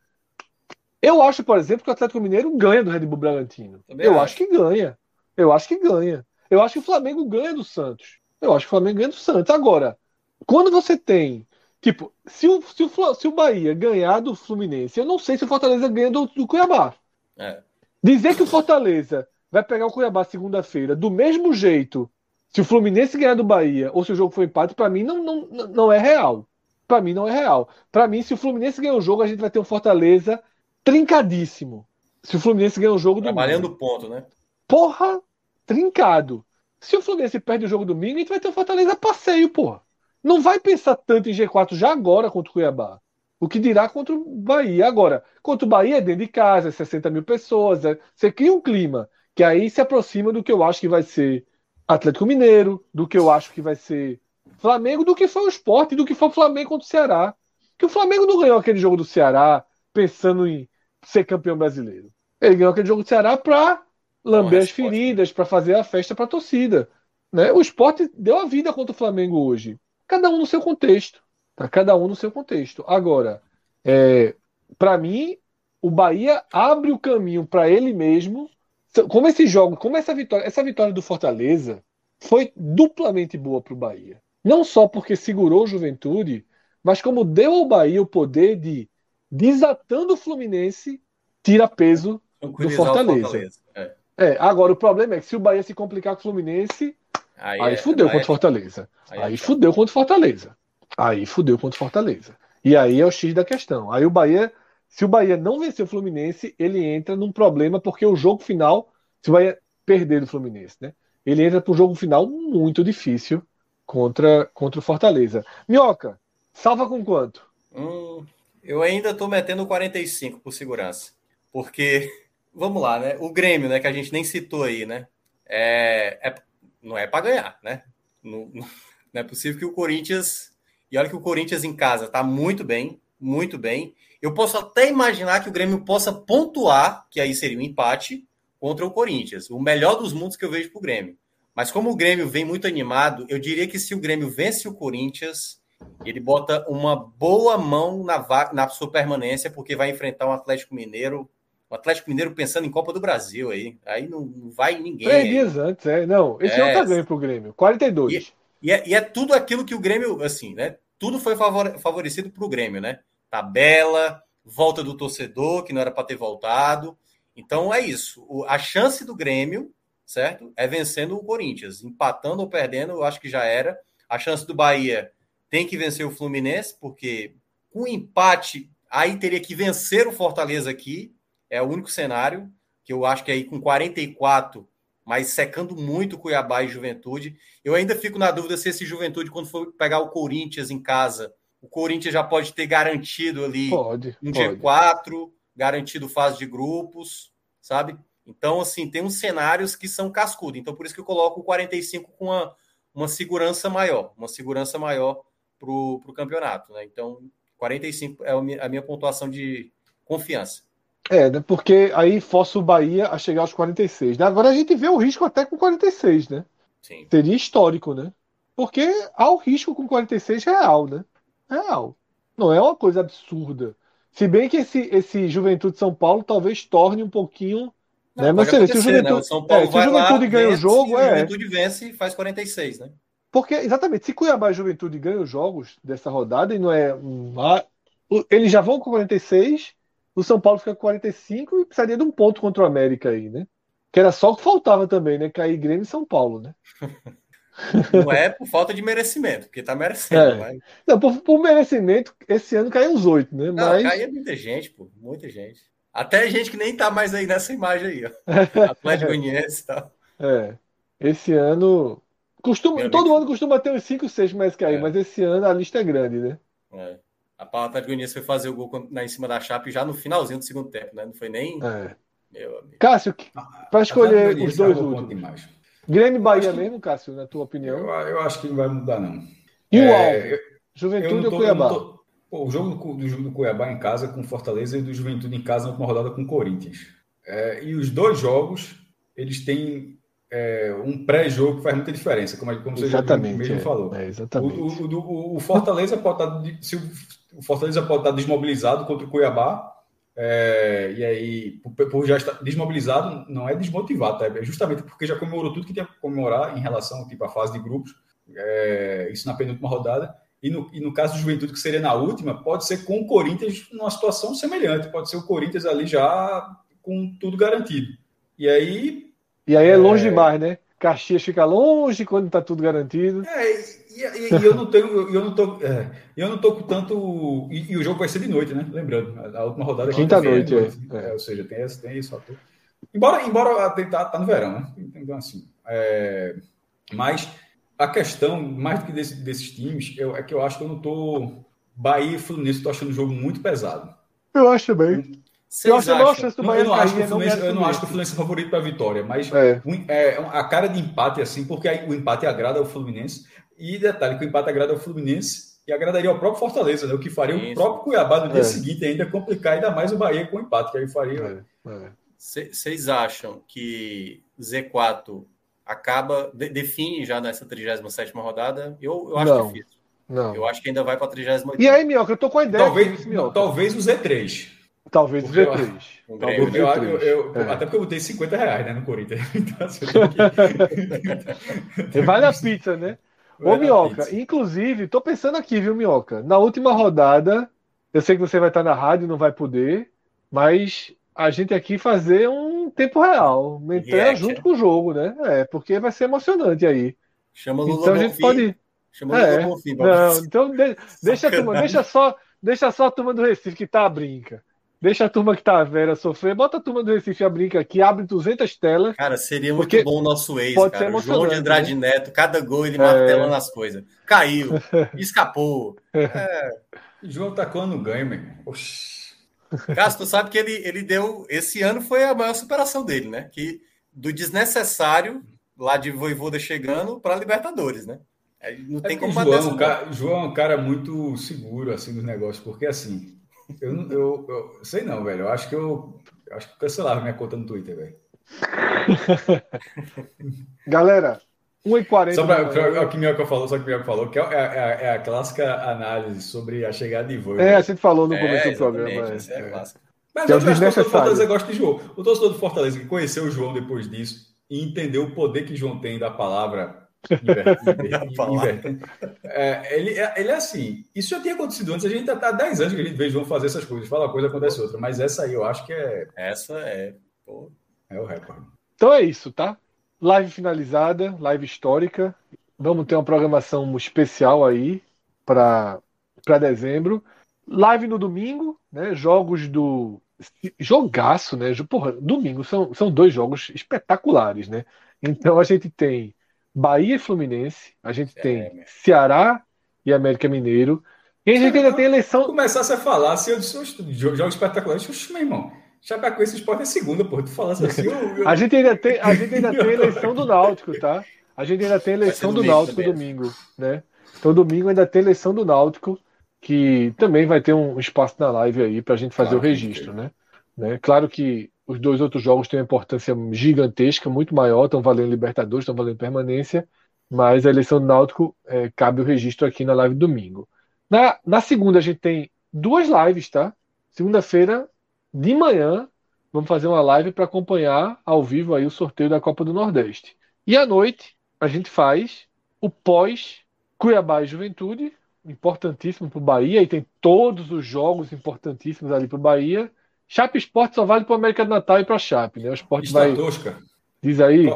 Eu acho, por exemplo, que o Atlético Mineiro ganha do Red Bull Bragantino. Também eu acho. acho que ganha. Eu acho que ganha. Eu acho que o Flamengo ganha do Santos. Eu acho que o Flamengo ganha do Santos. Agora, quando você tem... Tipo, se o, se o, se o Bahia ganhar do Fluminense, eu não sei se o Fortaleza ganha do, do Cuiabá. É. Dizer que o Fortaleza vai pegar o Cuiabá segunda-feira do mesmo jeito, se o Fluminense ganhar do Bahia ou se o jogo for empate, para mim não, não, não é real. Para mim não é real. Para mim, se o Fluminense ganhar o jogo, a gente vai ter um Fortaleza trincadíssimo. Se o Fluminense ganhar o jogo Trabalhando domingo. ponto, né? Porra, trincado. Se o Fluminense perde o jogo domingo, a gente vai ter um Fortaleza passeio, porra. Não vai pensar tanto em G4 já agora contra o Cuiabá. O que dirá contra o Bahia. Agora, contra o Bahia é dentro de casa, 60 mil pessoas. É... Você cria um clima que aí se aproxima do que eu acho que vai ser Atlético Mineiro, do que eu acho que vai ser Flamengo, do que foi o esporte, do que foi o Flamengo contra o Ceará. Que o Flamengo não ganhou aquele jogo do Ceará pensando em ser campeão brasileiro. Ele ganhou aquele jogo do Ceará para lamber as feridas, para fazer a festa para a torcida. Né? O esporte deu a vida contra o Flamengo hoje. Cada um no seu contexto. Tá? Cada um no seu contexto. Agora, é, para mim, o Bahia abre o caminho para ele mesmo como esse jogo, como essa vitória, essa vitória do Fortaleza foi duplamente boa para o Bahia. Não só porque segurou o Juventude, mas como deu ao Bahia o poder de, desatando o Fluminense, tira peso do Fortaleza. Fortaleza. É. é. agora o problema é que se o Bahia se complicar com o Fluminense, aí, aí é, fudeu contra o é, Fortaleza. Aí, aí é fudeu contra o Fortaleza. Aí fudeu contra o Fortaleza. E aí é o X da questão. Aí o Bahia se o Bahia não vencer o Fluminense, ele entra num problema, porque o jogo final, se o Bahia perder do Fluminense, né? Ele entra para um jogo final muito difícil contra, contra o Fortaleza. Minhoca, salva com quanto? Hum, eu ainda estou metendo 45 por segurança. Porque, vamos lá, né? O Grêmio, né? Que a gente nem citou aí, né? É, é não é para ganhar, né? Não, não é possível que o Corinthians. E olha que o Corinthians em casa está muito bem, muito bem. Eu posso até imaginar que o Grêmio possa pontuar, que aí seria um empate, contra o Corinthians. O melhor dos mundos que eu vejo para o Grêmio. Mas como o Grêmio vem muito animado, eu diria que se o Grêmio vence o Corinthians, ele bota uma boa mão na, na sua permanência, porque vai enfrentar um Atlético Mineiro. O Atlético Mineiro pensando em Copa do Brasil aí. Aí não, não vai ninguém. Três dias antes, é. Não, esse é, não tá ganho pro Grêmio. 42. E, e, é, e é tudo aquilo que o Grêmio, assim, né? Tudo foi favorecido pro Grêmio, né? tabela, volta do torcedor, que não era para ter voltado. Então é isso. O, a chance do Grêmio, certo? É vencendo o Corinthians. Empatando ou perdendo, eu acho que já era. A chance do Bahia tem que vencer o Fluminense, porque com empate, aí teria que vencer o Fortaleza aqui. É o único cenário, que eu acho que aí com 44, mas secando muito Cuiabá e Juventude. Eu ainda fico na dúvida se esse Juventude, quando for pegar o Corinthians em casa, o Corinthians já pode ter garantido ali pode, um pode. G4, garantido fase de grupos, sabe? Então, assim, tem uns cenários que são cascudos. Então, por isso que eu coloco o 45 com uma, uma segurança maior, uma segurança maior para o campeonato, né? Então, 45 é a minha pontuação de confiança. É, né? Porque aí força o Bahia a chegar aos 46. Né? Agora a gente vê o risco até com 46, né? Sim. Seria histórico, né? Porque há o risco com 46 real, né? real. Não é uma coisa absurda. Se bem que esse, esse Juventude São Paulo talvez torne um pouquinho. Não, né? Mas se o né? Juventude, né? São Paulo é, se o Juventude lá, ganha vence, o jogo, é. O Juventude vence e faz 46, né? Porque, exatamente, se Cuiabá e Juventude ganham os jogos dessa rodada e não é. Eles já vão com 46, o São Paulo fica com 45 e precisaria de um ponto contra o América aí, né? Que era só o que faltava também, né? Cair Grêmio e São Paulo, né? Não é por falta de merecimento, porque tá merecendo. É. Mas... Não, por, por, merecimento, esse ano caiu uns oito, né? Não, mas... caiu muita gente, pô, muita gente. Até gente que nem tá mais aí nessa imagem aí, ó. Atlético Goianiense e tal. É. Esse ano. Costuma, todo ano costuma ter uns 5, 6 mais que aí, é. mas esse ano a lista é grande, né? É. A Goianiense foi fazer o gol na, em cima da Chape já no finalzinho do segundo tempo, né? Não foi nem. É. Meu amigo. Cássio, para escolher os dois últimos. Grêmio Bahia que... mesmo, Cássio, na tua opinião? Eu, eu, acho que não vai mudar, não. E é, o Alvo? Juventude tô, ou Cuiabá? Tô... Pô, o jogo do, do, do, Cuiabá em casa com Fortaleza e do Juventude em casa na última rodada com Corinthians. É, e os dois jogos, eles têm é, um pré-jogo que faz muita diferença, como, como você exatamente, já mesmo é, falou. É, exatamente. O, o, o, Fortaleza pode estar, tá se o Fortaleza pode estar desmobilizado contra o Cuiabá, é, e aí, por, por, já estar desmobilizado, não é desmotivado, tá? é justamente porque já comemorou tudo que tinha que comemorar em relação tipo, à fase de grupos, é, isso na penúltima rodada. E no, e no caso do Juventude, que seria na última, pode ser com o Corinthians numa situação semelhante, pode ser o Corinthians ali já com tudo garantido. E aí. E aí é longe é... demais, né? Caxias fica longe quando está tudo garantido. É, e, e, e, eu não tenho, eu não tô, é, eu não tô com tanto. E, e, o jogo vai ser de noite, né? Lembrando, a, última rodada quinta noite, é, noite é. ou seja, tem esse, tem esse fator. Embora, embora tá, tá no verão, né? Então assim, é, mas a questão mais do que desse, desses times eu, é que eu acho que eu não tô Bahia e Fluminense, tô achando o jogo muito pesado. Eu acho também. Vocês eu acho a chance do Bahia eu não, acho que o Fluminense, eu não acho que o Fluminense é favorito para a vitória, mas é. é. a cara de empate é assim, porque o empate agrada ao Fluminense. E detalhe, que o empate agrada ao Fluminense e agradaria ao próprio Fortaleza, né? o que faria Isso. o próprio Cuiabá no dia é. seguinte ainda complicar ainda mais o Bahia com o empate, que aí faria. Vocês é, é. acham que Z4 acaba, de, define já nessa 37 rodada? Eu, eu acho não, difícil. Não. Eu acho que ainda vai para a 38. E aí, Mioca, eu tô com a ideia. Talvez, talvez o Z3. Talvez o Z3. Eu, Talvez eu, eu, eu é. Até porque eu botei 50 reais né, no Corinthians. Então, assim, que... Vale a pizza, né? Vai Ô, Minhoca, pizza. inclusive, tô pensando aqui, viu, Minhoca? Na última rodada, eu sei que você vai estar na rádio, não vai poder, mas a gente aqui fazer um tempo real, entrar junto com o jogo, né? É, porque vai ser emocionante aí. Chama o Lula Então a gente pode. Chama é. Lula Não, então de... deixa a turma, deixa só, deixa só a turma do Recife que tá a brinca. Deixa a turma que tá Vera sofrer. Bota a turma do Recife a brinca aqui, abre 200 telas. Cara, seria muito bom o nosso ex, pode cara. Ser João de Andrade né? Neto, cada gol ele martelando é... as coisas. Caiu, escapou. É... João tá quando ganha, meu irmão. Cássio, tu sabe que ele, ele deu. Esse ano foi a maior superação dele, né? Que do desnecessário, lá de Voivoda chegando, para Libertadores, né? Não tem é como João, cara, João é um cara muito seguro assim nos negócios, porque assim eu, eu, eu, sei não, velho. Eu acho que eu, eu acho que cancelava minha conta no Twitter, velho. Galera, 1h40. Só para o que Mioca falou, só que o Mioca falou, que é, é, é, a clássica análise sobre a chegada de voo. É, a gente falou no é, começo do programa. É, é, é. Mas eu acho que o torcedor do Fortaleza gosta de João. O torcedor do Fortaleza que conheceu o João depois disso e entendeu o poder que João tem da palavra é, ele, é, ele é assim. Isso já tinha acontecido antes. A gente está há 10 anos que a gente vê João fazer essas coisas. Fala uma coisa, acontece outra. Mas essa aí eu acho que é. Essa é. Pô. É o recorde. Então é isso, tá? Live finalizada, live histórica. Vamos ter uma programação especial aí para dezembro. Live no domingo, né? Jogos do. Jogaço, né? Porra, domingo são, são dois jogos espetaculares, né? Então a gente tem Bahia e Fluminense, a gente é, tem Ceará e América Mineiro. E a gente ainda tem eleição. Começasse a falar assim, eu disse, jogos espetaculares, oxe, meu irmão. Chapecoense Sport é segunda, pô. Tu falasse assim. Eu, eu... a, gente ainda tem, a gente ainda tem eleição do Náutico, tá? A gente ainda tem eleição do Náutico também. domingo, né? Então, domingo ainda tem eleição do Náutico, que também vai ter um espaço na live aí para a gente fazer claro, o registro, né? né? Claro que os dois outros jogos têm uma importância gigantesca, muito maior, estão valendo Libertadores, estão valendo permanência, mas a eleição do Náutico é, cabe o registro aqui na live domingo. Na, na segunda a gente tem duas lives, tá? Segunda-feira, de manhã, vamos fazer uma live para acompanhar ao vivo aí o sorteio da Copa do Nordeste. E à noite a gente faz o pós Cuiabá e Juventude, importantíssimo para o Bahia, e tem todos os jogos importantíssimos ali para o Bahia. Chape Esporte só vale para o América do Natal e para a Chape, né? O esporte vai. Tosca. Diz aí.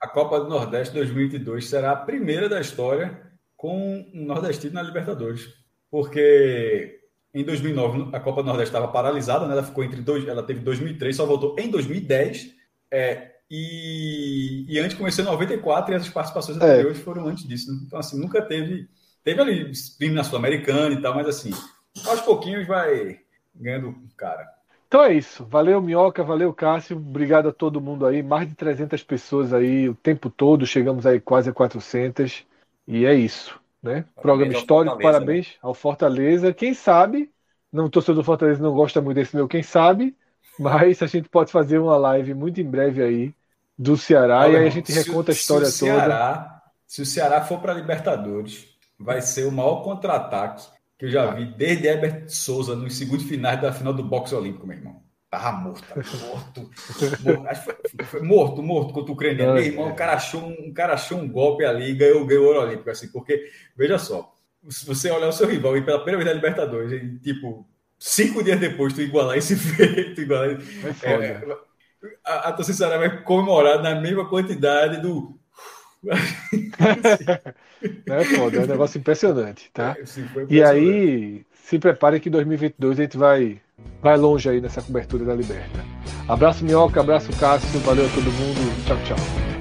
A Copa do Nordeste 2022 será a primeira da história com um nordestino na Libertadores. Porque Em 2009, a Copa do Nordeste estava paralisada, né? ela ficou entre dois, ela teve 2003, só voltou em 2010. É, e, e antes começou em 94 e as participações é. anteriores foram antes disso. Né? Então, assim, nunca teve. Teve ali time na Sul-Americana e tal, mas assim, aos pouquinhos vai ganhando cara. Então é isso. Valeu, Minhoca. Valeu, Cássio. Obrigado a todo mundo aí. Mais de 300 pessoas aí o tempo todo. Chegamos aí quase a 400. E é isso. Né? Parabéns Programa histórico. Né? Parabéns né? ao Fortaleza. Quem sabe, não torcedor do Fortaleza não gosta muito desse meu, quem sabe, mas a gente pode fazer uma live muito em breve aí do Ceará Olha, e aí a gente reconta a história se Ceará, toda. Se o Ceará for para Libertadores, vai ser o maior contra-ataque que eu já vi desde Herbert Souza nos segundos finais da final do boxe olímpico, meu irmão. Tava morto, tava morto. morto, foi, foi morto, morto contra o ucraniano. Meu irmão, o cara achou um, um, cara achou um golpe ali e ganhou, ganhou o ouro olímpico, assim, porque, veja só, se você olhar o seu rival e pela primeira vez na Libertadores, e, tipo, cinco dias depois tu igualar esse feito, igualar. É, é, a, a torcida vai comemorar na mesma quantidade do. é foda, é um negócio impressionante, tá? É, impressionante. E aí, se prepare que em 2022 a gente vai, vai longe aí nessa cobertura da Liberta. Abraço Minhoca, abraço Cássio, valeu a todo mundo, tchau, tchau.